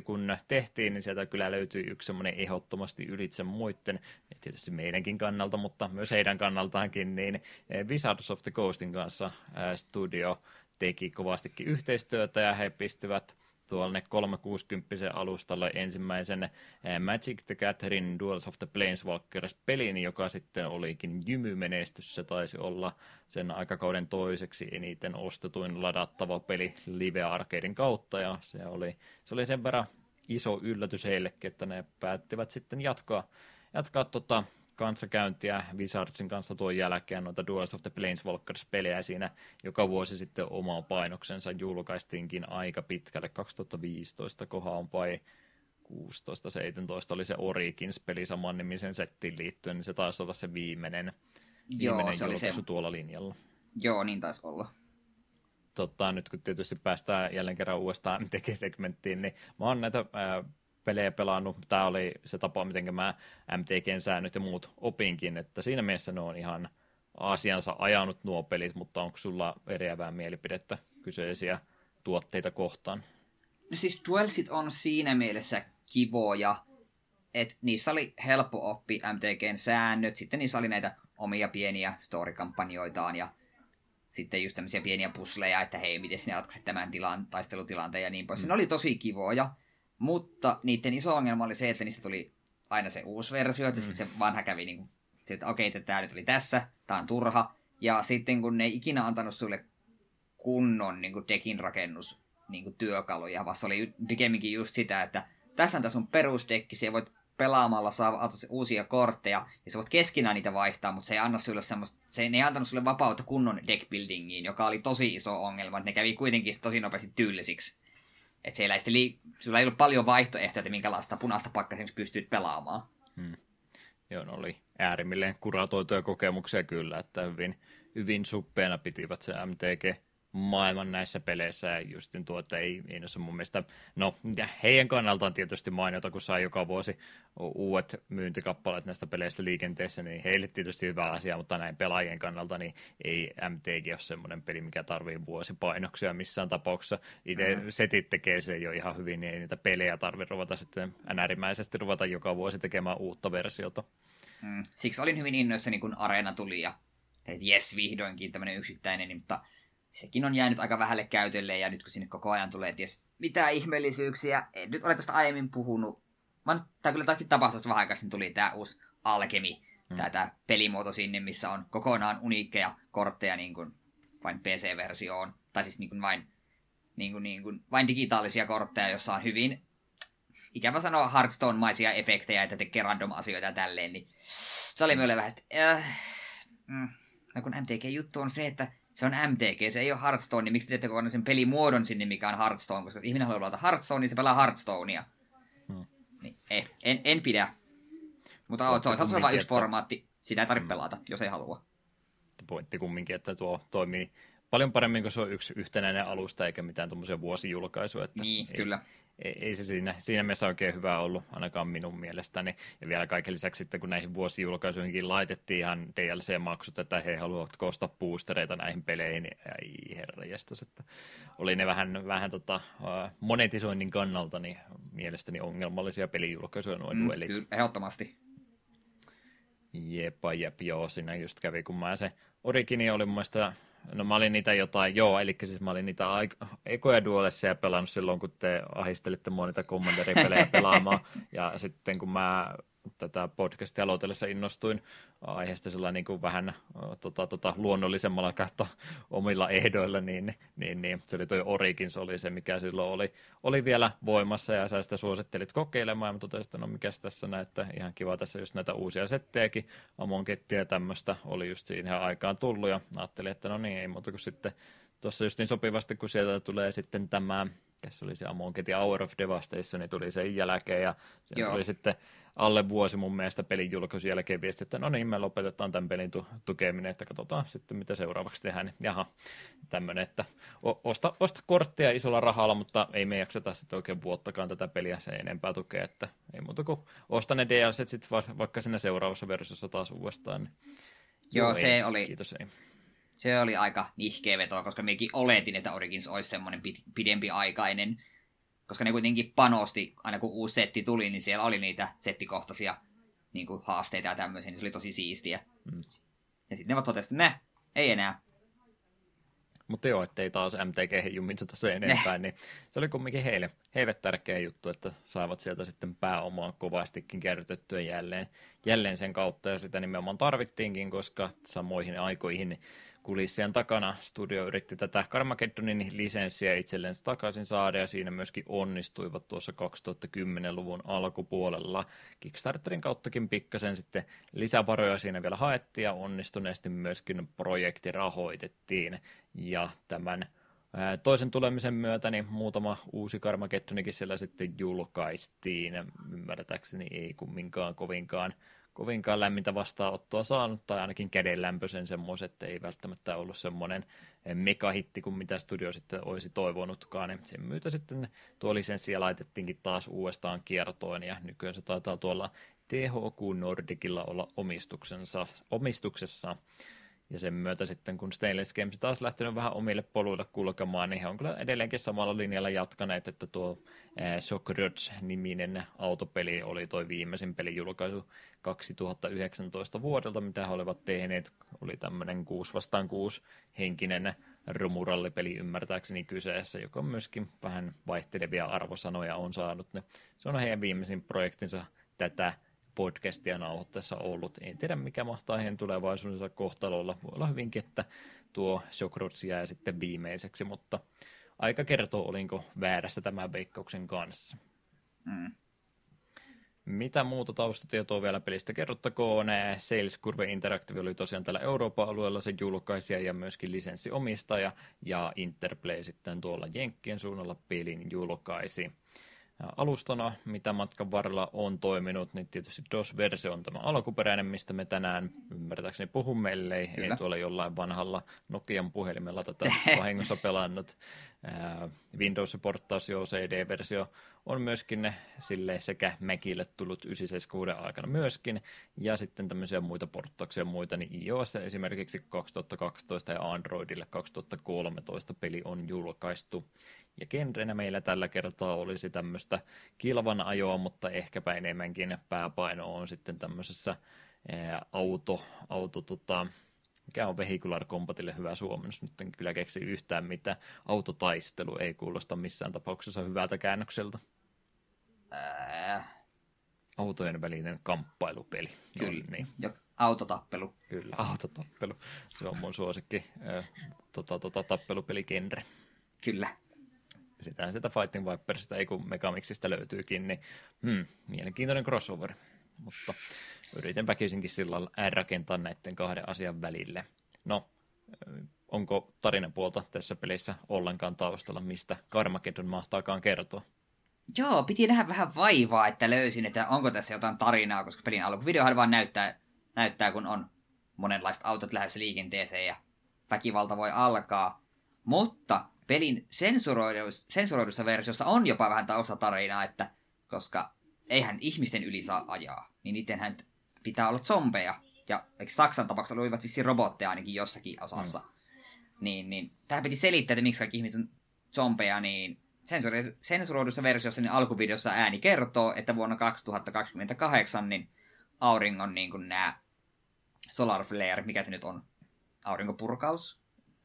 kun tehtiin, niin sieltä kyllä löytyi yksi semmoinen ehdottomasti ylitse muiden, tietysti meidänkin kannalta, mutta myös heidän kannaltaankin, niin Wizards of the Coastin kanssa studio teki kovastikin yhteistyötä ja he pistivät tuolle 360 alustalle ensimmäisen eh, Magic the Gathering Duels of the Planeswalkers pelin, joka sitten olikin jymymenestys. Se taisi olla sen aikakauden toiseksi eniten ostetuin ladattava peli Live Arcadein kautta, ja se oli, se oli sen verran iso yllätys heillekin, että ne päättivät sitten jatkaa, jatkaa tota, kanssakäyntiä Wizardsin kanssa tuon jälkeen noita Duels of the Planeswalkers-pelejä siinä joka vuosi sitten oman painoksensa julkaistiinkin aika pitkälle 2015 kohaan vai 16-17 oli se Origins-peli saman nimisen settiin liittyen, niin se taisi olla se viimeinen, viimeinen Joo, se julkaisu oli se... tuolla linjalla. Joo, niin taisi olla. Totta, nyt kun tietysti päästään jälleen kerran uudestaan MTG-segmenttiin, niin mä oon näitä ää, pelejä pelannut. Tämä oli se tapa, miten mä MTGn säännöt ja muut opinkin, että siinä mielessä ne on ihan asiansa ajanut nuo pelit, mutta onko sulla eriävää mielipidettä kyseisiä tuotteita kohtaan? No siis Duelsit on siinä mielessä kivoja, että niissä oli helppo oppi MTGn säännöt, sitten niissä oli näitä omia pieniä story-kampanjoitaan ja sitten just tämmöisiä pieniä pusleja, että hei, miten sinä ratkaisit tämän tilan, taistelutilanteen ja niin pois. Mm. Ne oli tosi kivoja. Mutta niiden iso ongelma oli se, että niistä tuli aina se uusi versio, että mm. sitten se vanha kävi niin kuin, että okei, okay, tämä nyt oli tässä, tämä on turha. Ja sitten kun ne ei ikinä antanut sulle kunnon niin kuin dekin rakennus niin kuin työkaluja, vaan se oli pikemminkin just sitä, että tässä on tässä sun perusdekki, siellä voit pelaamalla saa uusia kortteja, ja sä voit keskinään niitä vaihtaa, mutta se ei anna sulle semmoista, se ei antanut sulle vapautta kunnon deckbuildingiin, joka oli tosi iso ongelma, että ne kävi kuitenkin tosi nopeasti tyllisiksi. Että siellä ei li- sulla ei ollut paljon vaihtoehtoja, että minkälaista punaista pakkaa pystyt pelaamaan. Hmm. Joo, ne oli äärimmilleen kuratoituja kokemuksia kyllä, että hyvin, hyvin suppeena pitivät se MTG maailman näissä peleissä ja just tuo, että ei, ei ole mun mielestä, no heidän kannaltaan tietysti mainiota, kun saa joka vuosi uudet myyntikappaleet näistä peleistä liikenteessä, niin heille tietysti hyvä asia, mutta näin pelaajien kannalta niin ei MTG ole semmoinen peli, mikä tarvii vuosipainoksia missään tapauksessa. Itse mm-hmm. setit tekee se jo ihan hyvin, niin ei niitä pelejä tarvitse ruveta sitten äärimmäisesti ruveta joka vuosi tekemään uutta versiota. Mm. Siksi olin hyvin innoissani, kun Areena tuli ja että jes, vihdoinkin tämmöinen yksittäinen, niin, mutta sekin on jäänyt aika vähälle käytölle, ja nyt kun sinne koko ajan tulee ties mitä ihmeellisyyksiä, en nyt ole tästä aiemmin puhunut. Mä tämä kyllä takia tapahtui, vähän aikaa tuli tämä uusi Alkemi, hmm. tämä pelimuoto sinne, missä on kokonaan uniikkeja kortteja niin kuin vain PC-versioon, tai siis niin kuin vain, niin kuin, niin kuin, vain digitaalisia kortteja, jossa on hyvin ikävä sanoa Hearthstone-maisia efektejä, että tekee random asioita ja tälleen, niin se oli meille vähän, äh, mm, no kun MTG-juttu on se, että se on MTG, se ei ole Hearthstone, niin miksi teette kokonaan sen pelimuodon sinne, mikä on Hearthstone, koska jos ihminen haluaa pelata Hearthstone, niin se pelaa Hearthstonea. Hmm. Niin, eh, en, en pidä. Mutta toisaalta se on vain yksi formaatti, sitä ei tarvitse hmm. pelata, jos ei halua. Pointti kumminkin, että tuo toimii paljon paremmin, kun se on yksi yhtenäinen alusta, eikä mitään tuommoisia vuosijulkaisuja. Että niin, ei, kyllä ei, ei se siinä, siinä mielessä oikein hyvä ollut, ainakaan minun mielestäni. Ja vielä kaiken lisäksi sitten, kun näihin vuosijulkaisuihinkin laitettiin ihan DLC-maksut, että he haluavat ostaa boostereita näihin peleihin, niin ei herranjestas, että oli ne vähän, vähän tota, monetisoinnin kannalta niin mielestäni ongelmallisia pelijulkaisuja noin mm, duelit. Kyllä, ehdottomasti. Jepa, jep, joo, siinä just kävi, kun mä se Origini oli mun mielestä No mä olin niitä jotain, joo, eli siis mä olin niitä ekoja duolesseja pelannut silloin, kun te ahistelitte mua niitä pelaamaan. ja sitten kun mä tätä podcastia aloitellessa innostuin aiheesta sillä niin kuin vähän tota, tota, luonnollisemmalla katto omilla ehdoilla, niin, niin, niin, se oli toi Origins oli se, mikä silloin oli, oli vielä voimassa ja sä sitä suosittelit kokeilemaan. Ja mä totesin, että no mikäs tässä näette, ihan kiva tässä just näitä uusia settejäkin, Amon ja tämmöistä oli just siinä aikaan tullut ja ajattelin, että no niin, ei muuta kuin sitten tuossa just niin sopivasti, kun sieltä tulee sitten tämä se oli se Amonketin Hour of Devastation, niin tuli sen jälkeen, ja se tuli sitten alle vuosi mun mielestä pelin julkaisun jälkeen viesti, että no niin, me lopetetaan tämän pelin tu- tukeminen, että katsotaan sitten, mitä seuraavaksi tehdään. Niin, jaha, tämmöinen, että osta, osta kortteja isolla rahalla, mutta ei me jakseta sitten oikein vuottakaan tätä peliä se enempää tukea, että ei muuta kuin osta ne DLC sitten vaikka siinä seuraavassa versiossa taas uudestaan. Niin. Joo, Joo se ei, oli... Kiitos, ei se oli aika nihkeä veto, koska mekin oletin, että Origins olisi semmoinen pidempi aikainen. Koska ne kuitenkin panosti, aina kun uusi setti tuli, niin siellä oli niitä settikohtaisia niin kuin haasteita ja tämmöisiä, niin se oli tosi siistiä. Mm. Ja sitten ne vaan totesivat, että ei enää. Mutta joo, ettei taas MTG jumiteta se enempää, niin se oli kumminkin heille, heille tärkeä juttu, että saivat sieltä sitten pääomaa kovastikin kerrytettyä jälleen, jälleen sen kautta, ja sitä nimenomaan tarvittiinkin, koska samoihin aikoihin kulissien takana studio yritti tätä Carmageddonin lisenssiä itselleen takaisin saada ja siinä myöskin onnistuivat tuossa 2010-luvun alkupuolella. Kickstarterin kauttakin pikkasen sitten lisävaroja siinä vielä haettiin ja onnistuneesti myöskin projekti rahoitettiin ja tämän Toisen tulemisen myötä niin muutama uusi Carmageddonikin siellä sitten julkaistiin. Ymmärtääkseni ei kumminkaan kovinkaan kovinkaan lämmintä vastaanottoa saanut, tai ainakin kädenlämpöisen semmoisen, että ei välttämättä ollut semmoinen megahitti kuin mitä studio sitten olisi toivonutkaan. Niin sen myötä sitten tuo lisenssi laitettiinkin taas uudestaan kiertoon, ja nykyään se taitaa tuolla THQ Nordicilla olla omistuksensa, omistuksessa. Ja sen myötä sitten, kun Stainless Games taas lähtenyt vähän omille poluille kulkemaan, niin he on kyllä edelleenkin samalla linjalla jatkaneet, että tuo Shock niminen autopeli oli toi viimeisin pelijulkaisu 2019 vuodelta, mitä he olivat tehneet. Oli tämmöinen 6 vastaan 6 henkinen rumurallipeli ymmärtääkseni kyseessä, joka myöskin vähän vaihtelevia arvosanoja on saanut. Se on heidän viimeisin projektinsa tätä podcastia nauhoittaessa ollut. En tiedä, mikä mahtaa heidän tulevaisuudessa kohtalolla. Voi olla hyvinkin, että tuo Shockrods jää sitten viimeiseksi, mutta aika kertoo, olinko väärässä tämän veikkauksen kanssa. Mm. Mitä muuta taustatietoa vielä pelistä kerrottakoon? Sales Curve Interactive oli tosiaan tällä Euroopan alueella se julkaisija ja myöskin lisenssiomistaja, ja Interplay sitten tuolla Jenkkien suunnalla pelin julkaisi alustana, mitä matkan varrella on toiminut, niin tietysti DOS-versio on tämä alkuperäinen, mistä me tänään ymmärtääkseni puhumme, ellei Kyllä. ei tuolla jollain vanhalla Nokian puhelimella tätä vahingossa pelannut. Windows-porttaus jo CD-versio on myöskin sille sekä Macille tullut 976 aikana myöskin, ja sitten tämmöisiä muita porttauksia muita, niin iOS esimerkiksi 2012 ja Androidille 2013 peli on julkaistu. Ja genrenä meillä tällä kertaa olisi tämmöistä kilvan ajoa, mutta ehkäpä enemmänkin pääpaino on sitten tämmöisessä auto, auto tota, mikä on vehicular compatille hyvä suomennus, nyt en kyllä keksi yhtään mitä. Autotaistelu ei kuulosta missään tapauksessa hyvältä käännökseltä. Ää... Autojen välinen kamppailupeli. Kyllä, no, niin. Ja autotappelu. Kyllä, autotappelu. Se on mun suosikki äh, tota, tota, tappelupeligenre. Kyllä. Sitähän sitä Fighting Vipersista ei kun Megamixista löytyykin, niin hmm, mielenkiintoinen crossover. Mutta yritän väkisinkin sillä rakentaa näiden kahden asian välille. No, onko tarinapuolta tässä pelissä ollenkaan taustalla, mistä Carmageddon mahtaakaan kertoa? Joo, piti nähdä vähän vaivaa, että löysin, että onko tässä jotain tarinaa, koska pelin alkuvideohan vaan näyttää, näyttää, kun on monenlaiset autot lähes liikenteeseen ja väkivalta voi alkaa. Mutta pelin sensuroidussa, sensuroidussa versiossa on jopa vähän taustatarinaa, että koska eihän ihmisten yli saa ajaa, niin niidenhän pitää olla zombeja. Ja eikö Saksan tapauksessa olivat vissiin robotteja ainakin jossakin osassa. Mm. Niin, niin tähän piti selittää, että miksi kaikki ihmiset on zombeja, niin sensuroidussa versiossa niin alkuvideossa ääni kertoo, että vuonna 2028 niin auringon niin kuin nämä solar flare, mikä se nyt on, aurinkopurkaus.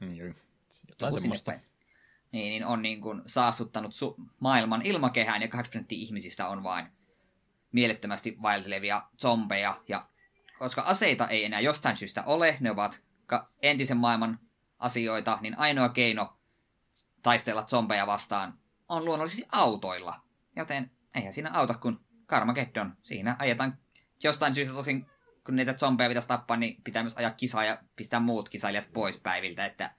Mm, joo. Jotain semmoista. Niin, niin on niin kuin saastuttanut su- maailman ilmakehään ja 8 prosenttia ihmisistä on vain mielettömästi vaeltelevia zombeja. Ja koska aseita ei enää jostain syystä ole, ne ovat entisen maailman asioita, niin ainoa keino taistella zombeja vastaan on luonnollisesti autoilla. Joten eihän siinä auta kuin Carmageddon. Siinä ajetaan jostain syystä tosin, kun niitä zombeja pitäisi tappaa, niin pitää myös ajaa kisaa ja pistää muut kisailijat pois päiviltä, että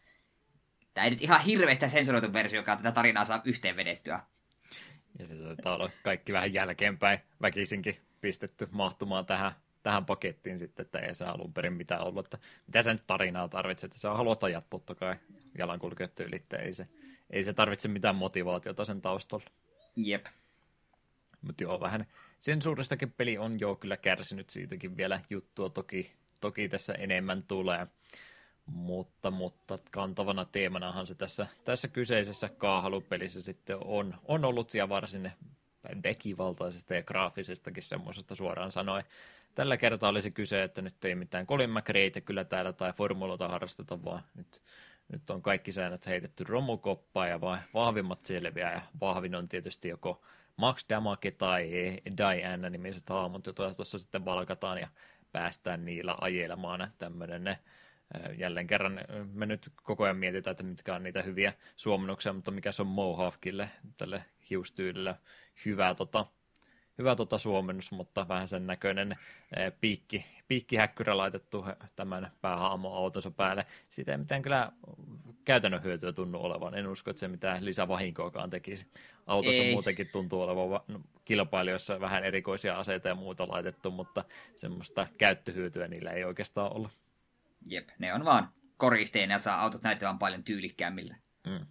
tämä ei nyt ihan hirveästä sensuroitu versio, joka tätä tarinaa saa yhteen vedettyä. Ja se taitaa olla kaikki vähän jälkeenpäin väkisinkin pistetty mahtumaan tähän, tähän pakettiin sitten, että ei saa alun perin mitään ollut, että mitä sä nyt tarinaa tarvitset, että sä haluat ajaa totta kai jalankulkijoiden ylitte, ei se, ei se tarvitse mitään motivaatiota sen taustalla. Jep. Mutta joo, vähän sensuuristakin peli on jo kyllä kärsinyt siitäkin vielä juttua, toki, toki tässä enemmän tulee. Mutta, mutta kantavana teemanahan se tässä, tässä kyseisessä kaahalupelissä sitten on, on ollut ja varsin väkivaltaisesta ja graafisestakin semmoisesta suoraan sanoen. Tällä kertaa olisi kyse, että nyt ei mitään Colin McRaeitä kyllä täällä tai formuloita harrasteta, vaan nyt, nyt on kaikki säännöt heitetty romukoppaan ja vahvimmat selviää ja vahvin on tietysti joko Max Damage tai Diana nimiset haamut, joita tuossa sitten valkataan ja päästään niillä ajelemaan tämmöinen jälleen kerran me nyt koko ajan mietitään, että mitkä on niitä hyviä suomennuksia, mutta mikä se on Mohawkille, tälle hiustyylille hyvä, tota, hyvä tota suomennus, mutta vähän sen näköinen piikki, piikkihäkkyrä laitettu tämän päähaamo autonsa päälle. Siitä ei mitään kyllä käytännön hyötyä tunnu olevan. En usko, että se mitään lisävahinkoakaan tekisi. Autossa ei. muutenkin tuntuu olevan no, kilpailijoissa vähän erikoisia aseita ja muuta laitettu, mutta semmoista käyttöhyötyä niillä ei oikeastaan ole. Jep, ne on vaan koristeina ja saa autot näyttämään paljon tyylikkäämmillä. Mm.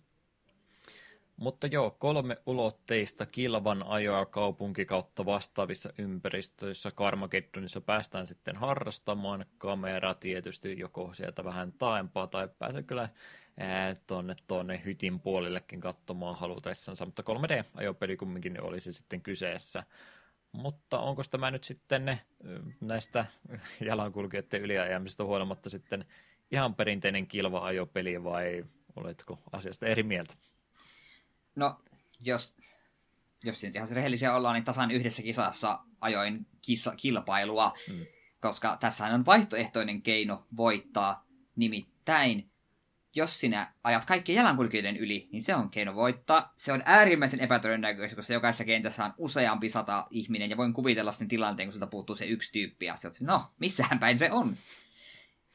Mutta joo, kolme ulotteista kilvan ajoa kaupunki kautta vastaavissa ympäristöissä Karmageddonissa päästään sitten harrastamaan. Kamera tietysti joko sieltä vähän taempaa tai pääsee kyllä tuonne, tuonne hytin puolillekin katsomaan halutessansa, mutta 3D-ajopeli kumminkin olisi sitten kyseessä. Mutta onko tämä nyt sitten näistä jalankulkijoiden yliajamisesta huolimatta sitten ihan perinteinen kilva-ajopeli vai oletko asiasta eri mieltä? No, jos, jos nyt ihan rehellisiä ollaan, niin tasan yhdessä kisassa ajoin kisa, kilpailua, mm. koska tässä on vaihtoehtoinen keino voittaa, nimittäin jos sinä ajat kaikkien jalankulkijoiden yli, niin se on keino voittaa. Se on äärimmäisen epätodennäköistä, koska jokaisessa kentässä on useampi sata ihminen, ja voin kuvitella sen tilanteen, kun sieltä puuttuu se yksi tyyppi, ja se no, missähän päin se on?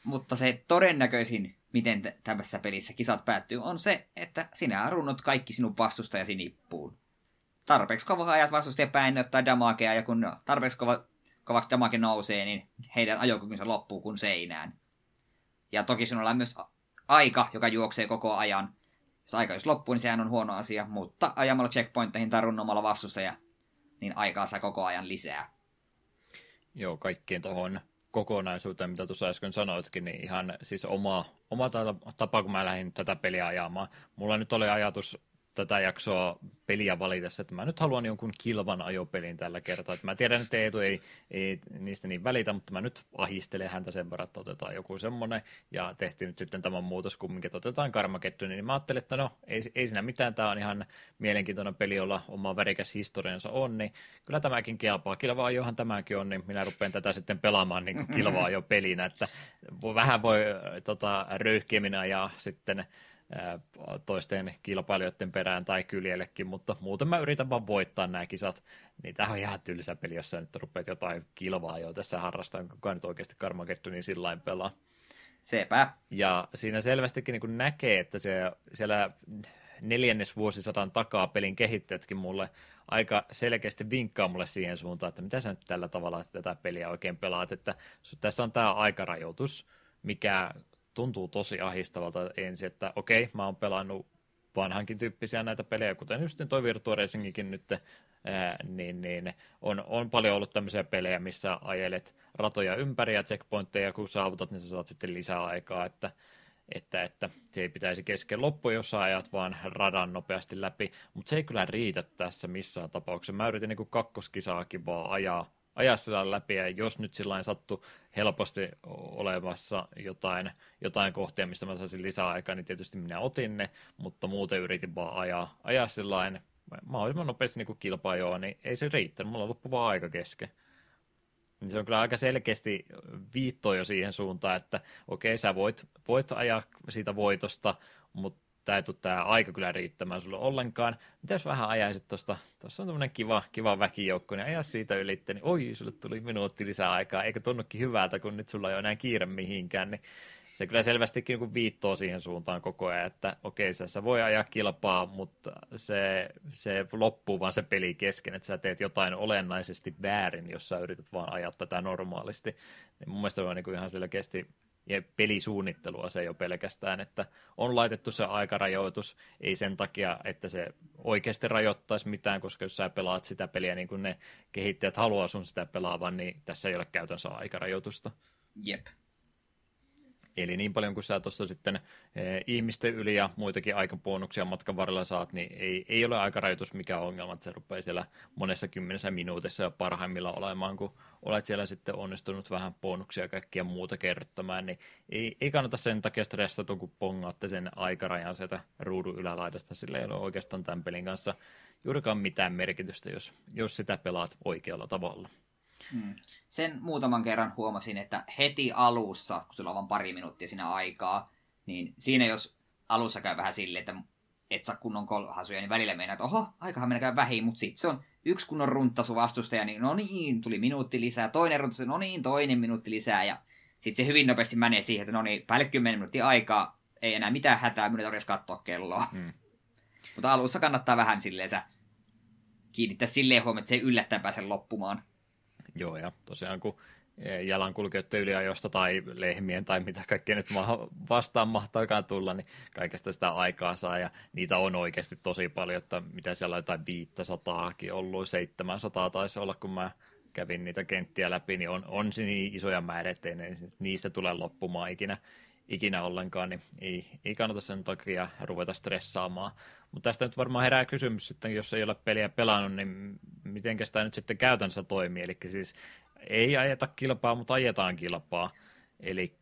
Mutta se todennäköisin, miten tämmöisessä pelissä kisat päättyy, on se, että sinä runnot kaikki sinun vastustajasi nippuun. Tarpeeksi kova ajat vastustaja päin ottaa damakea, ja kun tarpeeksi kova, kovaksi damake nousee, niin heidän ajokykynsä loppuu kuin seinään. Ja toki sinulla on myös aika, joka juoksee koko ajan. Jos aika jos loppuu, niin sehän on huono asia, mutta ajamalla checkpointteihin tai runnomalla vastussa ja niin aikaa saa koko ajan lisää. Joo, kaikkien tuohon kokonaisuuteen, mitä tuossa äsken sanoitkin, niin ihan siis oma, oma tapa, kun mä lähdin tätä peliä ajamaan. Mulla nyt oli ajatus tätä jaksoa peliä valitessa, että mä nyt haluan jonkun kilvan ajopelin tällä kertaa. Että mä tiedän, että Eetu ei, ei niistä niin välitä, mutta mä nyt ahistelen häntä sen verran, että otetaan joku semmoinen. Ja tehtiin nyt sitten tämän muutos kumminkin, että otetaan Karmakettu. Niin mä ajattelin, että no ei, ei siinä mitään, tämä on ihan mielenkiintoinen peli, jolla oma värikäs historiansa on, niin kyllä tämäkin kelpaa. Kilva ajohan tämäkin on, niin minä rupean tätä sitten pelaamaan niin kilva ajo pelinä, että vähän voi tota, röyhkeämmin ja sitten toisten kilpailijoiden perään tai kyljellekin, mutta muuten mä yritän vaan voittaa nämä kisat. Niin tämä on ihan tylsä peli, jos sä nyt rupeat jotain kilvaa jo tässä harrastaa, kukaan nyt oikeasti Carmageddon sillä pelaa. Sepä. Ja siinä selvästikin niin näkee, että se, siellä neljännesvuosisadan takaa pelin kehittäjätkin mulle aika selkeästi vinkkaa mulle siihen suuntaan, että mitä sä nyt tällä tavalla tätä peliä oikein pelaat, että tässä on tämä aikarajoitus, mikä tuntuu tosi ahistavalta ensin, että okei, mä oon pelannut vanhankin tyyppisiä näitä pelejä, kuten just toi Virtua Racingikin nyt, ää, niin, niin on, on paljon ollut tämmöisiä pelejä, missä ajelet ratoja ympäri ja checkpointteja, kun saavutat, niin sä saat sitten lisää aikaa, että, että, että se ei pitäisi kesken loppu, jos sä ajat vaan radan nopeasti läpi, mutta se ei kyllä riitä tässä missään tapauksessa. Mä yritin niin kakkoskisaakin vaan ajaa ajaa sillä läpi, ja jos nyt sillä sattu helposti olemassa jotain, jotain kohtia, mistä mä saisin lisää aikaa, niin tietysti minä otin ne, mutta muuten yritin vaan ajaa, ajaa sillä mahdollisimman nopeasti niin kilpaa joo, niin ei se riittänyt, mulla loppu vaan aika kesken. Niin se on kyllä aika selkeästi viittoa jo siihen suuntaan, että okei, sä voit, voit ajaa siitä voitosta, mutta tämä ei tule tämä aika kyllä riittämään sulle ollenkaan. Mitäs vähän ajaisit tuosta, tuossa on tämmöinen kiva, kiva väkijoukko, niin aja siitä ylitte, niin oi, sulle tuli minuutti lisää aikaa, eikö tunnukin hyvältä, kun nyt sulla ei ole enää kiire mihinkään, niin se kyllä selvästikin niin viittoo siihen suuntaan koko ajan, että okei, sä, voi ajaa kilpaa, mutta se, se loppuu vaan se peli kesken, että sä teet jotain olennaisesti väärin, jos sä yrität vaan ajaa tätä normaalisti. Niin mun mielestä on niin ihan selkeästi ja pelisuunnittelua se ole pelkästään, että on laitettu se aikarajoitus, ei sen takia, että se oikeasti rajoittaisi mitään, koska jos sä pelaat sitä peliä niin kuin ne kehittäjät haluaa sun sitä pelaavan, niin tässä ei ole käytännössä aikarajoitusta. Jep. Eli niin paljon kuin sä tuossa sitten eh, ihmisten yli ja muitakin aikapuonnuksia matkan varrella saat, niin ei, ei ole aikarajoitus mikä ongelma, että se rupeaa siellä monessa kymmenessä minuutissa ja parhaimmilla olemaan, kun olet siellä sitten onnistunut vähän bonuksia ja kaikkia muuta kerrottamaan, niin ei, ei kannata sen takia stressata, kun pongaatte sen aikarajan sieltä ruudun ylälaidasta, sillä ei ole oikeastaan tämän pelin kanssa juurikaan mitään merkitystä, jos, jos sitä pelaat oikealla tavalla. Hmm. Sen muutaman kerran huomasin, että heti alussa, kun sulla on vain pari minuuttia siinä aikaa, niin siinä jos alussa käy vähän silleen, että et saa kunnon kolhasuja, niin välillä meinaa, että oho, aikahan mennä vähin, mutta sitten se on yksi kunnon runttasu vastustaja, niin no niin, tuli minuutti lisää, toinen runttasu, no niin, toinen minuutti lisää, ja sitten se hyvin nopeasti menee siihen, että no niin, päälle 10 minuuttia aikaa, ei enää mitään hätää, minun ei katsoa kelloa. Hmm. Mutta alussa kannattaa vähän silleen kiinnittää silleen huomioon, että se ei yllättäen pääse loppumaan. Joo, ja tosiaan kun jalankulkijoiden yliajosta tai lehmien tai mitä kaikkea nyt vastaan mahtaakaan tulla, niin kaikesta sitä aikaa saa ja niitä on oikeasti tosi paljon, että mitä siellä on jotain 500 ollut, 700 taisi olla, kun mä kävin niitä kenttiä läpi, niin on, on se niin isoja määriä, ettei niistä tule loppumaan ikinä, ikinä ollenkaan, niin ei, ei kannata sen takia ruveta stressaamaan. Mutta tästä nyt varmaan herää kysymys sitten, jos ei ole peliä pelannut, niin miten tämä nyt sitten käytännössä toimii. Eli siis ei ajeta kilpaa, mutta ajetaan kilpaa. Eli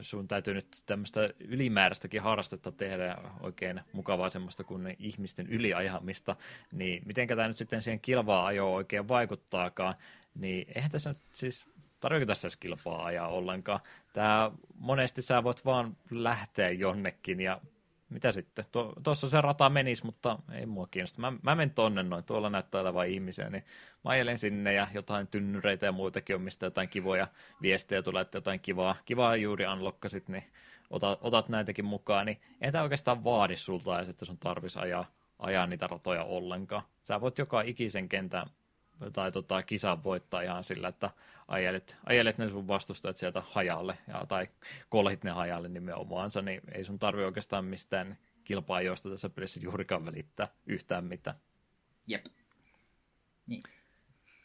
sun täytyy nyt tämmöistä ylimääräistäkin harrastetta tehdä oikein mukavaa semmoista kuin ihmisten yliajamista, niin miten tämä nyt sitten siihen kilvaa ajoon oikein vaikuttaakaan, niin eihän tässä nyt siis tarvitse tässä edes kilpaa ajaa ollenkaan. Tämä monesti sä voit vaan lähteä jonnekin ja mitä sitten? Tuossa se rata menisi, mutta ei mua kiinnosta. Mä, mä menen tonne noin, tuolla näyttää olevan ihmisiä, niin mä ajelen sinne ja jotain tynnyreitä ja muitakin on, mistä jotain kivoja viestejä tulee, että jotain kivaa, kivaa juuri unlockasit, niin otat, otat näitäkin mukaan, niin ei tämä oikeastaan vaadi sulta edes, että sun tarvitsisi ajaa, ajaa niitä ratoja ollenkaan. Sä voit joka ikisen kentän tai tota, kisan voittaa ihan sillä, että ajelet, ajelet ne sun vastustajat sieltä hajalle ja, tai kolhit ne hajalle nimenomaansa, niin ei sun tarvi oikeastaan mistään kilpaajoista tässä pelissä juurikaan välittää yhtään mitään. Jep. Niin.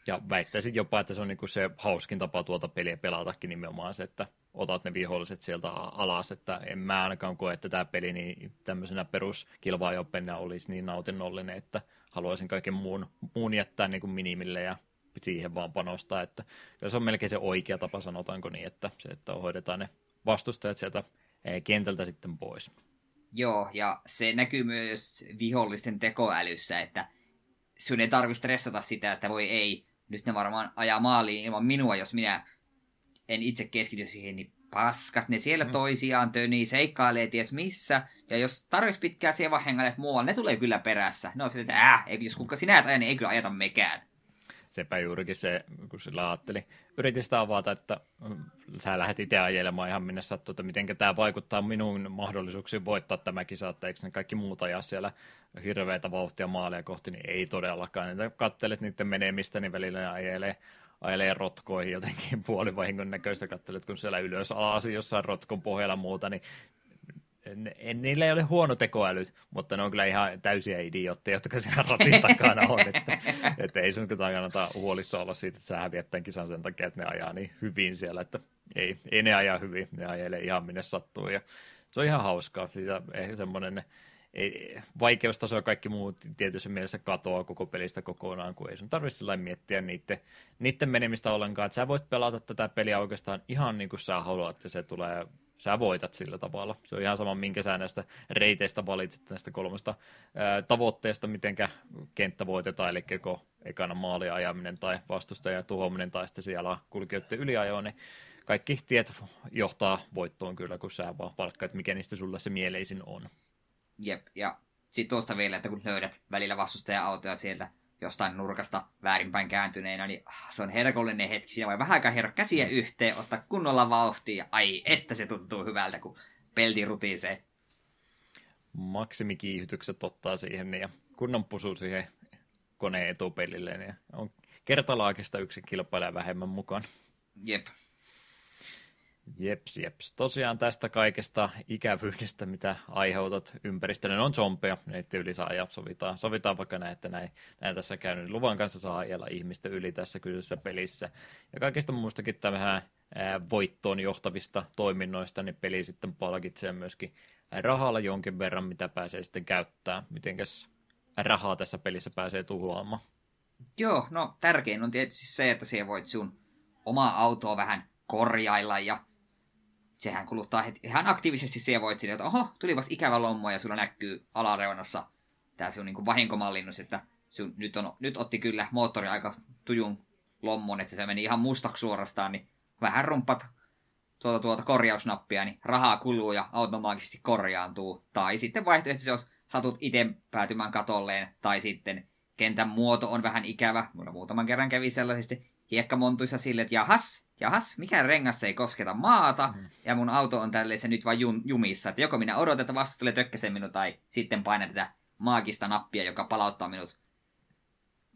Ja väittäisin jopa, että se on niinku se hauskin tapa tuota peliä pelatakin nimenomaan se, että otat ne viholliset sieltä alas, että en mä ainakaan koe, että tämä peli niin tämmöisenä peruskilvaajoppena olisi niin nautinnollinen, että haluaisin kaiken muun, muun jättää niin kuin minimille ja siihen vaan panostaa, että kyllä se on melkein se oikea tapa, sanotaanko niin, että se, että hoidetaan ne vastustajat sieltä eh, kentältä sitten pois. Joo, ja se näkyy myös vihollisten tekoälyssä, että sun ei tarvitse stressata sitä, että voi ei, nyt ne varmaan ajaa maaliin ilman minua, jos minä en itse keskity siihen, niin paskat, ne siellä mm. toisiaan tönii, seikkailee ties missä, ja jos tarvitsisi pitkää siellä hengailet muualla, ne tulee kyllä perässä. Ne on sille, että äh, jos kuka sinä et aja, niin ei kyllä ajata mekään. Sepä juurikin se, kun sillä ajatteli. Yritin sitä avata, että mm, sä lähdet itse ajelemaan ihan minne sattuu, että miten tämä vaikuttaa minun mahdollisuuksiin voittaa tämä kisa, että eikö ne kaikki muut ajaa siellä hirveitä vauhtia maalia kohti, niin ei todellakaan. Niitä kattelet niiden menemistä, niin välillä ne ajelee ajelee rotkoihin jotenkin puolivahingon näköistä, katselet kun siellä ylös alas jossain rotkon pohjalla muuta, niin niillä ei ole huono tekoäly, mutta ne on kyllä ihan täysiä idiootteja, jotka siellä ratin takana on. Että, että ei sun kannata huolissa olla siitä, että sä häviät tämän kisan sen takia, että ne ajaa niin hyvin siellä, että ei, ei ne ajaa hyvin, ne ajelee ihan minne sattuu. Ja se on ihan hauskaa, siitä ehkä semmoinen vaikeustaso ja kaikki muut tietyssä mielessä katoaa koko pelistä kokonaan, kun ei sun tarvitse miettiä niiden, niiden menemistä ollenkaan. Että sä voit pelata tätä peliä oikeastaan ihan niin kuin sä haluat, että se tulee, sä voitat sillä tavalla. Se on ihan sama, minkä sä näistä reiteistä valitset näistä kolmesta tavoitteesta, mitenkä kenttä voitetaan, eli joko ekana maali ajaminen tai vastustajan tuhoaminen tai sitten siellä kulkijoiden yliajo, niin kaikki tiet johtaa voittoon kyllä, kun sä vaan valkkaat, mikä niistä sulla se mieleisin on. Jep, ja sitten tuosta vielä, että kun löydät välillä vastustaja-autoja sieltä jostain nurkasta väärinpäin kääntyneenä, niin ah, se on herkollinen hetki. Siinä voi vähän aikaa hierro käsiä yhteen, ottaa kunnolla vauhtia, ai, että se tuntuu hyvältä, kun pelti rutisee. Maksimikiihytykset ottaa siihen ja kunnon pusu siihen koneen etupelille, niin on kertalaakista yksi kilpailija vähemmän mukaan. Jep. Jeps, jeps. Tosiaan tästä kaikesta ikävyydestä, mitä aiheutat ympäristölle, on zombeja, niitä yli saa ja sovitaan, sovitaan vaikka näin, että näin, näin tässä käynyt. Luvan kanssa saa ajella ihmistä yli tässä kyseisessä pelissä. Ja kaikista muustakin tämähän voittoon johtavista toiminnoista, niin peli sitten palkitsee myöskin rahalla jonkin verran, mitä pääsee sitten käyttää. Mitenkäs rahaa tässä pelissä pääsee tuhoamaan? Joo, no tärkein on tietysti se, että siellä voit sun omaa autoa vähän korjailla ja sehän kuluttaa heti, ihan aktiivisesti siihen voit sinne, että oho, tuli vasta ikävä lommo ja sulla näkyy alareunassa tämä sun niin vahinkomallinnus, että sun, nyt, on, nyt otti kyllä moottori aika tujun lommon, että se meni ihan mustaksi suorastaan, niin vähän rumpat tuota, tuota korjausnappia, niin rahaa kuluu ja automaattisesti korjaantuu. Tai sitten vaihtoehtoisesti, jos satut itse päätymään katolleen, tai sitten kentän muoto on vähän ikävä. Mulla muutaman kerran kävi sellaisesti hiekkamontuissa sille, että jahas, jahas, mikä rengas ei kosketa maata, mm. ja mun auto on tälleen se nyt vain jum, jumissa, että joko minä odotan, että vasta tulee tökkäsen minut, tai sitten painan tätä maagista nappia, joka palauttaa minut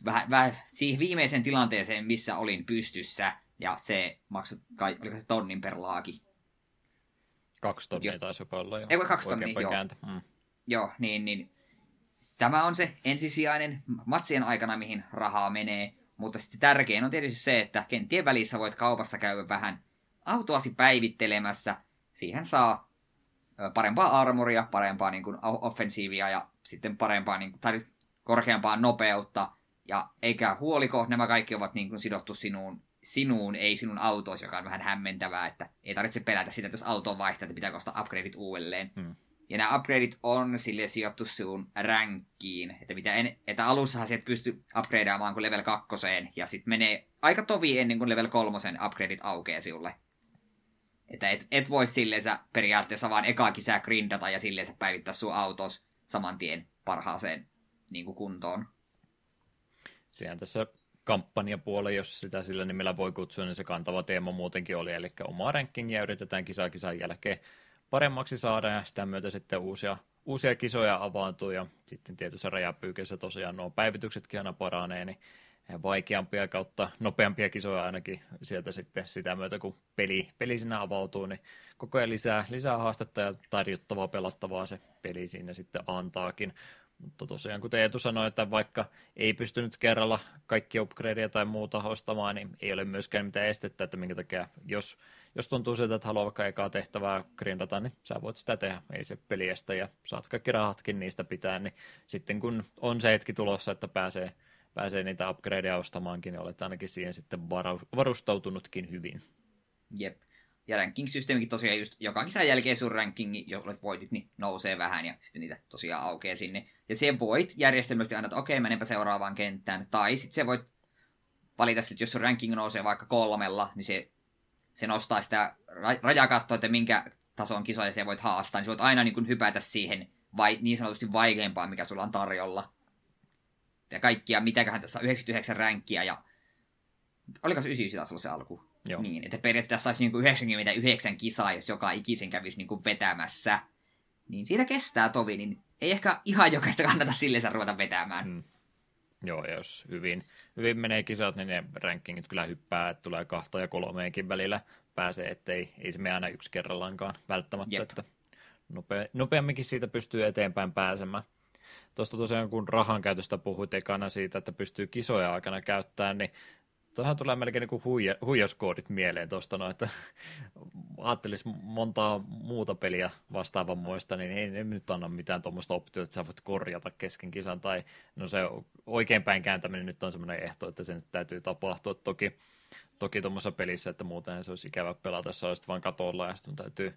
vähän, vähän siihen viimeiseen tilanteeseen, missä olin pystyssä, ja se maksoi, kai, oliko se tonnin per laaki? Kaksi tonnia taisi jopa olla jo. Eikö kaksi tonnia, joo. Mm. Joo, niin, niin. Tämä on se ensisijainen matsien aikana, mihin rahaa menee. Mutta sitten tärkein on tietysti se, että kenttien välissä voit kaupassa käydä vähän autoasi päivittelemässä. Siihen saa parempaa armoria, parempaa niin kuin, offensiivia ja sitten parempaa niin kuin, tai korkeampaa nopeutta. Ja eikä huoliko, nämä kaikki ovat niin kuin, sidottu sinuun, sinuun, ei sinun autoos, joka on vähän hämmentävää, että ei tarvitse pelätä sitä, että jos auto vaihtaa, että pitää ostaa upgradeit uudelleen. Hmm. Ja nämä upgradeit on sille sijoittu sinun rankkiin, että, mitä en, että alussahan sieltä pystyy upgradeaamaan kuin level kakkoseen, ja sitten menee aika tovi ennen kuin level kolmosen upgradeit aukeaa sinulle. Että et, et voi silleensä periaatteessa vaan ekaa kisää grindata ja silleensä päivittää sun autos saman tien parhaaseen niin kuin kuntoon. Sehän tässä kampanjapuolella, jos sitä sillä nimellä voi kutsua, niin se kantava teema muutenkin oli, eli omaa rankingia yritetään kisaa kisan jälkeen paremmaksi saada ja sitä myötä sitten uusia, uusia kisoja avaantuu ja sitten tietyssä rajapyykeessä tosiaan nuo päivityksetkin aina paranee, niin vaikeampia kautta nopeampia kisoja ainakin sieltä sitten sitä myötä, kun peli, peli sinä avautuu, niin koko ajan lisää, lisää haastetta ja tarjottavaa pelattavaa se peli siinä sitten antaakin. Mutta tosiaan, kuten Eetu sanoi, että vaikka ei pystynyt kerralla kaikki upgradeja tai muuta ostamaan, niin ei ole myöskään mitään estettä, että minkä takia, jos, jos tuntuu siltä, että haluaa vaikka ekaa tehtävää grindata, niin sä voit sitä tehdä, ei se peliestä, ja saat kaikki rahatkin niistä pitää, niin sitten kun on se hetki tulossa, että pääsee, pääsee niitä upgradeja ostamaankin, niin olet ainakin siihen sitten varustautunutkin hyvin. Jep. Ja ranking-systeemikin tosiaan just joka kisan jälkeen sun rankingi, jos voitit, niin nousee vähän ja sitten niitä tosiaan aukeaa sinne. Ja se voit järjestelmästi aina, että okei, menenpä seuraavaan kenttään. Tai sitten se voit valita, että jos sun ranking nousee vaikka kolmella, niin se se nostaa sitä rajakattoa, että minkä tason kisoja sä voit haastaa, niin sä voit aina niin kuin hypätä siihen vai, niin sanotusti vaikeampaa, mikä sulla on tarjolla. Ja kaikkia, mitäköhän tässä on 99 ränkkiä ja oliko se 99 taas se alku? Joo. Niin, että periaatteessa tässä saisi niin kuin 99 kisaa, jos joka ikisen kävisi niin kuin vetämässä. Niin siinä kestää tovi, niin ei ehkä ihan jokaista kannata sille ruveta vetämään. Mm. Joo, jos hyvin, hyvin menee kisat, niin ne rankingit kyllä hyppää, että tulee kahta ja kolmeenkin välillä pääsee, ettei ei se mene aina yksi kerrallaankaan välttämättä, Jep. että nopea, nopeamminkin siitä pystyy eteenpäin pääsemään. Tuosta tosiaan, kun rahan käytöstä puhuit ekana siitä, että pystyy kisoja aikana käyttämään, niin Tuohan tulee melkein niin kuin huija, huijauskoodit mieleen tuosta, no, että ajattelisi montaa muuta peliä vastaavan muista, niin ei ne nyt anna mitään tuommoista optiota, että sä voit korjata kesken kisan, tai no se oikeinpäin kääntäminen nyt on semmoinen ehto, että se nyt täytyy tapahtua. Toki, toki tuommoisessa pelissä, että muuten se olisi ikävä pelata, jos olisit vaan katolla ja sitten täytyy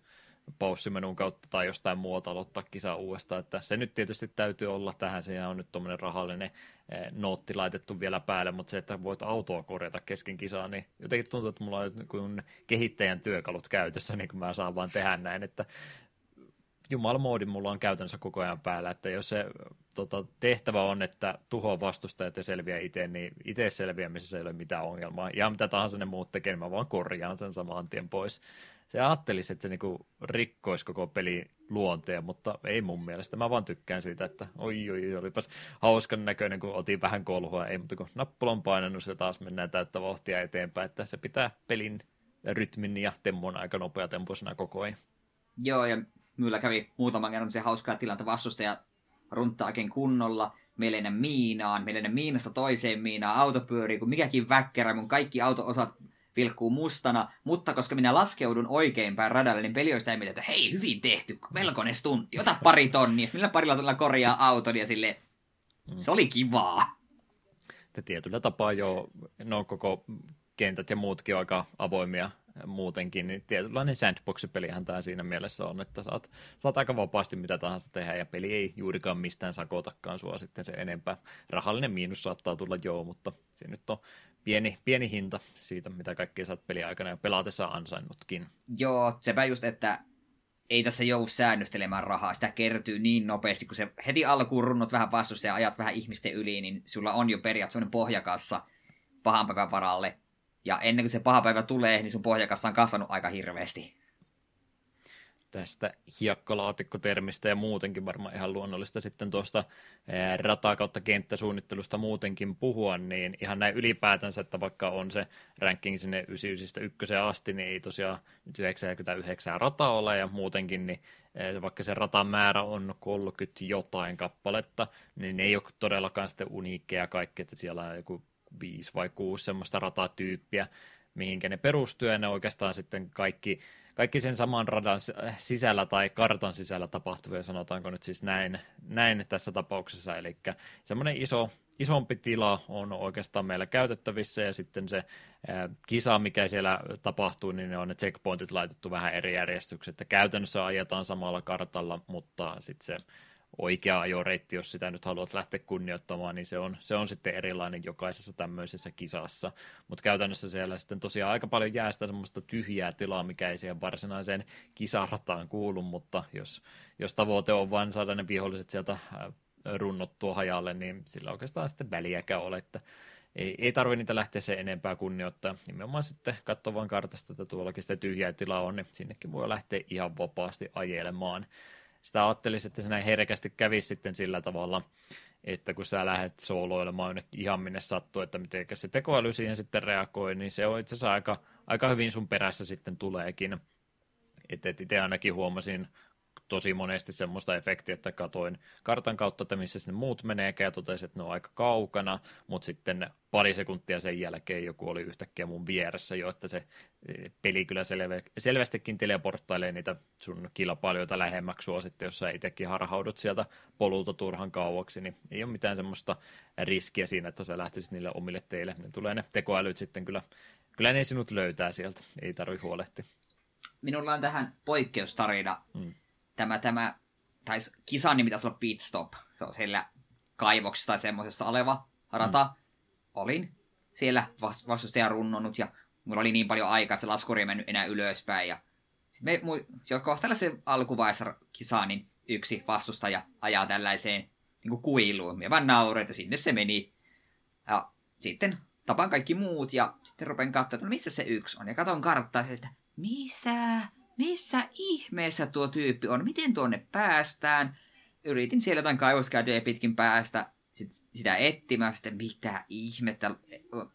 paussimenun kautta tai jostain muualta aloittaa kisa uudestaan. Että se nyt tietysti täytyy olla tähän, se on nyt tuommoinen rahallinen eh, nootti laitettu vielä päälle, mutta se, että voit autoa korjata kesken kisaa, niin jotenkin tuntuu, että mulla on kuin kehittäjän työkalut käytössä, niin kuin mä saan vaan tehdä näin, että jumalmoodi mulla on käytännössä koko ajan päällä, että jos se tota, tehtävä on, että tuhoa vastustajat ja selviää itse, niin itse selviämisessä ei ole mitään ongelmaa. Ja mitä tahansa ne muut tekee, niin mä vaan korjaan sen saman tien pois se ajattelisi, että se niinku rikkoisi koko peli luonteen, mutta ei mun mielestä. Mä vaan tykkään siitä, että oi oi, olipas hauskan näköinen, kun otin vähän kolhua. Ei mutta kun nappulan painannut, se taas mennään täyttä vauhtia eteenpäin, että se pitää pelin rytmin ja temmon aika nopeatempoisena koko ajan. Joo, ja Myllä kävi muutaman kerran se hauskaa tilanta vastustaja runttaakin kunnolla, meille miinaan, meille miinasta toiseen miinaan, auto pyörii kun mikäkin väkkärä, mun kaikki auto-osat vilkkuu mustana, mutta koska minä laskeudun oikein päin radalle, niin peli on sitä mieltä, että hei, hyvin tehty, melkoinen stuntti, ota pari tonnia, millä parilla tulla korjaa auton, ja sille mm. se oli kivaa. Että tietyllä tapaa jo, no koko kentät ja muutkin on aika avoimia muutenkin, niin tietynlainen sandbox-pelihän tämä siinä mielessä on, että saat, saat aika vapaasti mitä tahansa tehdä, ja peli ei juurikaan mistään sakotakaan sua sitten se enempää. Rahallinen miinus saattaa tulla joo, mutta se nyt on pieni, pieni hinta siitä, mitä kaikkea saat peliaikana ja pelaatessa ansainnutkin. Joo, sepä just, että ei tässä joudu säännöstelemään rahaa. Sitä kertyy niin nopeasti, kun se heti alkuun runnot vähän vastusta ja ajat vähän ihmisten yli, niin sulla on jo periaatteessa pohjakassa pahan päivän varalle. Ja ennen kuin se paha päivä tulee, niin sun pohjakassa on kasvanut aika hirveästi tästä hiekkalaatikkotermistä ja muutenkin varmaan ihan luonnollista sitten tuosta rata kautta kenttäsuunnittelusta muutenkin puhua, niin ihan näin ylipäätänsä, että vaikka on se ranking sinne 99 ykköseen asti, niin ei tosiaan nyt 99 rata ole ja muutenkin, niin vaikka se ratan määrä on 30 jotain kappaletta, niin ne ei ole todellakaan sitten uniikkeja kaikki, että siellä on joku viisi vai kuusi semmoista ratatyyppiä, mihinkä ne perustuu, ja ne oikeastaan sitten kaikki kaikki sen saman radan sisällä tai kartan sisällä tapahtuvia, sanotaanko nyt siis näin, näin tässä tapauksessa, eli semmoinen iso, isompi tila on oikeastaan meillä käytettävissä ja sitten se ää, kisa, mikä siellä tapahtuu, niin ne on ne checkpointit laitettu vähän eri järjestyksessä, käytännössä ajetaan samalla kartalla, mutta sitten se oikea ajoreitti, jos sitä nyt haluat lähteä kunnioittamaan, niin se on, se on sitten erilainen jokaisessa tämmöisessä kisassa. Mutta käytännössä siellä sitten tosiaan aika paljon jää sitä semmoista tyhjää tilaa, mikä ei siihen varsinaiseen kisarataan kuulu, mutta jos, jos tavoite on vain saada ne viholliset sieltä runnottua hajalle, niin sillä oikeastaan sitten väliäkään ole, että ei, ei tarvitse niitä lähteä sen enempää kunnioittaa. Nimenomaan sitten katsoa kartasta, että tuollakin sitä tyhjää tilaa on, niin sinnekin voi lähteä ihan vapaasti ajelemaan sitä ajattelisi, että se näin herkästi kävisi sitten sillä tavalla, että kun sä lähdet sooloilemaan jonnekin ihan minne sattuu, että miten se tekoäly siihen sitten reagoi, niin se on itse asiassa aika, aika hyvin sun perässä sitten tuleekin. Että et itse ainakin huomasin tosi monesti semmoista efektiä, että katoin kartan kautta, että missä sinne muut menee, ja totesin, että ne on aika kaukana, mutta sitten pari sekuntia sen jälkeen joku oli yhtäkkiä mun vieressä jo, että se e, peli kyllä selve, selvästikin teleporttailee niitä sun kilpailijoita lähemmäksi sua sitten, jos sä itsekin harhaudut sieltä polulta turhan kauaksi, niin ei ole mitään semmoista riskiä siinä, että sä lähtisit niille omille teille. Ne tulee ne tekoälyt sitten kyllä, kyllä ne sinut löytää sieltä, ei tarvi huolehtia. Minulla on tähän poikkeustarina. Hmm tämä, tämä tai kisan nimi taisi olla Pit Stop. Se on siellä kaivoksessa tai semmoisessa oleva rata. Mm. Olin siellä vastustaja runnonut ja mulla oli niin paljon aikaa, että se laskuri ei mennyt enää ylöspäin. Ja sitten me, jo kohtalaisen alkuvaiheessa niin yksi vastustaja ajaa tällaiseen niin kuin kuiluun. Me vaan nauroin, että sinne se meni. Ja sitten tapaan kaikki muut ja sitten rupean katsoa, että no missä se yksi on. Ja katon karttaa, että missä, missä ihmeessä tuo tyyppi on, miten tuonne päästään. Yritin siellä jotain kaivoskäytöjä pitkin päästä sit, sitä etsimään, sitten mitä ihmettä,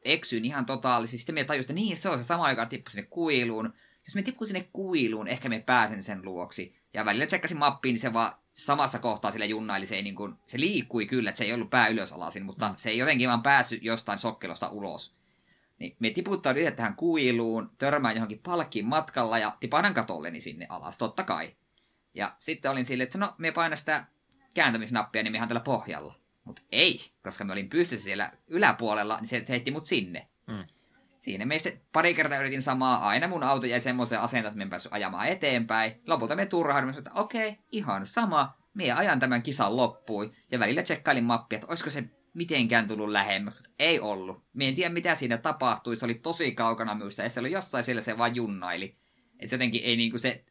eksyin ihan totaalisesti. Sitten me tajusin, että niin se on se sama, joka tippui sinne kuiluun. Jos me tippuu sinne kuiluun, ehkä me pääsen sen luoksi. Ja välillä tsekkasin mappiin, niin se vaan samassa kohtaa sille junnaili, se, ei niin kuin, se liikkui kyllä, että se ei ollut pää ylös alasin, mutta mm. se ei jotenkin vaan päässyt jostain sokkelosta ulos. Niin me tiputtaudun itse tähän kuiluun, törmään johonkin palkkiin matkalla ja tipanan katolleni sinne alas, totta kai. Ja sitten olin silleen, että no, me painan sitä kääntämisnappia, niin me ihan tällä pohjalla. Mutta ei, koska me olin pystyssä siellä yläpuolella, niin se heitti mut sinne. Mm. Siinä meistä pari kertaa yritin samaa, aina mun auto jäi semmoiseen asentoon, että me en päässyt ajamaan eteenpäin. Lopulta me turhaudumme, että okei, okay, ihan sama, me ajan tämän kisan loppuun. Ja välillä tsekkailin mappia, että olisiko se mitenkään tullut lähemmäs. Ei ollut. Me en tiedä, mitä siinä tapahtui. Se oli tosi kaukana minusta, ja se oli jossain siellä se vaan junnaili. Että se jotenkin ei niinku se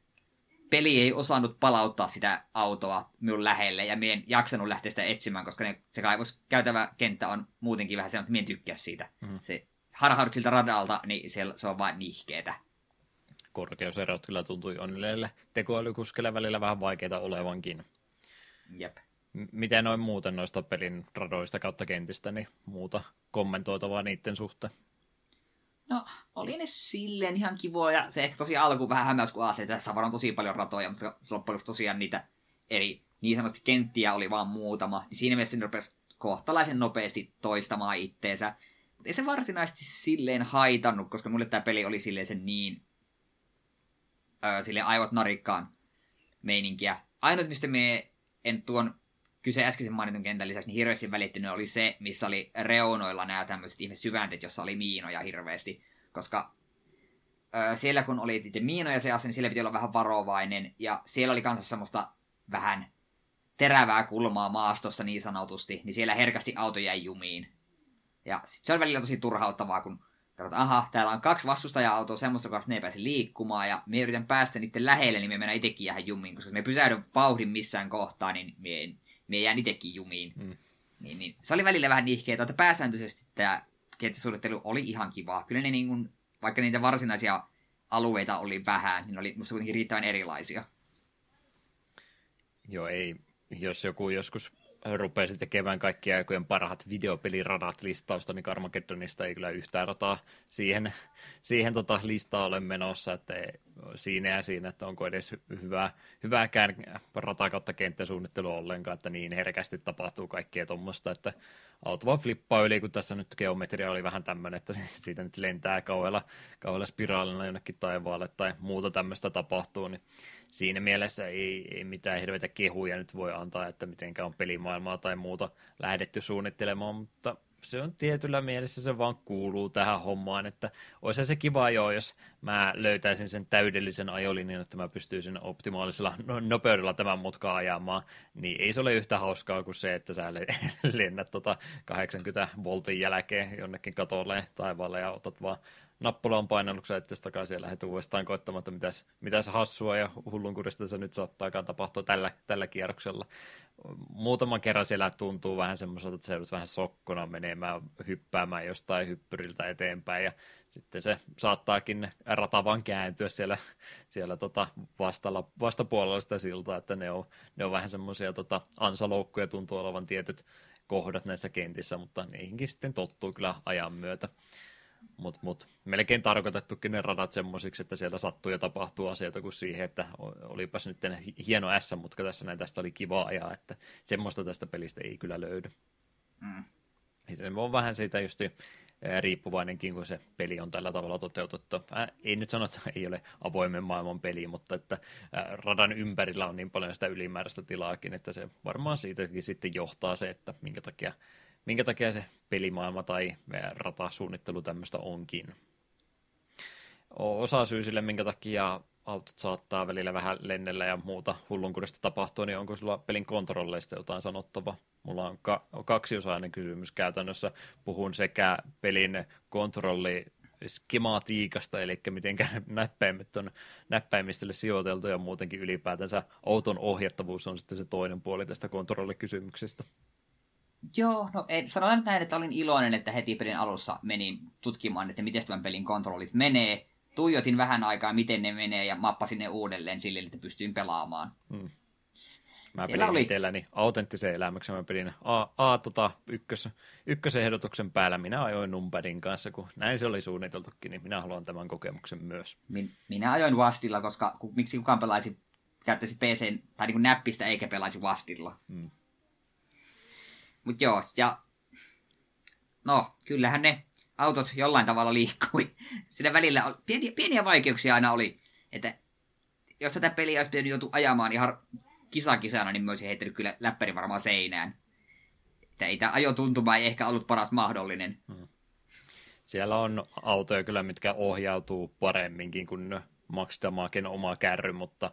peli ei osannut palauttaa sitä autoa minun lähelle, ja mien jaksanut lähteä sitä etsimään, koska ne, se kaivos käytävä kenttä on muutenkin vähän se, että mien tykkää siitä. Mm. Se harhaudut siltä radalta, niin se, se on vain nihkeetä. Korkeuserot kyllä tuntui Onnilleille tekoälykuskelle välillä vähän vaikeita olevankin. Jep. Miten noin muuten noista pelin radoista kautta kentistä, niin muuta kommentoitavaa niiden suhteen? No, oli ne silleen ihan kivoja. Se ehkä tosi alku vähän hämäys, kun ajattelin, että tässä on tosi paljon ratoja, mutta loppujen tosiaan niitä eri niin sanotusti kenttiä oli vaan muutama. Niin siinä mielessä ne rupesi kohtalaisen nopeasti toistamaan itteensä. Ei se varsinaisesti silleen haitannut, koska mulle tämä peli oli silleen sen niin öö, silleen aivot narikkaan meininkiä. Ainut, mistä me en tuon kyse äskeisen mainitun kentän lisäksi niin hirveästi välittynyt oli se, missä oli reunoilla nämä tämmöiset ihme syvänteet, jossa oli miinoja hirveästi. Koska ö, siellä kun oli itse miinoja seassa, niin siellä piti olla vähän varovainen. Ja siellä oli kanssa semmoista vähän terävää kulmaa maastossa niin sanotusti, niin siellä herkästi auto jäi jumiin. Ja sit se oli välillä tosi turhauttavaa, kun katsotaan, aha, täällä on kaksi vastustaja-autoa semmoista kohdasta, ne ei pääse liikkumaan, ja me yritän päästä niiden lähelle, niin me mennään itsekin jäähän jumiin, koska me pysähdy vauhdin missään kohtaa, niin me, en, me jään itsekin jumiin. Mm. Niin, niin, se oli välillä vähän nihkeetä, että pääsääntöisesti tämä kenttäsuunnittelu oli ihan kivaa. Kyllä ne niin kuin, vaikka niitä varsinaisia alueita oli vähän, niin ne oli musta kuitenkin riittävän erilaisia. Joo, ei. Jos joku joskus rupesi tekemään kaikkia aikojen parhaat videopeliradat listausta, niin Carmageddonista ei kyllä yhtään rataa siihen, siihen tota listaa ole menossa, että siinä ja siinä, että onko edes hyvää, hyvääkään rata kautta kenttäsuunnittelu ollenkaan, että niin herkästi tapahtuu kaikkea tuommoista, että auto vaan flippaa yli, kun tässä nyt geometria oli vähän tämmöinen, että siitä nyt lentää kauhealla, kauhealla spiraalina jonnekin taivaalle tai muuta tämmöistä tapahtuu, niin siinä mielessä ei, ei mitään hirveitä kehuja nyt voi antaa, että mitenkään on pelimaailmaa tai muuta lähdetty suunnittelemaan, mutta se on tietyllä mielessä se vaan kuuluu tähän hommaan, että olisi se kiva jo, jos mä löytäisin sen täydellisen ajolinjan, että mä pystyisin optimaalisella no, nopeudella tämän mutkaa ajamaan, niin ei se ole yhtä hauskaa kuin se, että sä lennät tota 80 voltin jälkeen jonnekin katolle taivaalle ja otat vaan nappula on painalluksessa että takaisin ja lähdet uudestaan koettamaan, että mitäs, mitäs hassua ja hullunkurista se nyt saattaakaan tapahtua tällä, tällä kierroksella. Muutaman kerran siellä tuntuu vähän semmoiselta, että se joudut vähän sokkona menemään, hyppäämään jostain hyppyriltä eteenpäin ja sitten se saattaakin ratavan kääntyä siellä, siellä tota vastalla, vastapuolella sitä siltaa, että ne on, ne on vähän semmoisia tota ansaloukkuja tuntuu olevan tietyt kohdat näissä kentissä, mutta niihinkin sitten tottuu kyllä ajan myötä. Mutta mut, melkein tarkoitettukin ne radat semmoisiksi, että siellä sattuu ja tapahtuu asioita kuin siihen, että olipas nyt hieno S-mutka tässä näin, tästä oli kiva ajaa, että semmoista tästä pelistä ei kyllä löydy. Mm. Se on vähän siitä just riippuvainenkin, kun se peli on tällä tavalla toteutettu. Ää, ei nyt sano, että ei ole avoimen maailman peli, mutta että radan ympärillä on niin paljon sitä ylimääräistä tilaakin, että se varmaan siitäkin sitten johtaa se, että minkä takia minkä takia se pelimaailma tai ratasuunnittelu tämmöistä onkin. Osa syy sille, minkä takia autot saattaa välillä vähän lennellä ja muuta hullunkurista tapahtua, niin onko sulla pelin kontrolleista jotain sanottavaa? Mulla on ka- kaksiosainen kysymys käytännössä. Puhun sekä pelin kontrolli skematiikasta, eli miten näppäimet on näppäimistölle sijoiteltu ja muutenkin ylipäätänsä auton ohjattavuus on sitten se toinen puoli tästä kontrollikysymyksestä. Joo, no ei, sanotaan nyt näin, että olin iloinen, että heti pelin alussa menin tutkimaan, että miten tämän pelin kontrollit menee. Tuijotin vähän aikaa, miten ne menee, ja mappasin ne uudelleen sille, että pystyin pelaamaan. Hmm. Mä Siellä pelin oli... itselläni autenttisen elämyksen. Mä pelin A, A tota, ykkös, ykkösehdotuksen päällä. Minä ajoin numpadin kanssa, kun näin se oli suunniteltukin, niin minä haluan tämän kokemuksen myös. Min, minä ajoin Wastilla, koska ku, miksi kukaan pelaisi, käyttäisi PC tai niin näppistä eikä pelaisi Wastilla. Hmm. Mutta joo, ja no, kyllähän ne autot jollain tavalla liikkui. Siinä välillä pieniä, pieniä vaikeuksia aina oli, että jos tätä peliä olisi pitänyt joutua ajamaan ihan kisakisana, niin mä olisin heittänyt kyllä läppäri varmaan seinään. Että ei tämä ajotuntuma ei ehkä ollut paras mahdollinen. Hmm. Siellä on autoja kyllä, mitkä ohjautuu paremminkin kuin Max Damaken oma kärry, mutta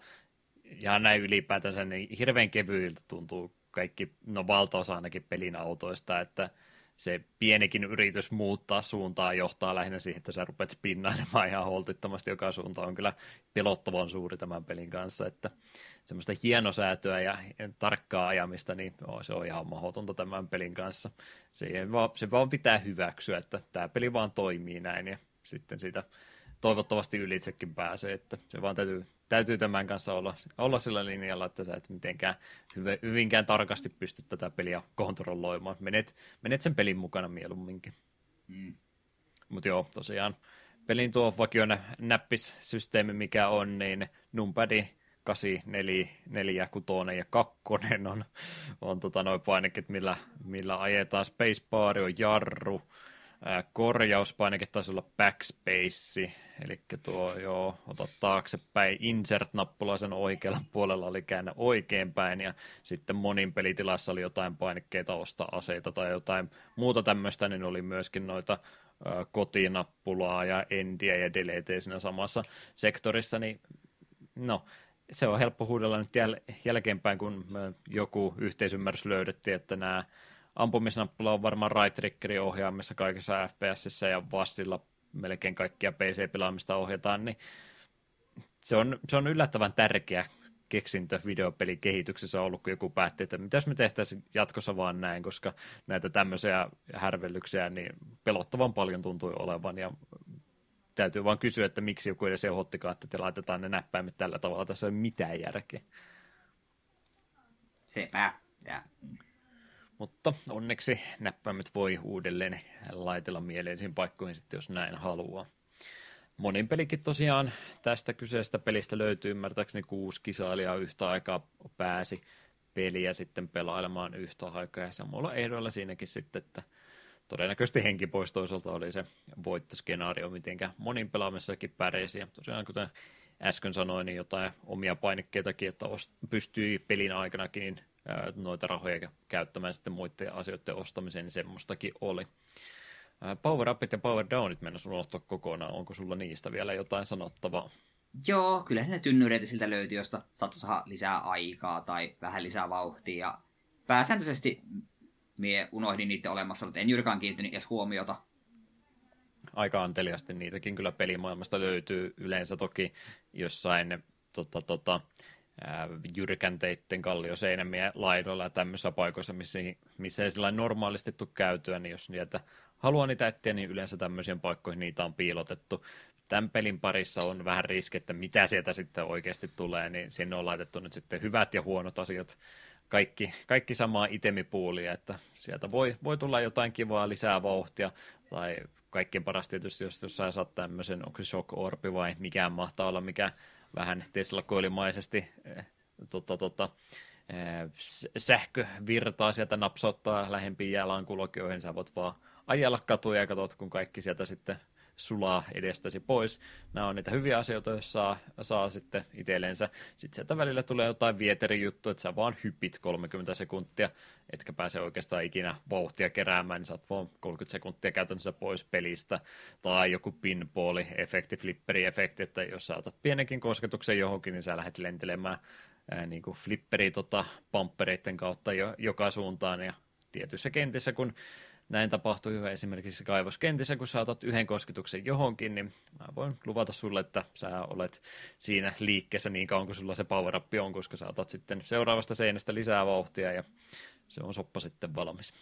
ihan näin ylipäätänsä niin hirveän kevyiltä tuntuu kaikki, no valtaosa ainakin pelin autoista, että se pienikin yritys muuttaa suuntaa johtaa lähinnä siihen, että sä rupeat spinnailemaan ihan holtittomasti joka suunta on kyllä pelottavan suuri tämän pelin kanssa, että semmoista hienosäätöä ja tarkkaa ajamista, niin joo, se on ihan mahdotonta tämän pelin kanssa. Se vaan, se vaan pitää hyväksyä, että tämä peli vaan toimii näin ja sitten siitä toivottavasti ylitsekin pääsee, että se vaan täytyy täytyy tämän kanssa olla, olla sillä linjalla, että sä et mitenkään hyvinkään tarkasti pysty tätä peliä kontrolloimaan. Menet, menet sen pelin mukana mieluumminkin. Mm. Mutta joo, tosiaan pelin tuo vakio näppissysteemi, mikä on, niin numpadi 8, 4, 4, 6 ja 2 on, on tota noin painekit, millä, millä ajetaan spacebar, on jarru, korjauspainike taisi olla backspace, eli tuo joo, ota taaksepäin, insert-nappula sen oikealla puolella oli käännä oikeinpäin, ja sitten monin pelitilassa oli jotain painikkeita ostaa aseita tai jotain muuta tämmöistä, niin oli myöskin noita kotinappulaa ja endiä ja deleteä siinä samassa sektorissa, niin no, se on helppo huudella nyt jäl- jälkeenpäin, kun joku yhteisymmärrys löydettiin, että nämä ampumisnappula on varmaan right triggerin ohjaamissa kaikissa FPSissä ja vastilla melkein kaikkia PC-pelaamista ohjataan, niin se on, se on yllättävän tärkeä keksintö videopelin kehityksessä ollut, kun joku päätti, että mitäs me tehtäisiin jatkossa vaan näin, koska näitä tämmöisiä härvellyksiä niin pelottavan paljon tuntui olevan ja täytyy vaan kysyä, että miksi joku edes ehottikaan, että te laitetaan ne näppäimet tällä tavalla, tässä ei ole mitään järkeä. Sepä. Ja mutta onneksi näppäimet voi uudelleen laitella mieleisiin paikkoihin sitten, jos näin haluaa. Monin pelikin tosiaan tästä kyseisestä pelistä löytyy ymmärtääkseni kuusi kisailijaa yhtä aikaa pääsi peliä sitten pelailemaan yhtä aikaa ja samalla ehdoilla siinäkin sitten, että todennäköisesti henki pois toisaalta oli se voittoskenaario, mitenkä monin pelaamisessakin pärjäsi. Ja tosiaan kuten äsken sanoin, niin jotain omia painikkeitakin, että pystyi pelin aikanakin noita rahoja käyttämään sitten muiden asioiden ostamiseen, niin semmoistakin oli. Power upit ja power downit mennä unohtaa kokonaan. Onko sulla niistä vielä jotain sanottavaa? Joo, kyllä ne tynnyreitä siltä löytyy, josta saattoi saada lisää aikaa tai vähän lisää vauhtia. Ja pääsääntöisesti mie unohdin niiden olemassa, mutta en juurikaan kiinnittänyt edes huomiota. Aika anteliasti niitäkin kyllä pelimaailmasta löytyy yleensä toki jossain tota, tota, jyrkänteitten kallioseinämiä laidoilla ja tämmöisissä paikoissa, missä, missä ei sillä normaalisti tule käytyä, niin jos niitä haluaa niitä etsiä, niin yleensä tämmöisiin paikkoihin niitä on piilotettu. Tämän pelin parissa on vähän riski, että mitä sieltä sitten oikeasti tulee, niin sinne on laitettu nyt sitten hyvät ja huonot asiat kaikki, kaikki samaa itemipuulia, että sieltä voi, voi tulla jotain kivaa lisää vauhtia, tai kaikkein paras tietysti, jos jossain saat tämmöisen, onko se shock orbi vai mikään mahtaa olla, mikä vähän Tesla-koilimaisesti eh, tota, tota, eh, sähkövirtaa sieltä napsauttaa lähempiin jalankulkijoihin. Sä voit vaan ajella katuja ja katsot, kun kaikki sieltä sitten sulaa edestäsi pois. Nämä on niitä hyviä asioita, jos saa, saa sitten itsellensä. Sitten sieltä välillä tulee jotain vieterijuttu, että sä vaan hyppit 30 sekuntia, etkä pääse oikeastaan ikinä vauhtia keräämään, niin saat vaan 30 sekuntia käytännössä pois pelistä. Tai joku pinballi-efekti, flipperi-efekti, että jos sä otat pienenkin kosketuksen johonkin, niin sä lähdet lentelemään ää, niin kuin flipperi tota, kautta jo, joka suuntaan ja tietyissä kentissä, kun näin tapahtuu hyvä esimerkiksi kaivoskentissä, kun sä otat yhden kosketuksen johonkin, niin mä voin luvata sulle, että sä olet siinä liikkeessä niin kauan kuin sulla se power up on, koska sä otat sitten seuraavasta seinästä lisää vauhtia ja se on soppa sitten valmis.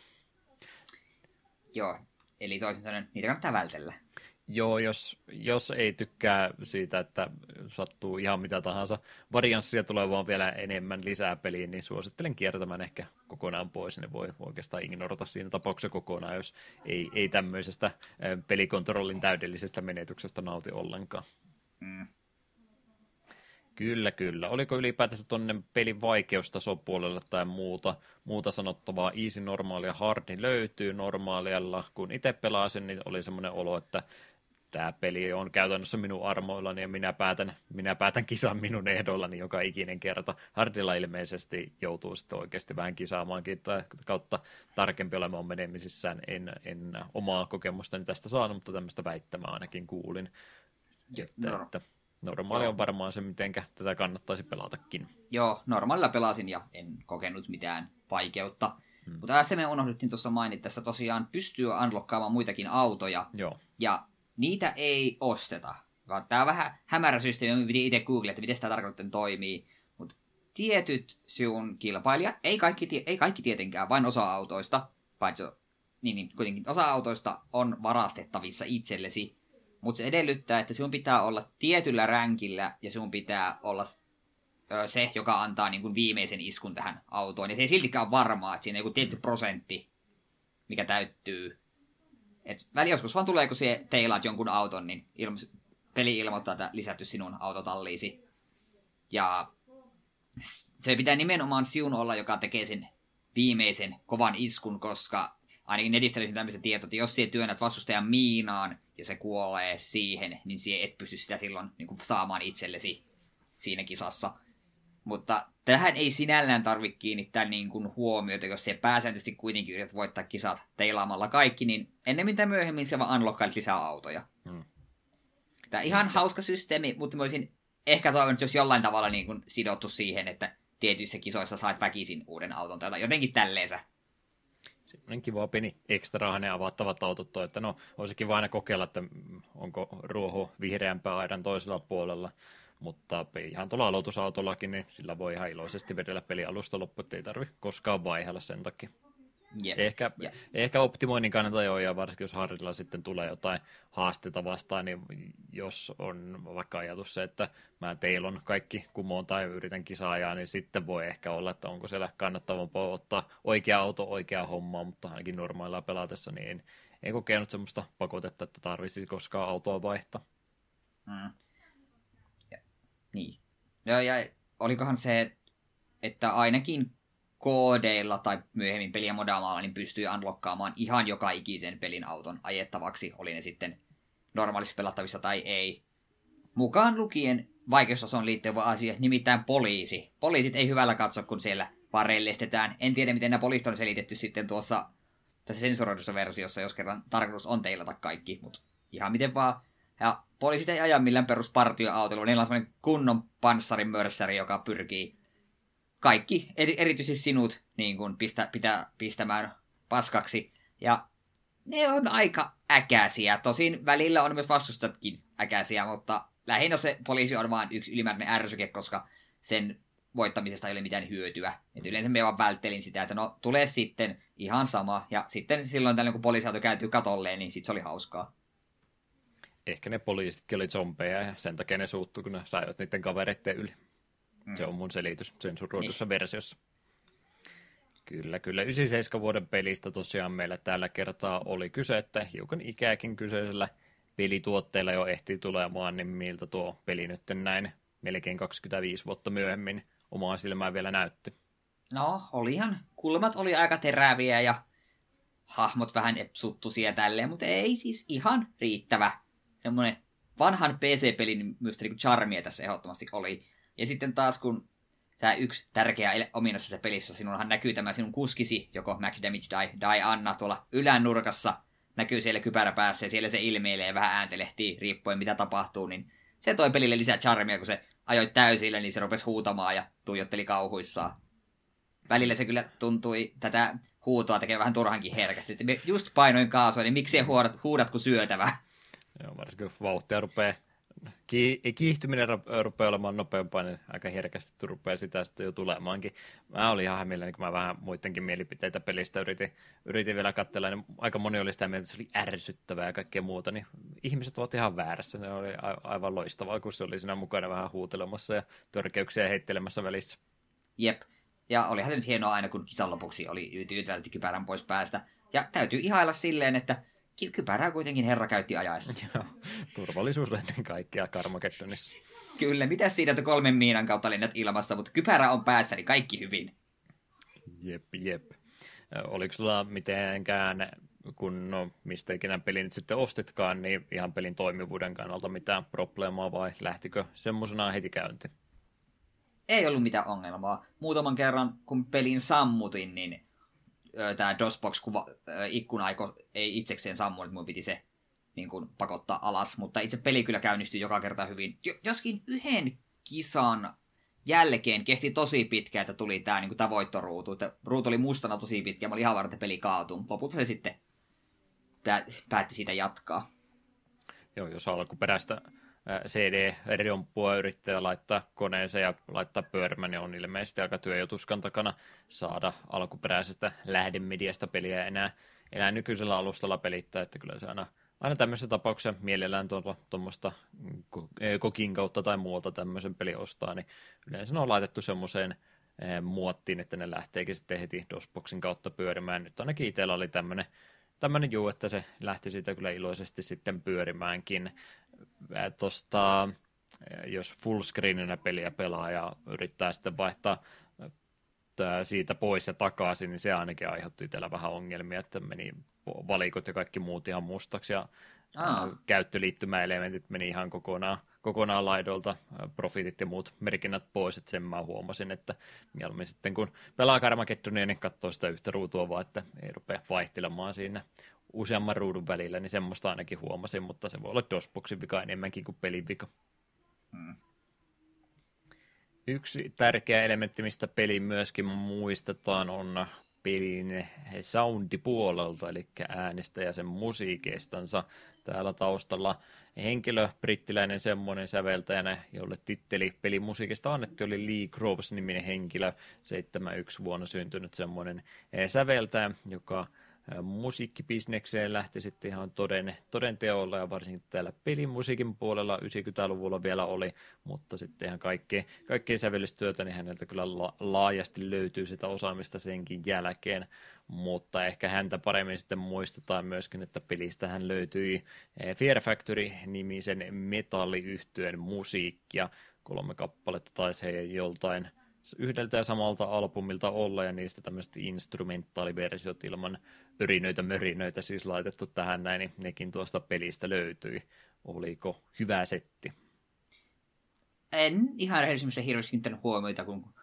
Joo, eli toisin sanoen niitä kannattaa vältellä. Joo, jos, jos ei tykkää siitä, että sattuu ihan mitä tahansa varianssia tulee vaan vielä enemmän lisää peliin, niin suosittelen kiertämään ehkä kokonaan pois. Ne voi oikeastaan ignorata siinä tapauksessa kokonaan, jos ei, ei tämmöisestä pelikontrollin täydellisestä menetyksestä nauti ollenkaan. Mm. Kyllä, kyllä. Oliko ylipäätänsä tuonne pelin vaikeustason puolelle tai muuta, muuta sanottavaa? Easy, normaali ja hard niin löytyy normaalialla. Kun itse pelasin, niin oli semmoinen olo, että tämä peli on käytännössä minun armoillani ja minä päätän, minä päätän kisan minun ehdoillani joka ikinen kerta. Hardilla ilmeisesti joutuu sitten oikeasti vähän kisaamaankin tai kautta tarkempi olemaan menemisissään. En, en omaa kokemustani tästä saanut, mutta tämmöistä väittämää ainakin kuulin. Että, no. että normaali on varmaan se, miten tätä kannattaisi pelatakin. Joo, normaalilla pelasin ja en kokenut mitään vaikeutta. Hmm. Mutta se me unohdettiin tuossa mainita, tässä tosiaan pystyy unlockkaamaan muitakin autoja. Joo. Ja niitä ei osteta. Tämä on vähän hämärä systeemi, piti itse googlea, että miten sitä tarkoittaa toimii. Mutta tietyt sinun kilpailija, ei kaikki, ei kaikki tietenkään, vain osa autoista, paitsi niin, niin kuitenkin osa autoista on varastettavissa itsellesi. Mutta se edellyttää, että sinun pitää olla tietyllä ränkillä ja sinun pitää olla se, joka antaa niin kuin viimeisen iskun tähän autoon. Ja se ei siltikään ole varmaa, että siinä on joku tietty prosentti, mikä täyttyy et väli joskus vaan tulee, kun teilaat jonkun auton, niin ilma, peli ilmoittaa, että lisätty sinun autotalliisi. Ja se pitää nimenomaan siun olla, joka tekee sen viimeisen kovan iskun, koska ainakin netistä löytyy tämmöiset tiedot, että jos sinä työnnät vastustajan miinaan ja se kuolee siihen, niin sinä et pysty sitä silloin niin kuin, saamaan itsellesi siinä kisassa. Mutta tähän ei sinällään tarvitse kiinnittää niin kuin huomiota, jos se pääsääntöisesti kuitenkin yrität voittaa kisat teilaamalla kaikki, niin ennemmin tai myöhemmin se vaan unlockailit lisää autoja. Hmm. Tämä ihan hauska systeemi, mutta mä olisin ehkä toivonut, olisi jollain tavalla niin kuin sidottu siihen, että tietyissä kisoissa saat väkisin uuden auton tai jotenkin tälleensä. Semmoinen kiva pieni ekstra ne avattavat autot toi, että no olisikin vain aina kokeilla, että onko ruoho vihreämpää aidan toisella puolella mutta ihan tuolla aloitusautollakin, niin sillä voi ihan iloisesti vedellä peli alusta loppu, ei tarvi koskaan vaihella sen takia. Yep. Ehkä, yep. ehkä optimoinnin kannalta jo, ja varsinkin jos Harrilla sitten tulee jotain haasteita vastaan, niin jos on vaikka ajatus se, että mä teilon kaikki kumoon tai yritän kisaajaa, niin sitten voi ehkä olla, että onko siellä kannattavampaa ottaa oikea auto oikea homma, mutta ainakin normaalilla pelatessa niin en, en kokenut semmoista pakotetta, että tarvitsisi koskaan autoa vaihtaa. Mm. Niin. Ja, ja olikohan se, että ainakin koodeilla tai myöhemmin peliä modaamalla niin pystyy unlockkaamaan ihan joka ikisen pelin auton ajettavaksi, oli ne sitten normaalisti pelattavissa tai ei. Mukaan lukien vaikeustasoon liittyvä asia, nimittäin poliisi. Poliisit ei hyvällä katso, kun siellä varellestetään. En tiedä, miten nämä poliisit on selitetty sitten tuossa tässä sensuroidussa versiossa, jos kerran tarkoitus on teilata kaikki, mutta ihan miten vaan. Ja poliisit ei aja millään peruspartioautolla. Niillä on sellainen kunnon panssarimörssäri, joka pyrkii kaikki, erityisesti sinut, niin kuin pistä, pitää pistämään paskaksi. Ja ne on aika äkäisiä. Tosin välillä on myös vastustajatkin äkäisiä, mutta lähinnä se poliisi on vain yksi ylimääräinen ärsyke, koska sen voittamisesta ei ole mitään hyötyä. Et yleensä me vaan välttelin sitä, että no tulee sitten ihan sama. Ja sitten silloin tällöin, kun poliisiauto kääntyy katolleen, niin sitten se oli hauskaa ehkä ne poliisitkin oli zombeja ja sen takia ne suuttu, kun ne saivat niiden kavereiden yli. Mm. Se on mun selitys sensuroidussa niin. versiossa. Kyllä, kyllä. 97 vuoden pelistä tosiaan meillä tällä kertaa oli kyse, että hiukan ikääkin kyseisellä pelituotteella jo ehtii tulemaan, niin miltä tuo peli nyt näin melkein 25 vuotta myöhemmin omaa silmää vielä näytti. No, olihan. Kulmat oli aika teräviä ja hahmot vähän epsuttusia tälleen, mutta ei siis ihan riittävä semmoinen vanhan PC-pelin myös niin charmia tässä ehdottomasti oli. Ja sitten taas kun tämä yksi tärkeä ominaisuus tässä pelissä, sinunhan näkyy tämä sinun kuskisi, joko Mac Damage Die, Die Anna tuolla ylänurkassa, näkyy siellä kypärä päässä ja siellä se ilmeilee ja vähän ääntelehtii riippuen mitä tapahtuu, niin se toi pelille lisää charmia, kun se ajoi täysillä, niin se rupesi huutamaan ja tuijotteli kauhuissaan. Välillä se kyllä tuntui tätä huutoa tekee vähän turhankin herkästi. Että just painoin kaasua, niin miksi huudat, huudat kuin syötävä? Joo, varsinkin vauhtia rupeaa ki- kiihtyminen rupeaa olemaan nopeampaa, niin aika herkästi rupeaa sitä sitten jo tulemaankin. Mä olin ihan hämillä, niin kun mä vähän muidenkin mielipiteitä pelistä yritin, yritin vielä katsella, niin aika moni oli sitä mieltä, että se oli ärsyttävää ja kaikkea muuta, niin ihmiset ovat ihan väärässä. Ne oli aivan loistavaa, kun se oli siinä mukana vähän huutelemassa ja törkeyksiä heittelemässä välissä. Jep. Ja olihan se nyt hienoa aina, kun kisan lopuksi oli tyytyväisesti kypärän pois päästä. Ja täytyy ihailla silleen, että kypärää kuitenkin herra käytti ajaessa. Joo, turvallisuus ennen kaikkea Karmageddonissa. Kyllä, mitä siitä, että kolmen miinan kautta lennät ilmassa, mutta kypärä on päässä, niin kaikki hyvin. Jep, jep. Oliko sulla mitenkään, kun no, mistä ikinä peli nyt sitten ostitkaan, niin ihan pelin toimivuuden kannalta mitään probleemaa vai lähtikö semmoisena heti käynti? Ei ollut mitään ongelmaa. Muutaman kerran, kun pelin sammutin, niin tämä DOSBox-kuva ikkuna ei itsekseen sammunut, mun piti se niin kuin, pakottaa alas, mutta itse peli kyllä käynnistyi joka kerta hyvin. Joskin yhden kisan jälkeen kesti tosi pitkä, että tuli tämä niin tämä voittoruutu. Että ruutu oli mustana tosi pitkä, mä olin ihan varma, että peli kaatuu. Lopulta se sitten päätti siitä jatkaa. Joo, jos alkuperäistä CD-romppua yrittää laittaa koneeseen ja laittaa pyörimään, niin on ilmeisesti aika työjutuskan takana saada alkuperäisestä lähdemediasta peliä enää, enää nykyisellä alustalla pelittää, että kyllä se aina, aina tämmöisessä tapauksessa mielellään tuommoista kokin kautta tai muualta tämmöisen peli ostaa, niin yleensä ne on laitettu semmoiseen muottiin, että ne lähteekin sitten heti DOSBoxin kautta pyörimään. Nyt ainakin itsellä oli tämmöinen tämmöinen juu, että se lähti siitä kyllä iloisesti sitten pyörimäänkin. Tosta, jos fullscreeninä peliä pelaa ja yrittää sitten vaihtaa siitä pois ja takaisin, niin se ainakin aiheutti itsellä vähän ongelmia, että meni valikot ja kaikki muut ihan mustaksi ja Aa. käyttöliittymäelementit meni ihan kokonaan, kokonaan laidolta, profitit ja muut merkinnät pois, että sen mä huomasin, että mieluummin sitten kun pelaa Karmakettonia, niin katsoo sitä yhtä ruutua vaan, että ei rupea vaihtelemaan siinä useamman ruudun välillä, niin semmoista ainakin huomasin, mutta se voi olla DOSBoxin vika enemmänkin kuin pelin vika. Hmm. Yksi tärkeä elementti, mistä peli myöskin muistetaan, on pelin soundipuolelta, eli äänestä ja sen musiikestansa. Täällä taustalla henkilö, brittiläinen semmoinen säveltäjänä, jolle titteli pelimusiikista annettu, oli Lee Groves-niminen henkilö, 71 vuonna syntynyt semmoinen säveltäjä, joka musiikkibisnekseen lähti sitten ihan toden, toden teolla ja varsinkin täällä pelimusiikin puolella 90-luvulla vielä oli, mutta sitten ihan kaikkea, kaikkea sävellystyötä, niin häneltä kyllä la, laajasti löytyy sitä osaamista senkin jälkeen, mutta ehkä häntä paremmin sitten muistetaan myöskin, että pelistä hän löytyi Fear Factory-nimisen metalliyhtyön musiikkia, kolme kappaletta taisi he joltain – yhdeltä ja samalta albumilta olla ja niistä tämmöiset instrumentaaliversiot ilman örinöitä mörinöitä siis laitettu tähän näin, niin nekin tuosta pelistä löytyi. Oliko hyvä setti? En ihan rehellisesti hirveästi kiinnittänyt huomioita, kun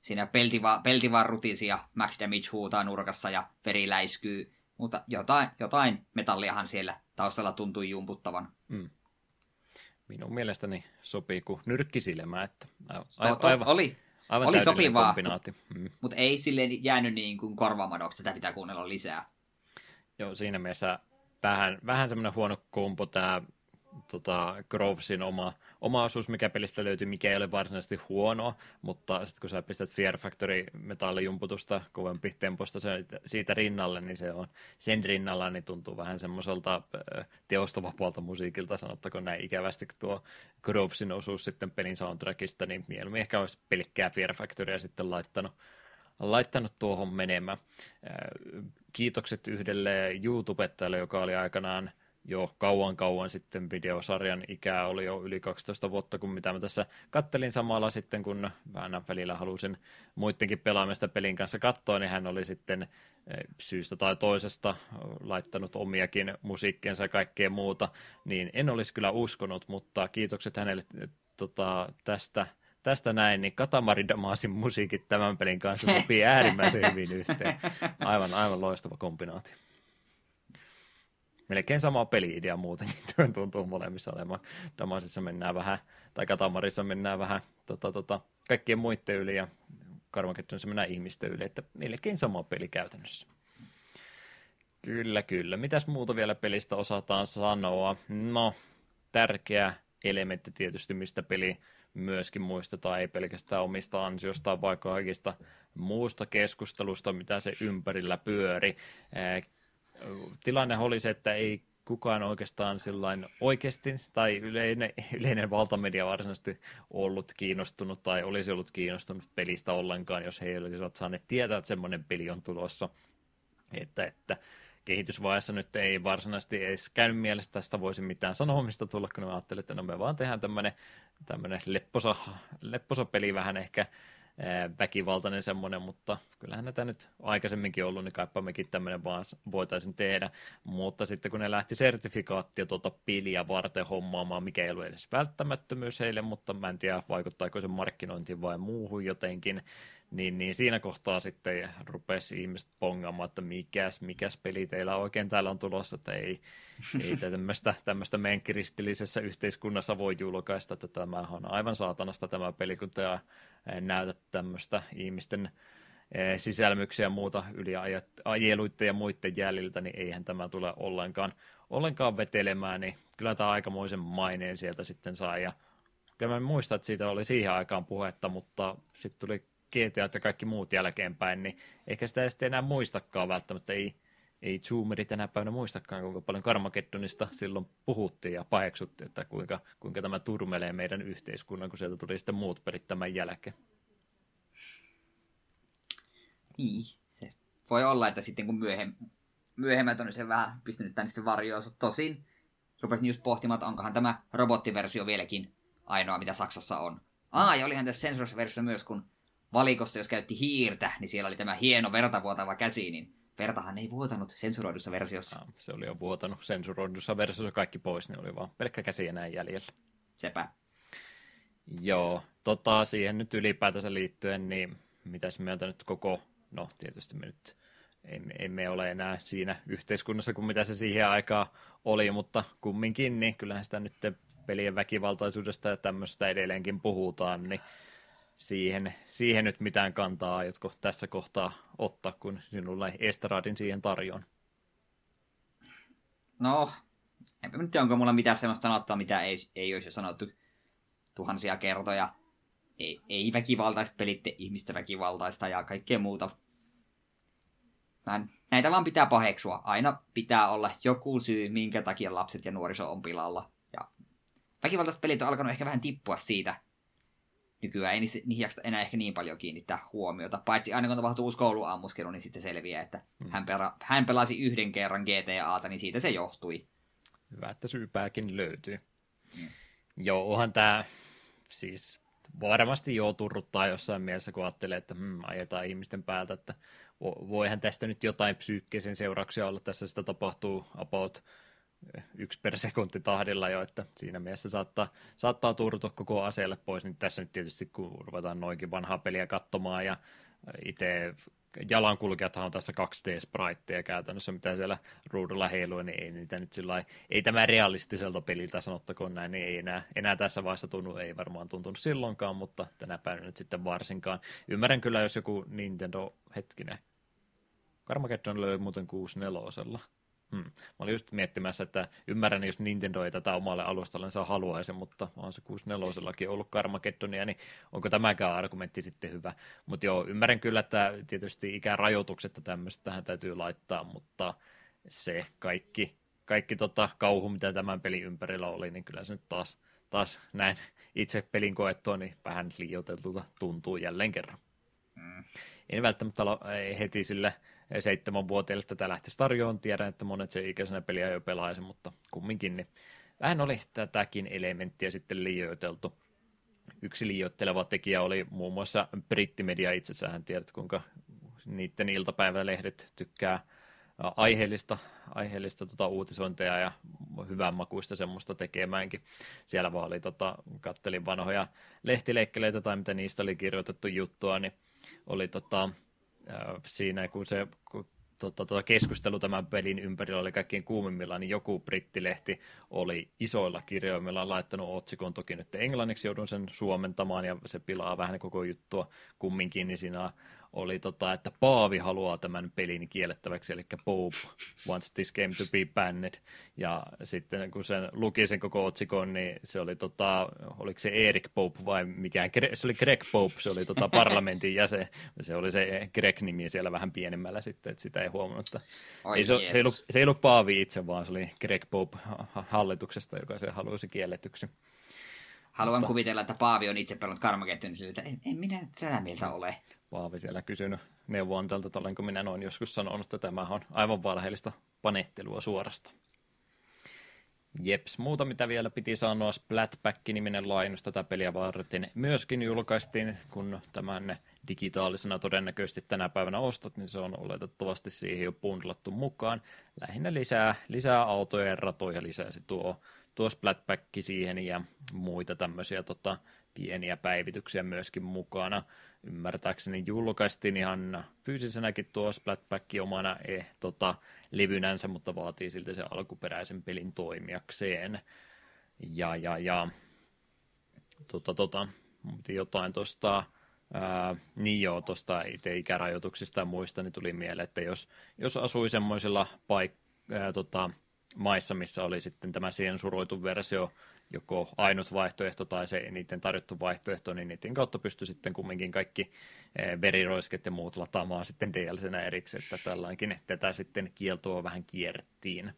siinä pelti, va, pelti vaan rutisi ja Max Damage huutaa nurkassa ja veri läiskyy. Mutta jotain, jotain metalliahan siellä taustalla tuntui jumputtavan. Mm. Minun mielestäni sopii kuin nyrkkisilmä. Että aivan, to, oli, Aivan oli sopivaa, mm. mutta ei silleen jäänyt niin kuin korvaamadoksi, tätä pitää kuunnella lisää. Joo, siinä mielessä vähän, vähän semmoinen huono kompo tämä tota, Grovesin oma, oma osuus, mikä pelistä löytyy, mikä ei ole varsinaisesti huonoa, mutta sitten kun sä pistät Fear Factory metallijumputusta kovempi temposta siitä rinnalle, niin se on sen rinnalla, niin tuntuu vähän semmoiselta teostovapaalta musiikilta, sanottako näin ikävästi, tuo Grovesin osuus sitten pelin soundtrackista, niin mieluummin ehkä olisi pelkkää Fear Factorya sitten laittanut laittanut tuohon menemään. Kiitokset yhdelle YouTubettajalle, joka oli aikanaan jo kauan kauan sitten videosarjan ikää oli jo yli 12 vuotta, kun mitä mä tässä kattelin samalla sitten, kun vähän välillä halusin muidenkin pelaamista pelin kanssa katsoa, niin hän oli sitten eh, syystä tai toisesta laittanut omiakin musiikkiensa ja kaikkea muuta, niin en olisi kyllä uskonut, mutta kiitokset hänelle eh, tota, tästä, tästä näin, niin Katamari Damasin musiikit tämän pelin kanssa sopii äärimmäisen hyvin yhteen. Aivan, aivan loistava kombinaatio melkein sama peli-idea muutenkin tuntuu molemmissa olemaan. Damasissa mennään vähän, tai Katamarissa mennään vähän tota, tota, kaikkien muiden yli ja Karmakettonissa mennään ihmisten yli, että melkein sama peli käytännössä. Kyllä, kyllä. Mitäs muuta vielä pelistä osataan sanoa? No, tärkeä elementti tietysti, mistä peli myöskin muistetaan, ei pelkästään omista ansiostaan, vaan kaikista muusta keskustelusta, mitä se ympärillä pyöri. Tilanne oli se, että ei kukaan oikeastaan sillain oikeasti, tai yleinen, yleinen valtamedia varsinaisesti ollut kiinnostunut, tai olisi ollut kiinnostunut pelistä ollenkaan, jos he olisivat saaneet tietää, että semmoinen peli on tulossa. Että, että kehitysvaiheessa nyt ei varsinaisesti edes käynyt mielestä tästä voisi mitään sanomista tulla, kun mä ajattelin, että no me vaan tehdään tämmöinen, tämmöinen lepposa, lepposa peli vähän ehkä väkivaltainen semmoinen, mutta kyllähän näitä nyt aikaisemminkin ollut, niin kaipa mekin tämmöinen vaan voitaisiin tehdä. Mutta sitten kun ne lähti sertifikaattia tuota piliä varten hommaamaan, mikä ei ollut edes välttämättömyys heille, mutta mä en tiedä vaikuttaako se markkinointiin vai muuhun jotenkin, niin, niin siinä kohtaa sitten rupesi ihmiset pongaamaan, että mikäs, mikäs peli teillä oikein täällä on tulossa, että ei, ei tämmöistä, tämmöistä meidän kiristillisessä yhteiskunnassa voi julkaista, että tämä on aivan saatanasta tämä peli, kun te näytät tämmöistä ihmisten sisälmyksiä ja muuta yliajeluiden ja muiden jäljiltä, niin eihän tämä tule ollenkaan, ollenkaan vetelemään, niin kyllä tämä aikamoisen maineen sieltä sitten sai, ja kyllä mä muistan, että siitä oli siihen aikaan puhetta, mutta sitten tuli GTA ja kaikki muut jälkeenpäin, niin ehkä sitä ei sitten enää muistakaan välttämättä. Ei, ei zoomerit tänä päivänä muistakaan, kuinka paljon Karmageddonista silloin puhuttiin ja paheksuttiin, että kuinka, kuinka tämä turmelee meidän yhteiskunnan, kun sieltä tuli sitten muut perit tämän jälkeen. Niin, se voi olla, että sitten kun myöhem, myöhemmät on sen vähän pistänyt tänne sitten varjoon. Tosin rupesin just pohtimaan, että onkohan tämä robottiversio vieläkin ainoa, mitä Saksassa on. Aa, ja olihan tässä Sensors-versio myös, kun valikossa, jos käytti hiirtä, niin siellä oli tämä hieno vertavuotava käsi, niin vertahan ei vuotanut sensuroidussa versiossa. No, se oli jo vuotanut sensuroidussa versiossa kaikki pois, niin oli vaan pelkkä käsi enää jäljellä. Sepä. Joo, tota, siihen nyt ylipäätänsä liittyen, niin mitäs mieltä nyt koko, no tietysti me nyt emme, emme ole enää siinä yhteiskunnassa kuin mitä se siihen aikaan oli, mutta kumminkin, niin kyllähän sitä nyt pelien väkivaltaisuudesta ja tämmöistä edelleenkin puhutaan, niin siihen, siihen nyt mitään kantaa aiotko tässä kohtaa ottaa, kun sinulla ei Estradin siihen tarjoon? No, enpä nyt onko mulla mitään sellaista sanottua, mitä ei, ei olisi jo sanottu tuhansia kertoja. Ei, ei väkivaltaista pelitte ihmistä väkivaltaista ja kaikkea muuta. Mä näitä vaan pitää paheksua. Aina pitää olla joku syy, minkä takia lapset ja nuoriso on pilalla. Ja väkivaltaiset pelit on alkanut ehkä vähän tippua siitä, nykyään ei niihin jaksa enää ehkä niin paljon kiinnittää huomiota. Paitsi aina kun tapahtuu uusi kouluammuskelu, niin sitten selviää, että hmm. hän, pera, hän pelasi yhden kerran GTAta, niin siitä se johtui. Hyvä, että syypääkin löytyy. Hmm. Joo, onhan tämä siis varmasti jo turruttaa jossain mielessä, kun ajattelee, että hmm, ajetaan ihmisten päältä, että voihan tästä nyt jotain psyykkeisen seurauksia olla. Tässä sitä tapahtuu about yksi per sekunti tahdilla jo, että siinä mielessä saattaa, saattaa turtua koko aseelle pois, niin tässä nyt tietysti kun ruvetaan noinkin vanhaa peliä katsomaan ja itse jalankulkijathan on tässä 2D-spriteja käytännössä, mitä siellä ruudulla heiluu, niin ei niitä nyt sillä ei tämä realistiselta peliltä sanottakoon näin, niin ei enää, enää tässä vaiheessa tunnu, ei varmaan tuntunut silloinkaan, mutta tänä päivänä nyt sitten varsinkaan. Ymmärrän kyllä, jos joku Nintendo, hetkinen, Karmageddon löi muuten 64 Hmm. Mä olin just miettimässä, että ymmärrän, jos Nintendo ei tätä omalle alustallensa haluaisi, mutta on se 64 ollut Carmageddonia, niin onko tämäkään argumentti sitten hyvä. Mutta joo, ymmärrän kyllä, että tietysti ikärajoitukset ja tämmöistä tähän täytyy laittaa, mutta se kaikki, kaikki tota kauhu, mitä tämän pelin ympärillä oli, niin kyllä se nyt taas, taas näin itse pelin koettua, niin vähän liioiteltulta tuntuu jälleen kerran. Mm. En välttämättä heti sille seitsemänvuotiaille tätä lähtisi tarjoon. Tiedän, että monet se ikäisenä peliä jo pelaisi, mutta kumminkin niin vähän oli tätäkin elementtiä sitten liioiteltu. Yksi liioitteleva tekijä oli muun muassa brittimedia itsessään. Tiedät, kuinka niiden iltapäivälehdet tykkää aiheellista, aiheellista tota uutisointia ja hyvänmakuista semmoista tekemäänkin. Siellä vaan oli, tota, kattelin vanhoja lehtileikkeleitä tai mitä niistä oli kirjoitettu juttua, niin oli tota, siinä, kun se kun tota, tota keskustelu tämän pelin ympärillä oli kaikkein kuumimmillaan, niin joku brittilehti oli isoilla kirjoimilla laittanut otsikon, toki nyt englanniksi joudun sen suomentamaan, ja se pilaa vähän koko juttua kumminkin, niin siinä oli tota, että Paavi haluaa tämän pelin kiellettäväksi, eli Pope wants this game to be banned. Ja sitten kun sen luki sen koko otsikon, niin se oli, tota, oliko se Erik Pope vai mikään, se oli Greg Pope, se oli tota parlamentin jäsen. Se oli se Greg-nimi siellä vähän pienemmällä sitten, että sitä ei huomannut. Että ei, se, se, ei ollut, se ei ollut Paavi itse, vaan se oli Greg Pope hallituksesta, joka se halusi kielletyksi. Haluan Mutta... kuvitella, että Paavi on itse pelannut Karmageddon, niin että en, en minä tätä mieltä ole. Paavi siellä kysynyt neuvontalta, että olenko minä noin joskus sanonut, että tämä on aivan valheellista panettelua suorasta. Jeps, muuta mitä vielä piti sanoa, Splatback-niminen lainus tätä peliä varten myöskin julkaistiin, kun tämän digitaalisena todennäköisesti tänä päivänä ostot, niin se on oletettavasti siihen jo bundlattu mukaan. Lähinnä lisää, lisää autoja ja ratoja lisäsi tuo tuo Splatback siihen ja muita tämmöisiä tota, pieniä päivityksiä myöskin mukana. Ymmärtääkseni julkaistiin ihan fyysisenäkin tuo Splatback omana e, tota, levynänsä, mutta vaatii silti sen alkuperäisen pelin toimijakseen. Ja, ja, ja tota, tota, jotain tuosta niin joo, tuosta itse ikärajoituksista ja muista, niin tuli mieleen, että jos, jos asui semmoisilla paik- ää, tota, maissa, missä oli sitten tämä sensuroitu versio, joko ainut vaihtoehto tai se niiden tarjottu vaihtoehto, niin niiden kautta pystyi sitten kumminkin kaikki eh, veriroisket ja muut lataamaan sitten DLCnä erikseen, että tällainkin tätä sitten kieltoa vähän kierrettiin.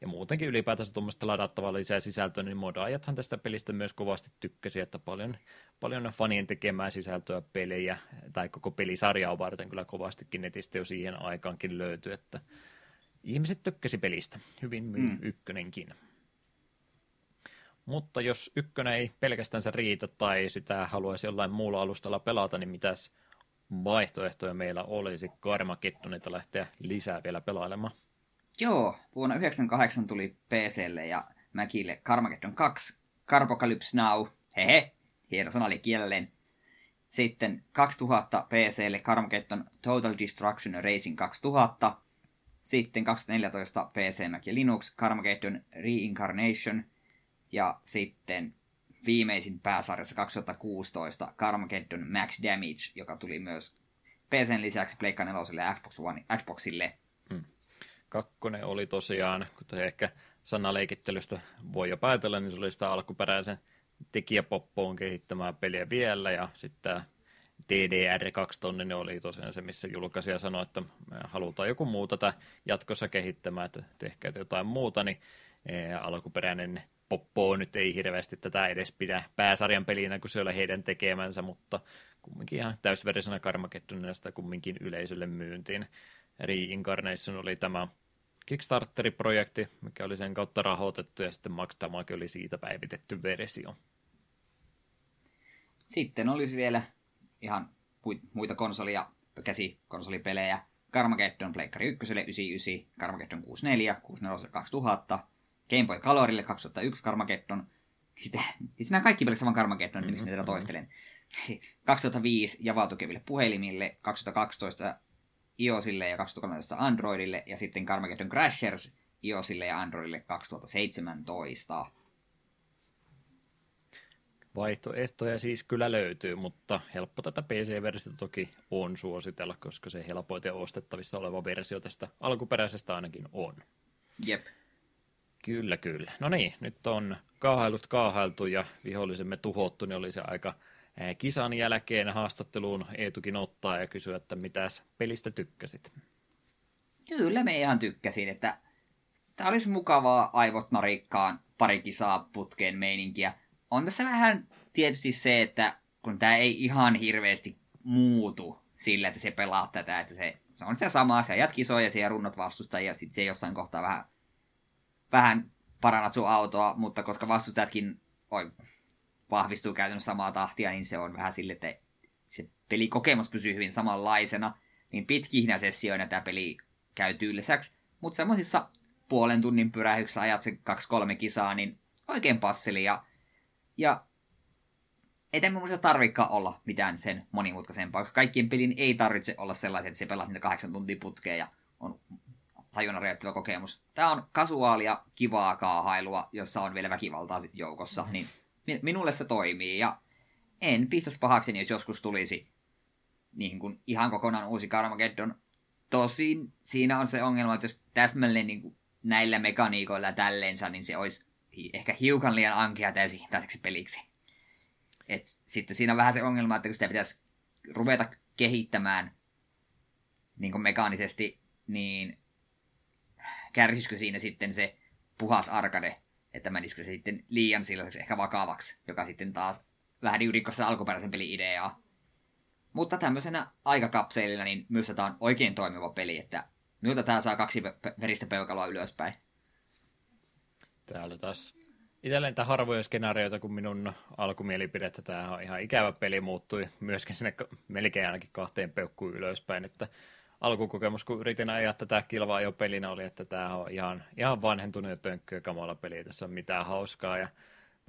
Ja muutenkin ylipäätänsä tuommoista ladattavaa lisää sisältöä, niin modaajathan tästä pelistä myös kovasti tykkäsi, että paljon, paljon fanien tekemää sisältöä pelejä, tai koko pelisarjaa varten kyllä kovastikin netistä jo siihen aikaankin löytyi, että ihmiset tykkäsi pelistä. Hyvin myy mm. ykkönenkin. Mutta jos ykkönen ei pelkästään se riitä tai sitä haluaisi jollain muulla alustalla pelata, niin mitäs vaihtoehtoja meillä olisi Karmakettonita lähteä lisää vielä pelailemaan? Joo, vuonna 1998 tuli PClle ja Mäkille Carmageddon 2, Carpocalypse Now, hehe, hieno sana oli kielelleen. Sitten 2000 PClle Carmageddon Total Destruction Racing 2000, sitten 2014 PC Mac ja Linux, Carmageddon Reincarnation. Ja sitten viimeisin pääsarjassa 2016 Carmageddon Max Damage, joka tuli myös PCn lisäksi Pleikka 4 ja Xbox One, Xboxille. Hmm. Kakkonen oli tosiaan, se ehkä sanaleikittelystä voi jo päätellä, niin se oli sitä alkuperäisen tekijäpoppoon kehittämään peliä vielä, ja sitten TDR2 tonninen oli tosiaan se, missä julkaisija sanoi, että me halutaan joku muu tätä jatkossa kehittämään, että tehkää jotain muuta, niin alkuperäinen Poppo nyt ei hirveästi tätä edes pidä pääsarjan pelinä, kun se oli heidän tekemänsä, mutta kumminkin ihan täysverisena Karmageddonina sitä kumminkin yleisölle myyntiin. Reincarnation oli tämä Kickstarter-projekti, mikä oli sen kautta rahoitettu, ja sitten Max Damage oli siitä päivitetty versio. Sitten olisi vielä ihan muita konsolia, käsikonsolipelejä. Carmageddon Pleikkari 1, 99, Carmageddon 64, 64 2000, Game Boy Colorille 2001 Carmageddon, sitten, siis nämä kaikki pelkästään vaan Carmageddon, mm-hmm. miksi niitä toistelen. 2005 javautukeville puhelimille, 2012 iOSille ja 2013 Androidille, ja sitten Carmageddon Crashers iOSille ja Androidille 2017. Vaihtoehtoja siis kyllä löytyy, mutta helppo tätä PC-versiota toki on suositella, koska se helpoiten ostettavissa oleva versio tästä alkuperäisestä ainakin on. Jep. Kyllä, kyllä. No niin, nyt on kaahailut kaahailtu ja vihollisemme tuhottu, niin oli se aika kisan jälkeen haastatteluun Eetukin ottaa ja kysyä, että mitäs pelistä tykkäsit? Kyllä me ihan tykkäsin, että tämä olisi mukavaa aivot narikkaan pari kisaa putkeen meininkiä on tässä vähän tietysti se, että kun tämä ei ihan hirveästi muutu sillä, että se pelaa tätä, että se, se on sitä samaa, se ajat kisoja, siellä runnot vastusta ja sitten se jossain kohtaa vähän, vähän parannat sun autoa, mutta koska vastustajatkin oi, vahvistuu käytännössä samaa tahtia, niin se on vähän sille, että se pelikokemus pysyy hyvin samanlaisena, niin pitkihinä sessioina tämä peli käy tyyliseksi, mutta semmoisissa puolen tunnin pyrähyksessä ajat se kaksi-kolme kisaa, niin oikein passeli ja ja ei tämä mielestä tarvikaan olla mitään sen monimutkaisempaa, koska kaikkien pelin ei tarvitse olla sellaisia, että se pelaa niitä kahdeksan tuntia putkeen ja on tajunnan kokemus. Tämä on kasuaalia, kivaa kaahailua, jossa on vielä väkivaltaa joukossa, niin minulle se toimii ja en pistäisi pahaksi, jos joskus tulisi niin kuin ihan kokonaan uusi Carmageddon. Tosin siinä on se ongelma, että jos täsmälleen niin kuin näillä mekaniikoilla ja tälleensä, niin se olisi ehkä hiukan liian ankea täysin hintaiseksi peliksi. Et sitten siinä on vähän se ongelma, että kun sitä pitäisi ruveta kehittämään niin kuin mekaanisesti, niin kärsisikö siinä sitten se puhas arcade, että menisikö se sitten liian sellaiseksi ehkä vakavaksi, joka sitten taas vähän yrikkoi sitä alkuperäisen pelin ideaa. Mutta tämmöisenä aikakapseililla niin myös tämä on oikein toimiva peli, että miltä tämä saa kaksi veristä peukaloa ylöspäin. Täällä taas itselleen tämä harvoja skenaarioita, kun minun alkumielipidettä tämä on ihan ikävä peli muuttui myöskin sinne melkein ainakin kahteen peukkuun ylöspäin, että alkukokemus, kun yritin ajaa tätä kilvaa jo pelinä, oli, että tämä on ihan, ihan vanhentunut ja tönkkyä kamala peli, tässä on mitään hauskaa, ja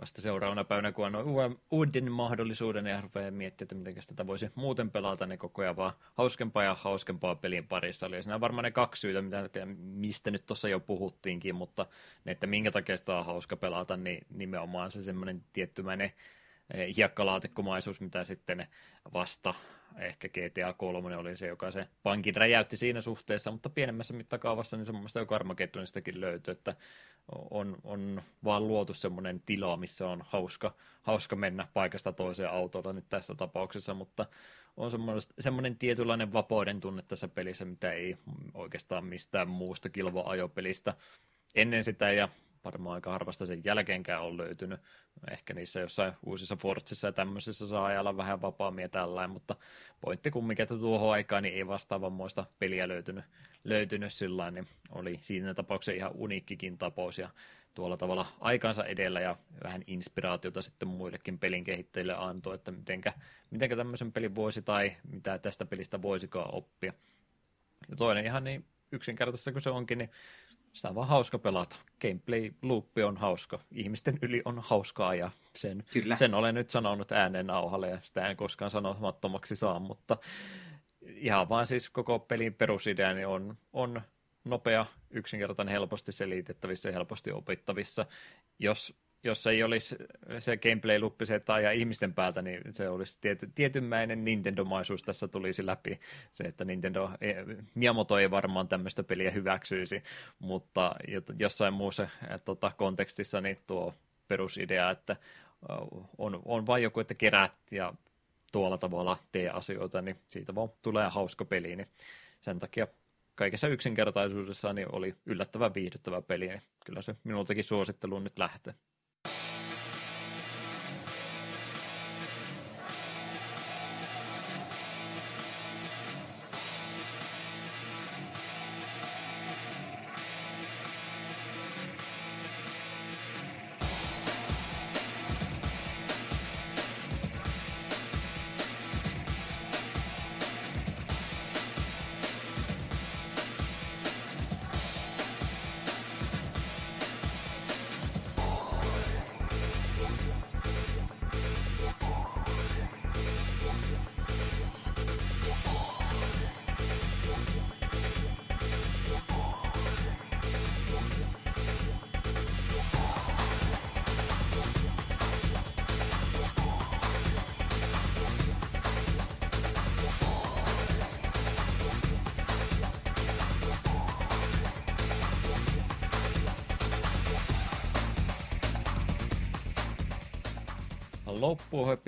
vasta seuraavana päivänä, kun on uuden, uuden mahdollisuuden ja rupeaa miettiä, että miten tätä voisi muuten pelata, niin koko ajan vaan hauskempaa ja hauskempaa pelin parissa. Eli siinä on varmaan ne kaksi syytä, mitä, mistä nyt tuossa jo puhuttiinkin, mutta ne, että minkä takia sitä on hauska pelata, niin nimenomaan se semmoinen tiettymäinen eh, hiekkalaatikkomaisuus, mitä sitten vasta ehkä GTA 3 oli se, joka se pankin räjäytti siinä suhteessa, mutta pienemmässä mittakaavassa niin semmoista jo Karmageddonistakin löytyy, että on, on vaan luotu semmoinen tila, missä on hauska, hauska mennä paikasta toiseen autolla nyt tässä tapauksessa, mutta on semmoinen tietynlainen vapauden tunne tässä pelissä, mitä ei oikeastaan mistään muusta kilva-ajopelistä ennen sitä ja varmaan aika harvasta sen jälkeenkään on löytynyt. Ehkä niissä jossain uusissa Fortsissa ja tämmöisissä saa ajalla vähän vapaammin ja tällainen, mutta pointti kumminkin, että tuohon aikaan niin ei vastaavanmoista peliä löytynyt, löytynyt sillä niin oli siinä tapauksessa ihan uniikkikin tapaus ja tuolla tavalla aikansa edellä ja vähän inspiraatiota sitten muillekin pelin kehittäjille antoi, että mitenkä, mitenkä tämmöisen pelin voisi tai mitä tästä pelistä voisikaan oppia. Ja toinen ihan niin yksinkertaista kuin se onkin, niin sitä on vaan hauska pelata. Gameplay loopi on hauska. Ihmisten yli on hauskaa ja sen, Kyllä. sen olen nyt sanonut ääneen nauhalle ja sitä en koskaan sanomattomaksi saa, mutta ihan vaan siis koko pelin perusidea niin on, on nopea, yksinkertainen, helposti selitettävissä ja helposti opittavissa. Jos jos ei olisi se gameplay-luppi se, että ajaa ihmisten päältä, niin se olisi tiety, tietynmäinen Nintendo-maisuus tässä tulisi läpi. Se, että Nintendo, Miyamoto ei varmaan tämmöistä peliä hyväksyisi, mutta jossain muussa tota, kontekstissa niin tuo perusidea, että on, on vain joku, että kerät ja tuolla tavalla tee asioita, niin siitä vaan tulee hauska peli, niin sen takia kaikessa yksinkertaisuudessaan niin oli yllättävän viihdyttävä peli, niin kyllä se minultakin suositteluun nyt lähtee.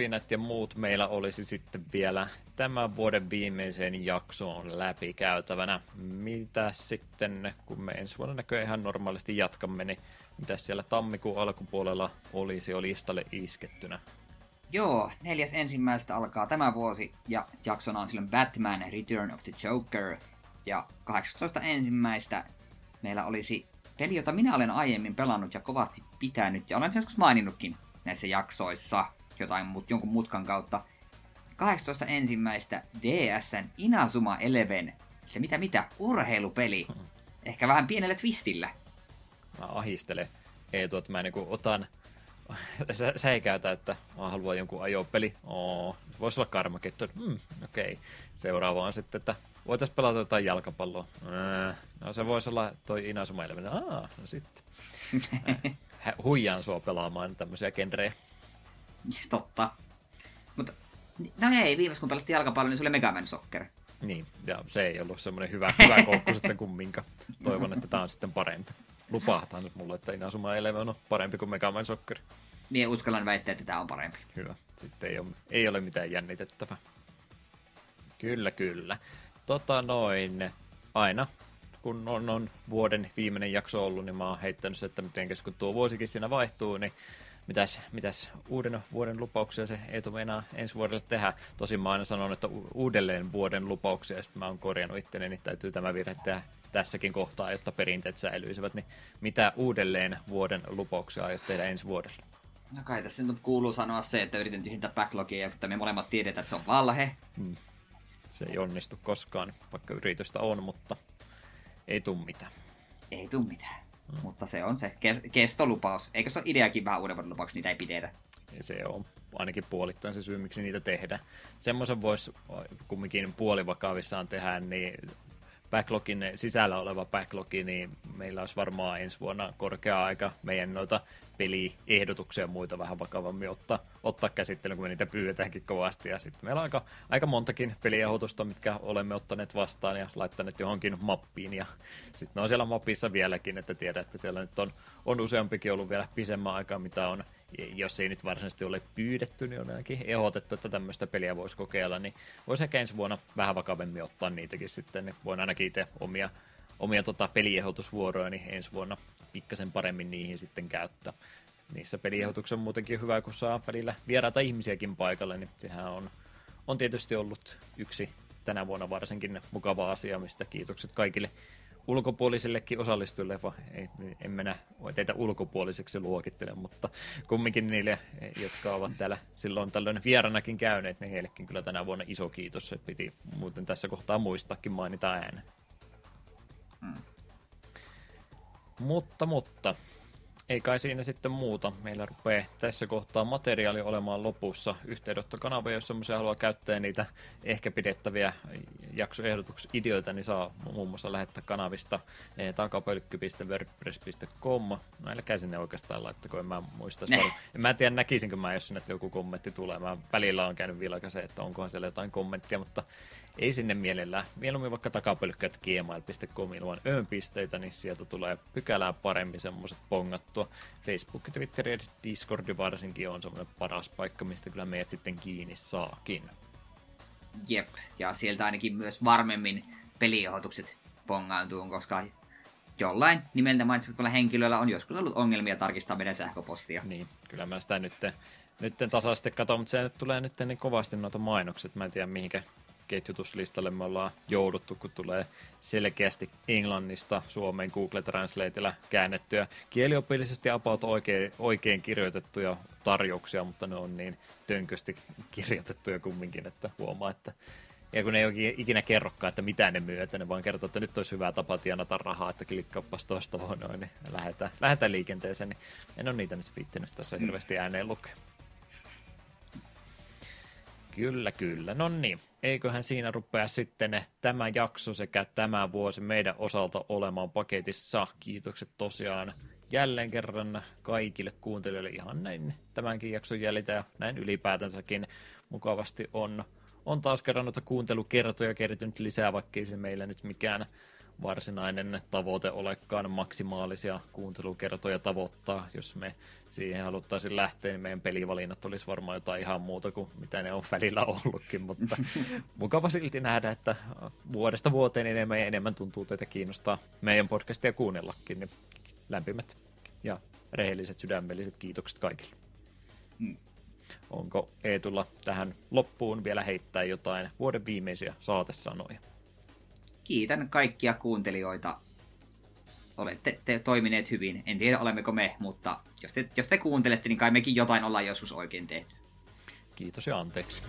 Loppuhöpinät ja muut meillä olisi sitten vielä tämän vuoden viimeiseen jaksoon läpikäytävänä. Mitä sitten, kun me ensi vuonna näköjään ihan normaalisti jatkamme, niin mitä siellä tammikuun alkupuolella olisi jo listalle iskettynä? Joo, neljäs ensimmäistä alkaa tämä vuosi ja jaksona on silloin Batman Return of the Joker. Ja 18 ensimmäistä meillä olisi peli, jota minä olen aiemmin pelannut ja kovasti pitänyt ja olen sen joskus maininnutkin näissä jaksoissa jotain mut, jonkun mutkan kautta. 18 ensimmäistä DSn Inazuma Eleven. Se mitä mitä, urheilupeli. Ehkä vähän pienellä twistillä. Mä ahistelen Eetu, että mä niinku otan sä, säikäytä, että mä haluan jonkun ajopeli. Oo, voisi olla Carmageddon. Hmm, okei. Okay. Seuraava on sitten, että voitaisiin pelata jotain jalkapalloa. Äh, no se voisi olla toi Inazuma Eleven. Aa, no sitten. huijaan sua pelaamaan tämmöisiä genrejä. Totta. Mutta No hei, viimeis kun pelattiin jalkapallo, niin se oli Mega Man Soccer. Niin, ja se ei ollut semmoinen hyvä, hyvä koukku sitten kumminkaan. Toivon, että tämä on sitten parempi. Lupahtaa nyt mulle, että Inazuma Eleven on parempi kuin Mega Man Soccer. Niin uskallan väittää, että tämä on parempi. Hyvä. Sitten ei ole, ei ole mitään jännitettävää. Kyllä, kyllä. Tota noin, aina kun on, on vuoden viimeinen jakso ollut, niin mä oon heittänyt että miten kun tuo vuosikin siinä vaihtuu, niin mitäs, mitäs uuden vuoden lupauksia se ei tule enää ensi vuodelle tehdä. Tosin mä aina sanon, että uudelleen vuoden lupauksia, ja sitten mä oon korjannut itteni, niin täytyy tämä virhe tehdä tässäkin kohtaa, jotta perinteet säilyisivät. Niin mitä uudelleen vuoden lupauksia aiot tehdä ensi vuodelle? No kai tässä nyt kuuluu sanoa se, että yritän tyhjentää backlogia, mutta me molemmat tiedetään, että se on valhe. Hmm. Se ei onnistu koskaan, vaikka yritystä on, mutta ei tuu mitään. Ei tuu mitään. Mutta se on se kestolupaus. Eikö se ole ideakin vähän uuden lupauksia, niitä ei pidetä? Se on ainakin puolittain se syy, miksi niitä tehdään. Semmoisen voisi kumminkin puolivakavissaan tehdä, niin backlogin sisällä oleva backlogi, niin meillä olisi varmaan ensi vuonna korkea aika meidän noita peliehdotuksia ja muita vähän vakavammin ottaa, ottaa käsittelyyn, kun me niitä pyydetäänkin kovasti. Ja sitten meillä on aika, aika montakin peliehdotusta, mitkä olemme ottaneet vastaan ja laittaneet johonkin mappiin. Ja sitten ne on siellä mapissa vieläkin, että tiedät, että siellä nyt on, on useampikin ollut vielä pisemmän aikaa, mitä on jos ei nyt varsinaisesti ole pyydetty, niin on ainakin ehdotettu, että tämmöistä peliä voisi kokeilla, niin voisi ehkä ensi vuonna vähän vakavemmin ottaa niitäkin sitten, niin voin ainakin itse omia, omia tota, peliehdotusvuoroja, niin ensi vuonna pikkasen paremmin niihin sitten käyttää. Niissä peliehdotukset on muutenkin hyvä, kun saa välillä vieraita ihmisiäkin paikalle, niin sehän on, on tietysti ollut yksi tänä vuonna varsinkin mukava asia, mistä kiitokset kaikille ulkopuolisillekin osallistujille, vaan ei, en mennä teitä ulkopuoliseksi luokittele, mutta kumminkin niille, jotka ovat täällä silloin tällöin vieranakin käyneet, niin heillekin kyllä tänä vuonna iso kiitos. Se piti muuten tässä kohtaa muistaakin mainita ääneen. Hmm. Mutta, mutta, ei kai siinä sitten muuta. Meillä rupeaa tässä kohtaa materiaali olemaan lopussa. Yhteydenottokanava, jos semmoisia haluaa käyttää niitä ehkä pidettäviä jaksoehdotuksideoita, niin saa muun muassa lähettää kanavista takapölkky.wordpress.com. No älkää sinne oikeastaan laittako, en mä muista. En mä tiedä näkisinkö mä, jos sinne joku kommentti tulee. Mä välillä on käynyt vilkase, että onkohan siellä jotain kommenttia, mutta ei sinne mielellään. Mieluummin vaikka takapölkkät gmail.com ilman öönpisteitä, niin sieltä tulee pykälää paremmin semmoiset pongattua. Facebook, Twitter ja Discord varsinkin on semmoinen paras paikka, mistä kyllä meidät sitten kiinni saakin. Jep, ja sieltä ainakin myös varmemmin peliehotukset pongaantuu, koska jollain nimeltä mainitsemalla henkilöllä on joskus ollut ongelmia tarkistaa meidän sähköpostia. Niin, kyllä mä sitä nyt, nyt tasaisesti katson, mutta se nyt tulee nyt niin kovasti noita mainokset. Mä en tiedä mihinkä ketjutuslistalle me ollaan jouduttu, kun tulee selkeästi englannista Suomeen Google Translateilla käännettyjä kieliopillisesti about oikein, oikein kirjoitettuja tarjouksia, mutta ne on niin tönkösti kirjoitettuja kumminkin, että huomaa, että ja kun ne ei ikinä kerrokaan, että mitä ne myy, että ne vaan kertoo, että nyt olisi hyvä tapa tienata rahaa, että klikkaappas tuosta vaan noin, niin lähdetään, lähdetään liikenteeseen, niin en ole niitä nyt viittinyt tässä hirveästi ääneen lukea. Kyllä, kyllä. No niin, eiköhän siinä rupea sitten tämä jakso sekä tämä vuosi meidän osalta olemaan paketissa. Kiitokset tosiaan jälleen kerran kaikille kuuntelijoille ihan näin tämänkin jakson jäljitä ja näin ylipäätänsäkin mukavasti on, on taas kerran noita kuuntelukertoja kertynyt lisää, vaikkei se meillä nyt mikään varsinainen tavoite olekaan maksimaalisia kuuntelukertoja tavoittaa. Jos me siihen haluttaisiin lähteä, niin meidän pelivalinnat olisi varmaan jotain ihan muuta kuin mitä ne on välillä ollutkin, mutta mukava silti nähdä, että vuodesta vuoteen enemmän ja enemmän tuntuu teitä kiinnostaa meidän podcastia kuunnellakin, niin lämpimät ja rehelliset sydämelliset kiitokset kaikille. Hmm. Onko Eetulla tähän loppuun vielä heittää jotain vuoden viimeisiä saatesanoja? Kiitän kaikkia kuuntelijoita. Olette te toimineet hyvin. En tiedä, olemmeko me, mutta jos te, jos te kuuntelette, niin kai mekin jotain ollaan joskus oikein tehty. Kiitos ja anteeksi.